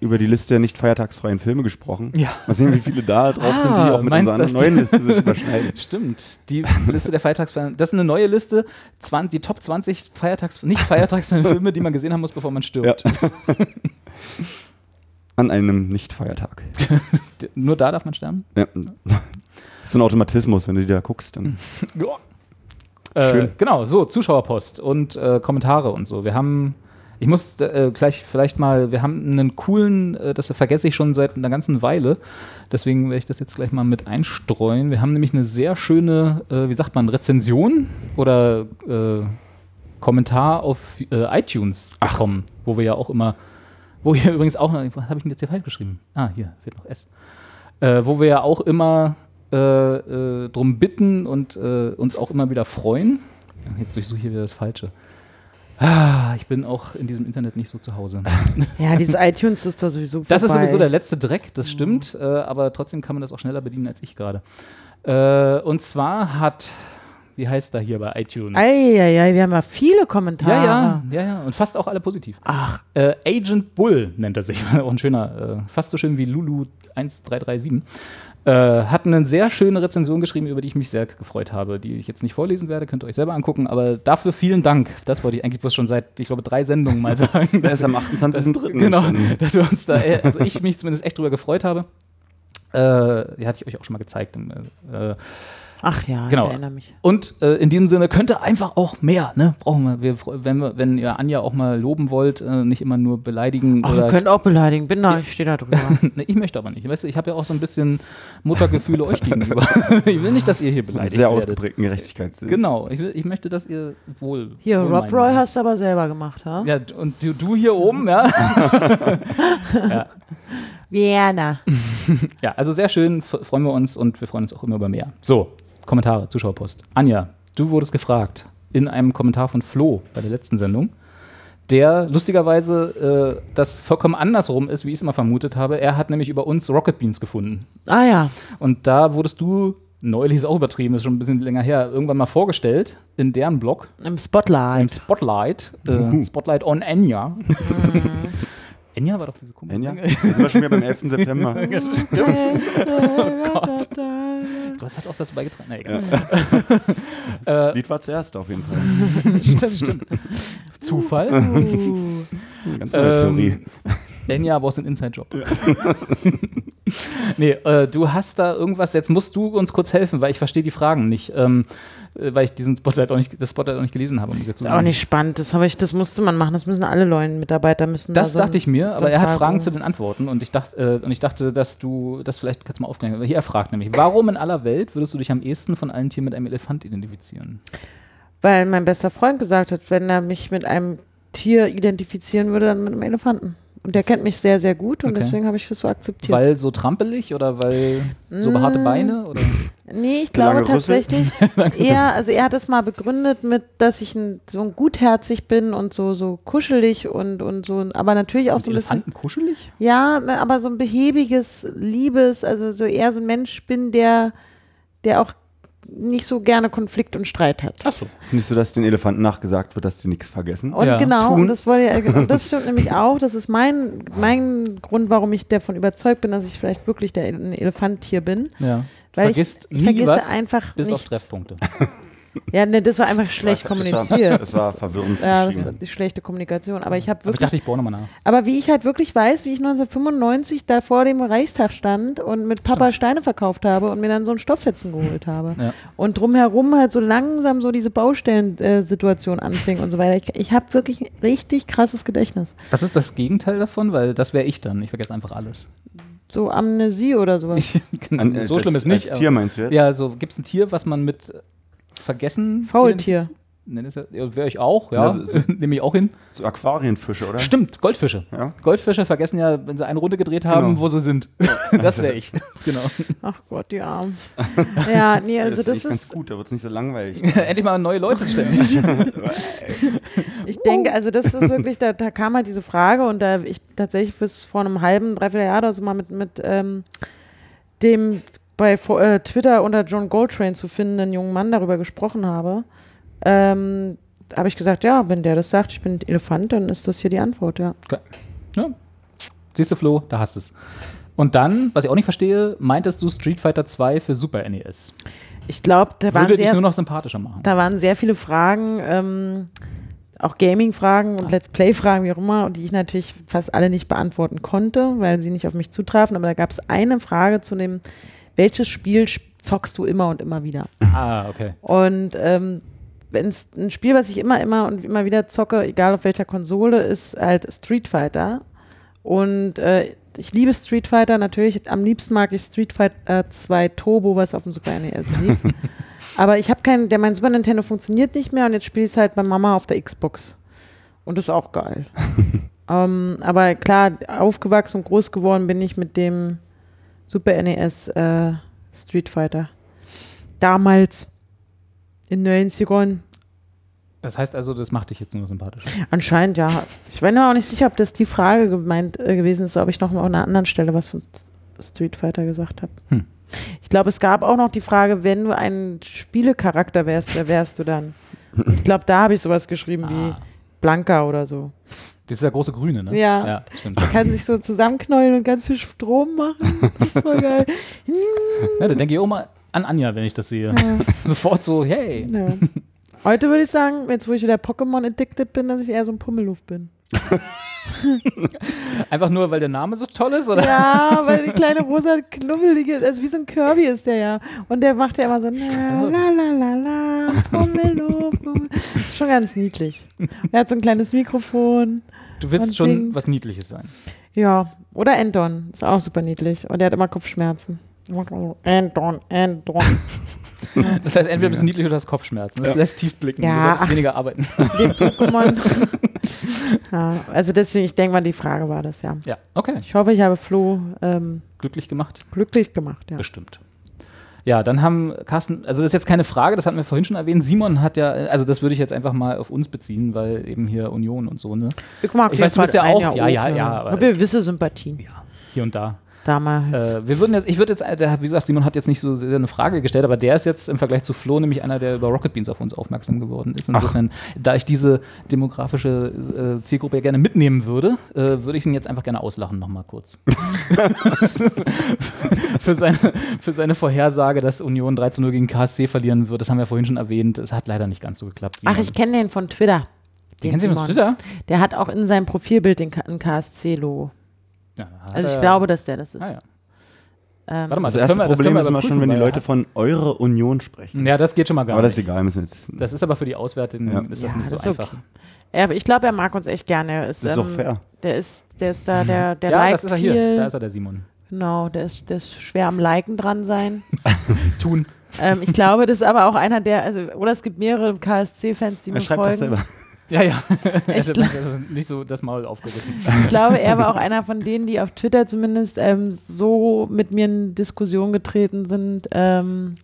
über die Liste der nicht feiertagsfreien Filme gesprochen. Ja. Mal sehen, wie viele da drauf sind, die Ah, auch mit meinst, unserer neuen Liste sich überschneiden. Stimmt, die Liste der Feiertagsfilme. Das ist eine neue Liste. 20, die Top 20 Feiertags, nicht Feiertagsfilme, die man gesehen haben muss, bevor man stirbt. An einem Nicht-Feiertag. Nur da darf man sterben? Ja. Das ist so ein Automatismus, wenn du die da guckst. Dann Äh, Schön. genau, so, Zuschauerpost und äh, Kommentare und so. Wir haben, ich muss äh, gleich vielleicht mal, wir haben einen coolen, äh, das vergesse ich schon seit einer ganzen Weile, deswegen werde ich das jetzt gleich mal mit einstreuen. Wir haben nämlich eine sehr schöne, äh, wie sagt man, Rezension oder äh, Kommentar auf äh, iTunes bekommen, wo wir ja auch immer, wo hier übrigens auch, noch- was habe ich denn jetzt hier falsch geschrieben? Ah, hier fehlt noch S. Äh, wo wir ja auch immer äh, äh, drum bitten und äh, uns auch immer wieder freuen. Jetzt durchsuche ich hier wieder das Falsche. Ah, ich bin auch in diesem Internet nicht so zu Hause. Ja, dieses iTunes ist da sowieso Das ist vorbei. sowieso der letzte Dreck, das stimmt, äh, aber trotzdem kann man das auch schneller bedienen als ich gerade. Und zwar hat, wie heißt da hier bei iTunes? Eieiei, wir haben ja viele Kommentare. ja, ja, ja, ja. Und fast auch alle positiv. Ach, Äh, Agent Bull nennt er sich. auch ein schöner, äh, fast so schön wie Lulu 1337. Äh, hat eine sehr schöne Rezension geschrieben, über die ich mich sehr gefreut habe, die ich jetzt nicht vorlesen werde, könnt ihr euch selber angucken, aber dafür vielen Dank. Das wollte ich eigentlich bloß schon seit, ich glaube, drei Sendungen mal sagen. Der ist am 28.03. Genau, dass wir uns da, äh, also ich mich zumindest echt drüber gefreut habe. Äh, die hatte ich euch auch schon mal gezeigt. im, Äh, ach ja, Genau. ich erinnere mich. und äh, in diesem Sinne könnte einfach auch mehr, ne? Brauchen wir. wir wenn, wir wenn ihr Anja auch mal loben wollt, äh, nicht immer nur beleidigen Ach, ihr könnt auch beleidigen. Bin da, ich stehe da drüber. ne, ich möchte aber nicht. Weißt du, ich habe ja auch so ein bisschen Muttergefühle euch gegenüber. ich will nicht, dass ihr hier beleidigt Sehr werdet. ausgeprägten Gerechtigkeitssinn. Genau, ich, will, ich möchte, dass ihr wohl. Hier, wohl Rob. Roy hast du aber selber gemacht, ha? Ja, und du, du hier oben, ja. ja. Vienna. Ja, also sehr schön, freuen wir uns und wir freuen uns auch immer über mehr. So, Kommentare, Zuschauerpost. Anja, du wurdest gefragt in einem Kommentar von Flo bei der letzten Sendung, der lustigerweise äh, das vollkommen andersrum ist, wie ich es immer vermutet habe. Er hat nämlich über uns Rocket Beans gefunden. Ah ja. Und da wurdest du, neulich ist auch übertrieben, ist schon ein bisschen länger her, irgendwann mal vorgestellt in deren Blog, Im im Spotlight. Spotlight, äh, Spotlight on Enya. Enya war doch diese komische Enya? Da sind wir schon wieder beim 11. September. Gott. Was hat auch dazu beigetragen? Na, egal. Das Lied war zuerst auf jeden Fall. stimmt, stimmt. Zufall? Uh. Ganz neue Theorie. Enya brauchst einen Inside-Job. nee, äh, du hast da irgendwas, jetzt musst du uns kurz helfen, weil ich verstehe die Fragen nicht. Ähm, äh, weil ich diesen Spotlight auch nicht, das Spotlight auch nicht gelesen habe. Ich jetzt Ist auch nicht spannend. Das, habe ich, das musste man machen. Das müssen alle neuen Mitarbeiter müssen. Das da so dachte ich mir, aber er hat Fragen- Fragen zu den Antworten und ich dachte, äh, und ich dachte, dass du das vielleicht kannst du mal aufklären. Hier er fragt nämlich, warum in aller Welt würdest du dich am ehesten von allen Tieren mit einem Elefant identifizieren? Weil mein bester Freund gesagt hat, wenn er mich mit einem Tier identifizieren würde, dann mit einem Elefanten. Und der kennt mich sehr, sehr gut und Okay. deswegen habe ich das so akzeptiert. Weil so trampelig oder weil so behaarte Mm. Beine? Oder? Nee, ich glaube tatsächlich eher, also er hat es mal begründet mit, dass ich ein, so ein gutherzig bin und so, so kuschelig und, und so, aber natürlich auch Sind so ein bisschen, Elefanten kuschelig? ja, ne, aber so ein behäbiges, liebes, also so eher so ein Mensch bin, der, der auch nicht so gerne Konflikt und Streit hat. Ach so. Ist nicht so, dass den Elefanten nachgesagt wird, dass sie nichts vergessen? Und Ja. genau, Tun. und das, wollte, er- und das stimmt nämlich auch. Das ist mein, mein Grund, warum ich davon überzeugt bin, dass ich vielleicht wirklich der ein Elefant hier bin. Ja. Du Weil vergisst ich, ich nie vergesse was, einfach bis auf nichts. Treffpunkte. Ja, ne, das war einfach schlecht Das war- kommuniziert. Das war verwirrend. Ja, das war die schlechte Kommunikation. Aber ich habe Aber ich wirklich, dachte, ich bohre nochmal nach. aber wie ich halt wirklich weiß, wie ich 1995 da vor dem Reichstag stand und mit Papa Steine verkauft habe und mir dann so einen Stoffetzen geholt habe. Ja. Und drumherum halt so langsam so diese Baustellen-Situation anfing und so weiter. Ich, ich habe wirklich ein richtig krasses Gedächtnis. Was ist das Gegenteil davon? Weil das wäre ich dann. Ich vergesse einfach alles. So Amnesie oder sowas. Ich, An- äh, so schlimm als, ist nicht. Als Tier meinst du jetzt? Ja, also gibt es ein Tier, was man mit äh, Vergessen. Faultier. Das ist ja- wäre ich auch, ja. So- Nehme ich auch hin. So Aquarienfische, oder? Stimmt, Goldfische. Ja. Goldfische vergessen ja, wenn sie eine Runde gedreht haben, Genau. wo sie sind. das wäre ich. genau. Ach Gott, die Arm. Ja, nee, also das ist das eigentlich ganz ist, gut, da wird es nicht so langweilig. Endlich mal neue Leute ständig. ich denke, also das ist wirklich, da, da kam halt diese Frage und da ich tatsächlich bis vor einem halben, dreiviertel Jahr oder so mal mit, mit ähm, dem bei äh, Twitter unter John Goldtrain zu findenden jungen Mann darüber gesprochen habe, ähm, habe ich gesagt, ja, wenn der das sagt, ich bin ein Elefant, dann ist das hier die Antwort, ja. ja. Siehst du, Flo, da hast du es. Und dann, was ich auch nicht verstehe, meintest du Street Fighter 2 für Super NES? Ich glaube, da waren Würde dich sehr nur noch sympathischer machen. Da waren sehr viele Fragen, ähm, auch Gaming-Fragen und Let's Play-Fragen, wie auch immer, die ich natürlich fast alle nicht beantworten konnte, weil sie nicht auf mich zutrafen. Aber da gab es eine Frage zu dem, welches Spiel zockst du immer und immer wieder? Ah, okay. Und ähm, wenn es ein Spiel, was ich immer, immer und immer wieder zocke, egal auf welcher Konsole, ist halt Street Fighter. Und äh, ich liebe Street Fighter natürlich. Am liebsten mag ich Street Fighter 2 Turbo, was auf dem Super NES lief. Aber ich habe keinen, der mein Super Nintendo funktioniert nicht mehr und jetzt spiele ich es halt bei Mama auf der Xbox. Und das ist auch geil. ähm, aber klar, aufgewachsen und groß geworden bin ich mit dem Super NES äh, Street Fighter. Damals in den 90ern. Das heißt also, das macht dich jetzt nur sympathischer. Anscheinend ja. Ich bin mir auch nicht sicher, ob das die Frage gemeint äh, gewesen ist, ob ich noch mal an einer anderen Stelle was von Street Fighter gesagt habe. Ich glaube, es gab auch noch die Frage, wenn du ein Spielecharakter wärst, wer wärst du dann? Ich glaube, da habe ich sowas geschrieben wie Ah. Blanka oder so. Das ist der große Grüne, ne? Ja. Ja, stimmt. Kann sich so zusammenknäulen und ganz viel Strom machen. Das ist voll geil. Ja, da denke ich auch mal an Anja, wenn ich das sehe. Sofort so, hey. Ja. Heute würde ich sagen, jetzt wo ich wieder Pokémon addicted bin, dass ich eher so ein Pummeluff bin. Einfach nur, weil der Name so toll ist, oder? Ja, weil die kleine rosa knuffelige, also wie so ein Kirby ist der ja. Und der macht ja immer so, la la la la la, Pummeluff. Pummel. Schon ganz niedlich. Er hat so ein kleines Mikrofon. Du willst schon singt. was Niedliches sein. Ja, oder Anton, ist auch super niedlich. Und der hat immer Kopfschmerzen. Anton, Anton. Das heißt, entweder bist du niedlich oder hast Kopfschmerzen. Das lässt tief blicken. Ja, du solltest ach. weniger arbeiten. Den Pokémon. ja, also deswegen, ich denke mal, die Frage war das ja. Ja, okay. Ich hoffe, ich habe Flo ähm, Glücklich gemacht. glücklich gemacht. Ja. Bestimmt. Ja, dann haben Carsten, also das ist jetzt keine Frage, das hatten wir vorhin schon erwähnt. Simon hat ja, also das würde ich jetzt einfach mal auf uns beziehen, weil eben hier Union und so, ne? Ich mag Ich weiß, du bist ja auch- ja, ja, ja, Ich habe gewisse Sympathien Ja, hier und da. Damals. Äh, wir würden jetzt, ich würde jetzt, äh, der, wie gesagt, Simon hat jetzt nicht so sehr eine Frage gestellt, aber der ist jetzt im Vergleich zu Flo nämlich einer, der über Rocket Beans auf uns aufmerksam geworden ist. Insofern, da ich diese demografische äh, Zielgruppe ja gerne mitnehmen würde, äh, würde ich ihn jetzt einfach gerne auslachen nochmal kurz. für, seine, für seine Vorhersage, dass Union 3 zu 0 gegen KSC verlieren wird, das haben wir vorhin schon erwähnt, es hat leider nicht ganz so geklappt. Ach, Simon. ich kenne den von Twitter. Den kennst du von Simon. Twitter? Der hat auch in seinem Profilbild den ein KSC-Logo. Ja, Also ich äh, glaube, dass der das ist. Ah, ja. Ähm, Warte mal, Das erste können wir- Problem können wir ist immer schon, wenn die Leute von eure Union sprechen. Ja, das geht schon mal gar Aber das ist nicht. egal, müssen wir jetzt. Das ist aber für die Auswärtigen Ja. ist das Ja, nicht so das ist okay. einfach. er, ich glaube, er mag uns echt gerne. Er ist, Das ist doch ähm, fair. Der ist, der ist da, der, der ja, liked das ist er viel. hier. Da ist er, der Simon. Genau, der ist, der ist schwer am Liken dran sein. Tun. ähm, ich glaube, das ist aber auch einer der, also, oder es gibt mehrere KSC-Fans, die Er mir schreibt das folgen. selber. Ja, ja. Ich hätte gla- also nicht so das Maul aufgerissen. Ich glaube, er war auch einer von denen, die auf Twitter zumindest ähm, so mit mir in Diskussion getreten sind, ähm,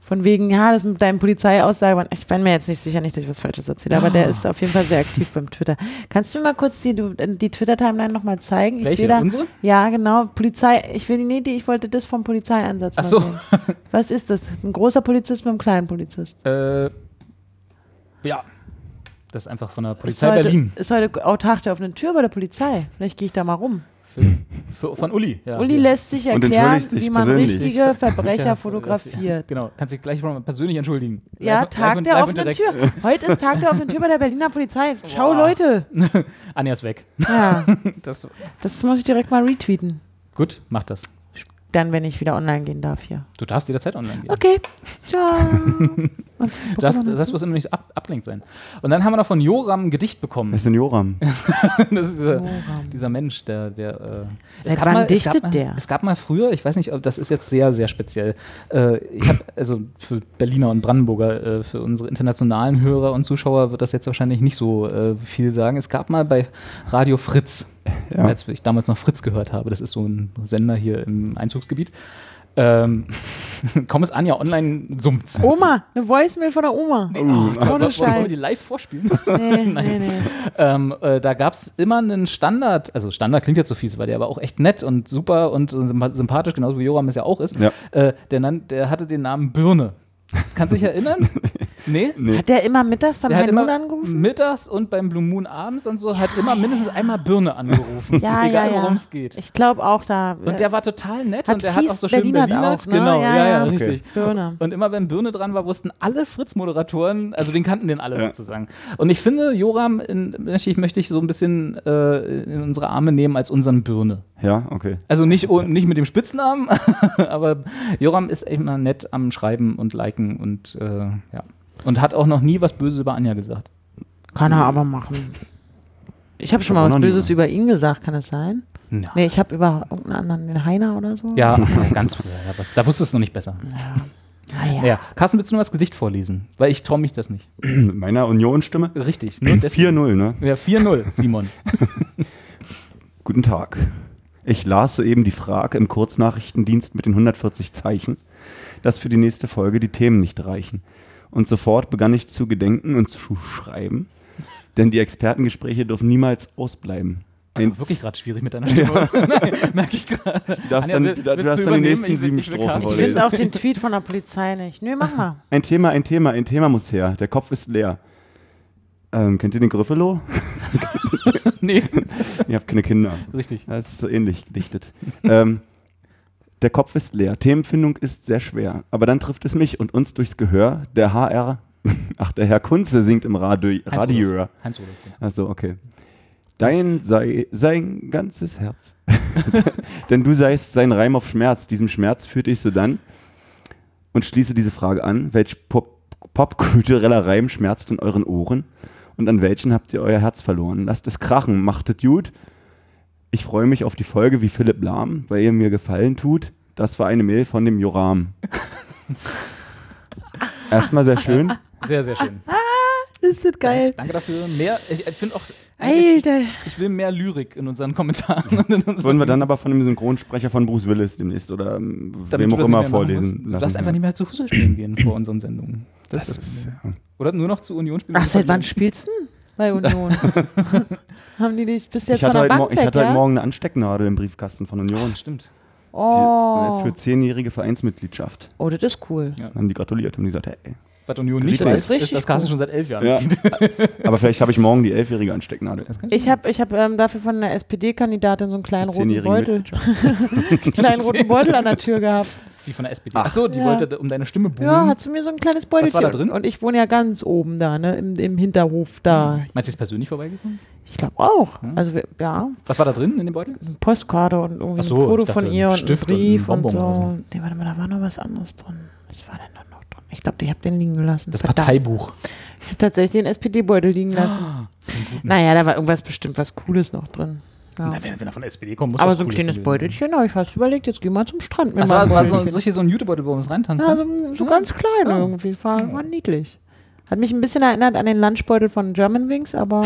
von wegen, ja, das mit deinen Polizeiaussagen, ich bin mir jetzt nicht sicher, nicht, dass ich was Falsches erzähle, aber Ah. der ist auf jeden Fall sehr aktiv beim Twitter. Kannst du mir mal kurz die, du- die Twitter-Timeline nochmal zeigen? Ich Welche? sehe da, Unsere? ja, genau, Polizei, ich will, nee, die, ich wollte das vom Polizeieinsatz Ach mal so. sehen. Was ist das? Ein großer Polizist mit einem kleinen Polizist? Äh, ja. Das ist einfach von der Ist Polizei heute, Berlin. Ist heute auch Tag der offenen Tür bei der Polizei. Vielleicht gehe ich da mal rum. Für, für, von Uli. Ja, Uli lässt sich erklären, wie man persönlich. richtige Verbrecher Ja, fotografiert. Genau. Kannst dich gleich mal persönlich entschuldigen. Ja, Live- Tag live der offenen direkt. Tür. Heute ist Tag der offenen Tür bei der Berliner Polizei. Ciao, Boah. Leute. Anja ist weg. Ja, Das, das muss ich direkt mal retweeten. gut, mach das. Dann, wenn ich wieder online gehen darf hier. Du darfst jederzeit online gehen. Okay. Ciao. Darfst, das muss immer nicht ab, ablenkt sein. Und dann haben wir noch von Joram ein Gedicht bekommen. Wer ist denn Joram? das ist äh, Joram. dieser Mensch, der, der äh, es Seit gab wann mal, es dichtet gab mal, der? Es gab mal früher, ich weiß nicht, ob das ist jetzt sehr, sehr speziell. Äh, ich habe also für Berliner und Brandenburger, äh, für unsere internationalen Hörer und Zuschauer wird das jetzt wahrscheinlich nicht so äh, viel sagen. Es gab mal bei Radio Fritz, Ja. als ich damals noch Fritz gehört habe, das ist so ein Sender hier im Einzugsgebiet. Ähm, kaum ist Anja online summt. Oma, eine Voicemail von der Oma. Oh, Ohne Wollen wir die Scheiß. live vorspielen? Nee, nee, nee. ähm, äh, da gab es immer einen Standard, also Standard klingt jetzt so fies, weil der aber auch echt nett und super und sympa- sympathisch, genauso wie Joram es ja auch ist. Ja. Äh, der, der hatte den Namen Birne. Kannst du dich erinnern? Nee? Nee. Hat der immer mittags beim Herrn Moon angerufen? mittags und beim Blue Moon abends und so, hat immer mindestens einmal Birne angerufen. Ja, egal ja, ja. worum es geht. Ich glaube auch da. Und der war total nett Hat und der hat auch so schön Berlinert Berliner. auch, ne? Genau, Ja, ja, ja, ja. richtig. Birne. Und immer wenn Birne dran war, wussten alle Fritz-Moderatoren, also den kannten den alle Ja. sozusagen. Und ich finde, Joram in, möchte, ich, möchte ich so ein bisschen äh, in unsere Arme nehmen als unseren Birne. Ja, okay. Also nicht, oh- nicht mit dem Spitznamen, aber Joram ist immer nett am Schreiben und Liken und äh, ja. Und hat auch noch nie was Böses über Anja gesagt. Kann er aber machen. Ich habe schon mal was. Böses über ihn gesagt, kann es sein? Ja, Nee, ich habe über irgendeinen anderen, den Heiner oder so. ja ganz früher. Ja, was- da wusstest du noch nicht besser. Ah, ja. Ja. Carsten, willst du nur das Gedicht vorlesen? Weil ich traue mich das nicht. Mit meiner Union-Stimme. Richtig. Nur deswegen. 4-0, ne? Ja, 4-0, Simon. Guten Tag. Ich las soeben die Frage im Kurznachrichtendienst mit den 140 Zeichen, dass für die nächste Folge die Themen nicht reichen. Und sofort begann ich zu gedenken und zu schreiben, denn die Expertengespräche dürfen niemals ausbleiben. Ein, Wirklich gerade schwierig mit deiner Stimme. Nein, merke ich gerade. du darfst dann, du, du darfst dann die nächsten sieben Strophen Ich finde auch den Tweet von der Polizei nicht. Nö, mach mal. Ein Thema, ein Thema, ein Thema muss her. Der Kopf ist leer. Ähm, kennt ihr den Griffelo? Nee, Ihr habt keine Kinder. richtig. Das ist so ähnlich gedichtet. ähm, der Kopf ist leer. Themenfindung ist sehr schwer. Aber dann trifft es mich und uns durchs Gehör. Der HR, ach, der Herr Kunze singt im Radio. Heinz Radio. Rudolf. Achso, okay. Dein sei sein ganzes Herz. Denn du seist sein Reim auf Schmerz. Diesem Schmerz führt ich so dann und schließe diese Frage an. Welch pop popkultureller Reim schmerzt in euren Ohren? Und an welchen habt ihr euer Herz verloren? Lasst es krachen, macht es gut. Ich freue mich auf die Folge wie Philipp Lahm, weil ihr mir Gefallen tut. Das war eine Mail von dem Joram. Erstmal sehr schön. Sehr, sehr schön. Ist das geil. Danke dafür. Mehr, ich, ich finde auch, Alter. ich will mehr Lyrik in unseren Kommentaren. und in unseren- Wollen wir dann aber von dem Synchronsprecher von Bruce Willis demnächst oder ähm, damit wem auch immer vorlesen lassen? darfst einfach nicht mehr zu Fußball spielen gehen vor unseren Sendungen. Das, Das ist ja. Oder nur noch zu Union spielen. Ach, seit wann spielst du denn bei Union? Haben die dich, bist du jetzt Ich hatte, von heute, der Bank ich weg, hatte ja? heute Morgen eine Anstecknadel im Briefkasten von Union. Stimmt. Oh. Die, für zehnjährige Vereinsmitgliedschaft. oh, das ist cool. Ja. Dann haben die gratuliert und die gesagt, hey. Was Union nicht Das ist ist, das Carsten cool. schon seit elf Jahren. Ja. aber vielleicht habe ich morgen die elfjährige Anstecknadel. Ich habe ich hab, ähm, dafür von einer SPD-Kandidatin so einen kleinen roten Beutel, kleinen roten Beutel an der Tür gehabt. Die von der SPD. Ach so, die Ja. wollte um deine Stimme buhlen. Ja, hat sie mir so ein kleines Beutelchen. war da drin? Und ich wohne ja ganz oben da, ne, im, im Hinterhof da. Meinst du, sie ist persönlich vorbeigekommen? Ich glaube auch. Also wir- ja, Was war da drin in dem Beutel? eine Postkarte und irgendwie so, ein Foto von ihr ein und ein Stift und ein Brief und, so. Nee, warte mal, da war noch was anderes drin. Was war denn da noch drin? Ich glaube, ich habe den liegen gelassen. Das Verdammt. Parteibuch. Ich habe tatsächlich den SPD-Beutel liegen lassen. Ah, Naja, da war irgendwas bestimmt was Cooles noch drin. Ja. Na, wenn, wenn er von der SPD kommt, muss Aber so ein kleines gewesen Beutelchen, habe ich fast überlegt, jetzt gehen wir zum Strand. mit. Ach, meinem war, so, Beutelchen. solche so ein Jutebeutel, wo man es reintanken Ja, kann? so, so ganz klein Ja. irgendwie. War, war niedlich. Hat mich ein bisschen erinnert an den Lunchbeutel von Germanwings, aber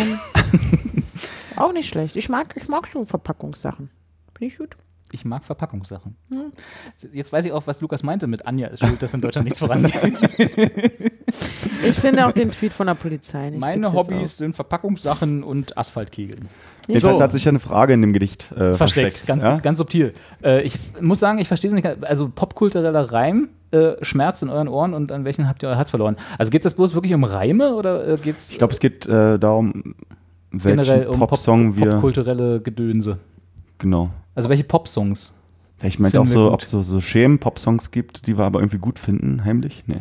auch nicht schlecht. Ich mag, ich mag so Verpackungssachen. Finde ich gut. Ich mag Verpackungssachen. Jetzt weiß ich auch, was Lukas meinte mit Anja ist schuld, dass in Deutschland nichts vorangeht. Ich finde auch den Tweet von der Polizei nicht. Meine Hobbys sind Verpackungssachen und Asphaltkegeln. Jedenfalls So. hat sich ja eine Frage in dem Gedicht äh, Versteckt, versteckt. ganz, ja? ganz subtil. Äh, ich muss sagen, ich verstehe es nicht. Also popkultureller Reim, äh, Schmerz in euren Ohren und an welchen habt ihr euer Herz verloren? Also geht es bloß wirklich um Reime oder äh, geht es Ich glaube, es geht äh, darum, welchen um Pop, Popsong wir. popkulturelle Gedönse? genau. Also welche Popsongs? Ich meinte Finden auch so, ob es so, so Schemen-Pop-Songs gibt, die wir aber irgendwie gut finden, heimlich. Nee.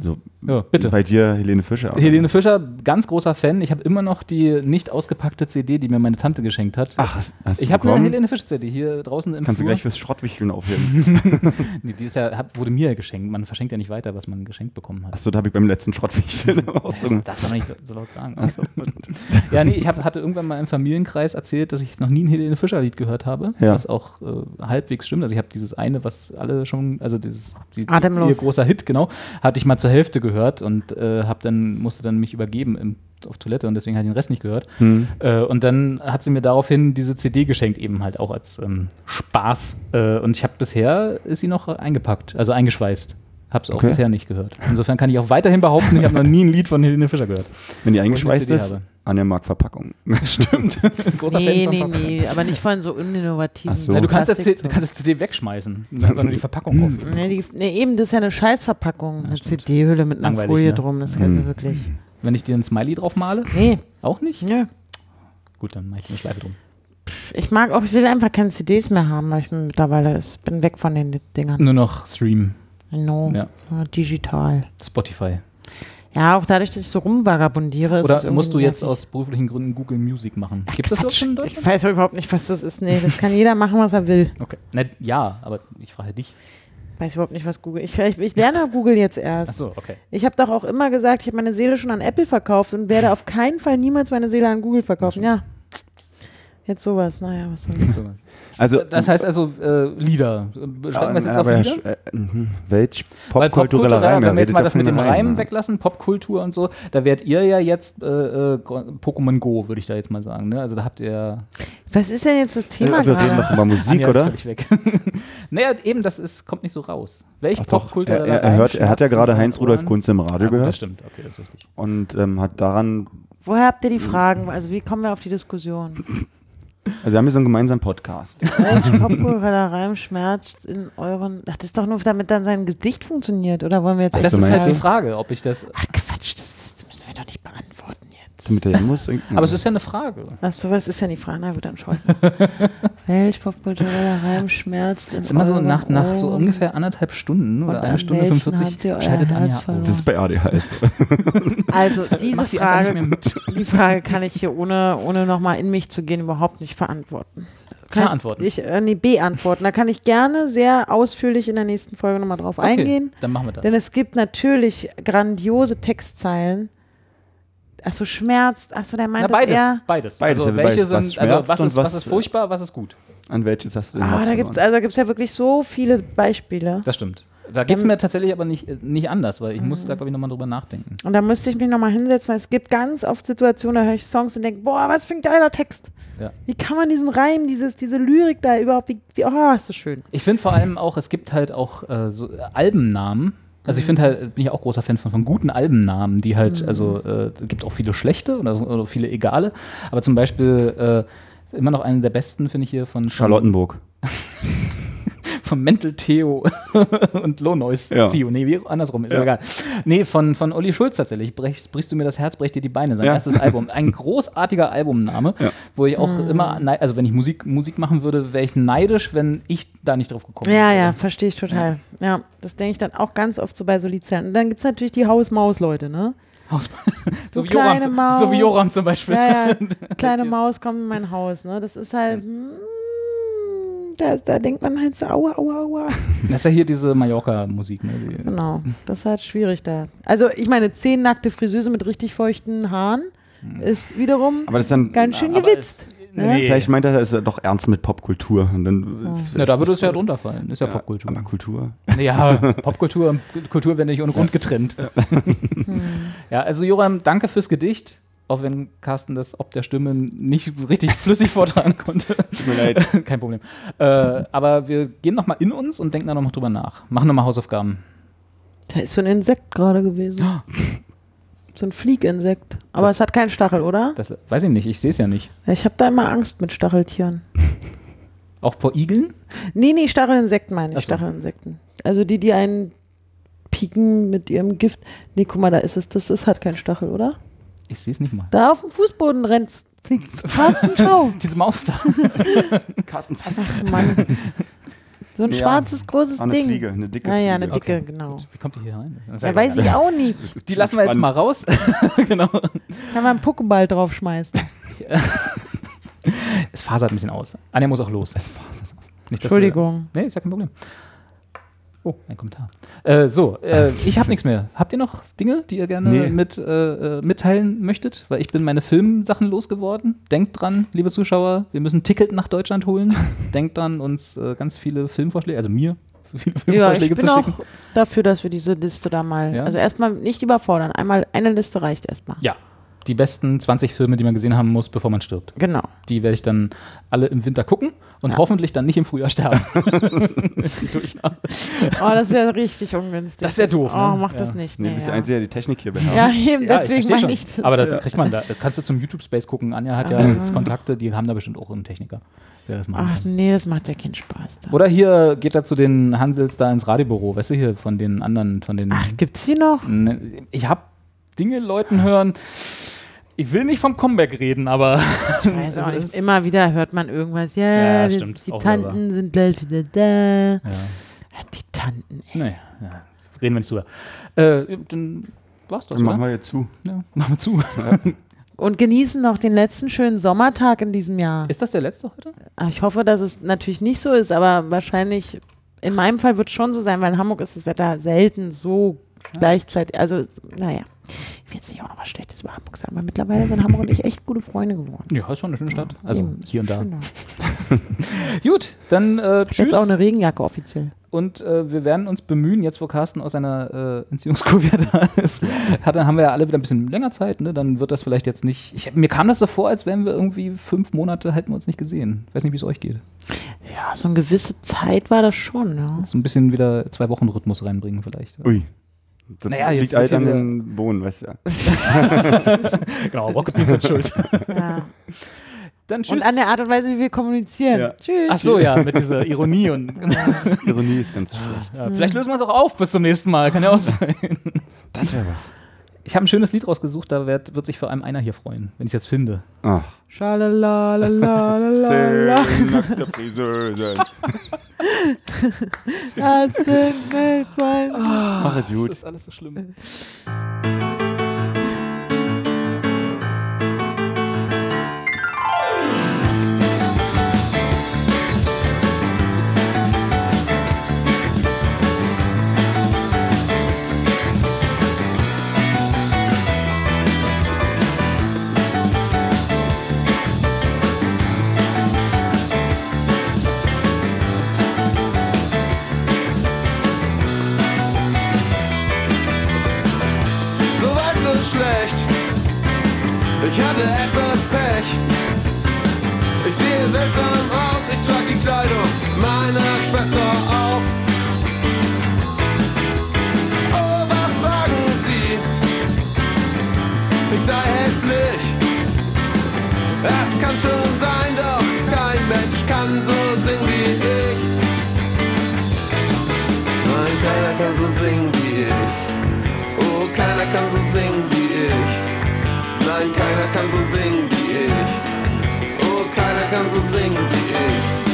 So, Ja, bitte. bei dir Helene Fischer. oder? Helene Fischer, ganz großer Fan. Ich habe immer noch die nicht ausgepackte CD, die mir meine Tante geschenkt hat. Ach, hast, hast ich du habe eine? Helene Fischer CD hier draußen im Kannst du Flur. gleich fürs Schrottwichteln aufheben. Nee, die ist ja, hab, wurde mir geschenkt. Man verschenkt ja nicht weiter, was man geschenkt bekommen hat. Achso, da habe ich beim letzten Schrottwichteln Das darf man nicht so laut sagen. Achso, Ja, nee, ich hab, hatte irgendwann mal im Familienkreis erzählt, dass ich noch nie ein Helene Fischer-Lied gehört habe, Ja. was auch äh, halbwegs stimmt. Also ich habe dieses eine, was alle schon, also dieses die, ihr großer Hit, genau, hatte ich mal zur Hälfte gehört und äh, hab dann, musste dann mich übergeben im, auf Toilette und deswegen habe ich den Rest nicht gehört. Hm. Äh, und dann hat sie mir daraufhin diese CD geschenkt, eben halt auch als ähm, Spaß. Äh, und ich habe bisher, ist sie noch eingepackt, also eingeschweißt. Hab's auch Okay. bisher nicht gehört. Insofern kann ich auch weiterhin behaupten, ich habe noch nie ein Lied von Helene Fischer gehört. Wenn die eingeschweißt ist, habe. Anja mag Verpackung. Stimmt. Großer Nee, Fan nee, von Popcorn. nee, aber nicht von so uninnovativen. So. Du, kannst das, Plastik- C- du kannst das CD wegschmeißen. Einfach nur die Verpackung kaufen. Nee, die, nee, eben, das ist ja eine Scheißverpackung. Eine CD-Hülle mit einer Langweilig, Folie ne? drum. Das ist also Hm. wirklich. Wenn ich dir ein Smiley drauf male, Nee, auch nicht? nö. Gut, dann mache ich eine Schleife drum. Ich mag auch, ich will einfach keine CDs mehr haben, weil ich mittlerweile ist, bin weg von den Dingern. Nur noch Stream, No, Ja. digital. Spotify. Ja, auch dadurch, dass ich so rumvagabundiere. Oder musst du jetzt nervig. aus beruflichen Gründen Google Music machen? Gibt es das schon in Ich weiß überhaupt nicht, was das ist. Nee, das kann jeder machen, was er will. Okay. Na, ja, aber ich frage dich. Weiß überhaupt nicht, was Google. Ich, ich, ich lerne Google jetzt erst. Achso, okay. Ich habe doch auch immer gesagt, ich habe meine Seele schon an Apple verkauft und werde auf keinen Fall niemals meine Seele an Google verkaufen. Ja. Jetzt sowas, naja, was soll das? So. Also, Das heißt also äh, Lieder. Beschränken wir es jetzt auf Lieder? äh, mhm. welch popkultureller Reim? wenn wir jetzt mal das mit dem Reim Reimen. weglassen, Popkultur und so, da werdet ihr ja jetzt äh, äh, Pokémon Go, würde ich da jetzt mal sagen. Ne? Also da habt ihr Was ist denn jetzt das Thema Äh, wir reden doch über Musik, Anja oder? weg. naja, eben, das ist, kommt nicht so raus. Welch doch, er, popkultureller er, er, hört, er hat ja gerade Heinz-Rudolf? Kunze im Radio Ja, gut, Das gehört stimmt, okay, das ist richtig. und ähm, hat daran, Woher habt ihr die Fragen? Also wie kommen wir auf die Diskussion? Also wir haben hier so einen gemeinsamen Podcast. Welch popkultureller Reim schmerzt in euren... Ach, das ist doch nur, damit dann sein Gedicht funktioniert, oder wollen wir jetzt Ach Das so, ist halt die? Frage, ob ich das. Ach Quatsch, das, das müssen wir doch nicht beantworten Damit er hin muss. Aber es ist ja eine Frage. Ach so, was ist denn die Frage? Na gut, dann schau Welch popkultureller Reim schmerzt in Es ist immer so nach, nach so ungefähr anderthalb Stunden Und oder an eine Stunde welchen 45 habt ihr euer scheidet Anja Herz aus. verloren? das ist bei ADHS. Also diese die Frage, die Frage kann ich hier ohne, ohne nochmal in mich zu gehen überhaupt nicht verantworten. Kann Verantworten. Ich, ich, äh, nee, beantworten. Da kann ich gerne sehr ausführlich in der nächsten Folge nochmal drauf Okay, eingehen. Dann machen wir das. Denn es gibt natürlich grandiose Textzeilen. Achso, schmerzt. Achso, der meint Na, beides, das eher. beides. Beides, Also welche beides. Was sind, also schmerzt was und ist, was was, ist furchtbar, was ist gut. An welches hast du den Ah, da gibt es also gibt's ja wirklich so viele Beispiele. Das stimmt. Da geht es mir tatsächlich aber nicht, äh, nicht anders, weil ich Mhm. muss da, glaube ich, nochmal drüber nachdenken. Und da müsste ich mich nochmal hinsetzen, weil es gibt ganz oft Situationen, da höre ich Songs und denke, boah, was für ein geiler Text. Ja. Wie kann man diesen Reim, dieses, diese Lyrik da überhaupt, wie, wie oh, ist das schön. Ich finde vor allem auch, es gibt halt auch äh, so äh, Albennamen. Also ich finde halt, bin ich auch großer Fan von, von guten Albennamen, die halt, Mhm. also äh, gibt auch viele schlechte oder, oder viele egale, aber zum Beispiel äh, immer noch einen der besten, finde ich hier von Charlottenburg. von Mental Theo und Low Noise Ja. Theo. Nee, wie, andersrum, ist Ja. ja. egal. Nee, von, von Olli Schulz tatsächlich. Brech, brichst du mir das Herz, brech dir die Beine. Sein Ja. erstes Album. Ein großartiger Albumname, Ja. wo ich auch immer, nei- also wenn ich Musik, Musik machen würde, wäre ich neidisch, wenn ich da nicht drauf gekommen Ja, wäre. ja, verstehe ich total. Ja, das denke ich dann auch ganz oft so bei Solizern. Und dann gibt es natürlich die Haus-Maus-Leute, ne? So so, wie Joram, Maus. so wie Joram zum Beispiel. Ja, ja, kleine Maus kommt in mein Haus, ne? Das ist halt, mm, da, da denkt man halt so, aua, aua, aua. Das ist ja hier diese Mallorca-Musik. Ne? Genau, das ist halt schwierig da. Also ich meine, zehn nackte Friseuse mit richtig feuchten Haaren ist wiederum Aber das ist dann. ganz schön aber gewitzt. ne? nee. Vielleicht meint er, es ist doch ernst mit Popkultur. Und dann ist Na, da würde es ja drunter fallen. Ist ja, Popkultur. Aber Kultur. Ja, Popkultur und Kultur werden nicht ohne Grund getrennt. ja, also Joram, danke fürs Gedicht. Auch wenn Carsten das ob der Stimme nicht richtig flüssig vortragen konnte. Tut mir leid. Kein Problem. Äh, aber wir gehen nochmal in uns und denken da nochmal drüber nach. Machen nochmal Hausaufgaben. Da ist so ein Insekt gerade gewesen. So ein Flieginsekt. Aber Das- es hat keinen Stachel, oder? Das weiß ich nicht, ich sehe es ja nicht. Ich habe da immer Angst mit Stacheltieren. Auch vor Igeln? Nee, nee, Stachelinsekten meine ich. Ach so. Stachelinsekten. Also die, die einen pieken mit ihrem Gift. Nee, guck mal, da ist es. Das ist, hat keinen Stachel, oder? Ich sehe es nicht mal. Da auf dem Fußboden rennt, fliegt Carsten, schau. Diese Maus da. Carsten, fast. Ach Mann. So ein Ja, schwarzes, großes Eine Ding. Fliege, eine dicke Ah ja, Fliege. eine dicke, Okay, genau. Wie kommt die hier rein? Ja, weiß ich auch nicht. Die lassen wir jetzt mal raus. genau. Kann man einen Pokéball draufschmeißen. Es fasert ein bisschen aus. Anja muss auch los. Es fasert. Nicht, dass Entschuldigung. Du, nee, ist ja kein Problem. Oh, ein Kommentar. Äh, so, äh, ich habe nichts mehr. Habt ihr noch Dinge, die ihr gerne Nee. mit, äh, äh, mitteilen möchtet? Weil ich bin meine Filmsachen losgeworden. Denkt dran, liebe Zuschauer, wir müssen Ticket nach Deutschland holen. Denkt dran, uns äh, ganz viele Filmvorschläge, also mir, viele Ja, ich Filmvorschläge bin zu auch schicken. dafür, dass wir diese Liste da mal. Ja? Also erstmal nicht überfordern. Einmal eine Liste reicht erstmal. Ja, die besten 20 Filme, die man gesehen haben muss, bevor man stirbt. Genau. Die werde ich dann alle im Winter gucken und Ja. hoffentlich dann nicht im Frühjahr sterben. Oh, das wäre richtig ungünstig. Das wär doof, Oh, ne? mach Ja. das nicht. Nee, du Nee, bist ja. der Einzige, der die Technik hier beherrscht. ja, eben, Ja, deswegen versteh meine ich. Aber da kriegt man, da kannst du zum YouTube-Space gucken. Anja hat ja jetzt Kontakte, die haben da bestimmt auch einen Techniker. Der das Ach kann. nee, das macht ja keinen Spaß. Da. Oder hier geht er zu den Hansels da ins Radiobüro, weißt du, hier von den anderen, von den. Ach, gibt's die noch? Ne, Ich habe Dinge Leuten hören. Ich will nicht vom Comeback reden, aber. Ich weiß auch nicht. Immer wieder hört man irgendwas. Ja, Ja, die, stimmt, die auch Tanten sind gleich wieder da. Ja, Ja, die Tanten, echt. naja, ja. reden wir nicht drüber. Äh, dann war's das, Dann machen oder? wir jetzt zu. Ja, machen wir zu. Und genießen noch den letzten schönen Sommertag in diesem Jahr. Ist das der letzte heute? Ah, Ich hoffe, dass es natürlich nicht so ist, aber wahrscheinlich, in meinem Fall wird es schon so sein, weil in Hamburg ist das Wetter selten so gleichzeitig. Also, naja. Ich will jetzt nicht auch noch was Schlechtes über Hamburg sagen, weil mittlerweile sind Hamburg und ich echt gute Freunde geworden. Ja, ist schon eine schöne Stadt. Also Eben, hier und da. Gut, dann äh, tschüss. Jetzt auch eine Regenjacke offiziell. Und äh, wir werden uns bemühen, jetzt wo Carsten aus seiner äh, Entziehungskur wieder da ist, hat, dann haben wir ja alle wieder ein bisschen länger Zeit, ne? Dann wird das vielleicht jetzt nicht. Ich, mir kam das so vor, als wären wir irgendwie fünf Monate hätten wir uns nicht gesehen. Ich weiß nicht, wie es euch geht. Ja, so eine gewisse Zeit war das schon, ja. So ein bisschen wieder zwei Wochen Rhythmus reinbringen vielleicht. Ui. Das Naja, jetzt liegt halt wird an den Bohnen, weißt du ja. Genau, Rocket Beans sind schuld. ja. Dann tschüss. Und an der Art und Weise, wie wir kommunizieren. Ja. Tschüss. Ach so, ja, mit dieser Ironie und Ironie ist ganz schlecht. ja, vielleicht lösen wir es auch auf bis zum nächsten Mal. Kann ja auch sein. Das wäre was. Ich habe ein schönes Lied rausgesucht, da wird, wird sich vor allem einer hier freuen, wenn ich es jetzt finde. Ach. Schalalalalala. nackte Friseusen. Das. Mach es Das gut. ist alles so schlimm. Ich hatte etwas Pech. Ich sehe seltsam aus, ich trage die Kleidung meiner Schwester auf. Oh, was sagen Sie? Ich sei hässlich. Es kann schon sein, doch kein Mensch kann so singen wie ich. Nein, keiner kann so singen wie ich. Oh, keiner kann so singen wie ich. Nein, keiner kann so singen wie ich. Oh, keiner kann so singen wie ich.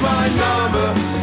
Mein Name.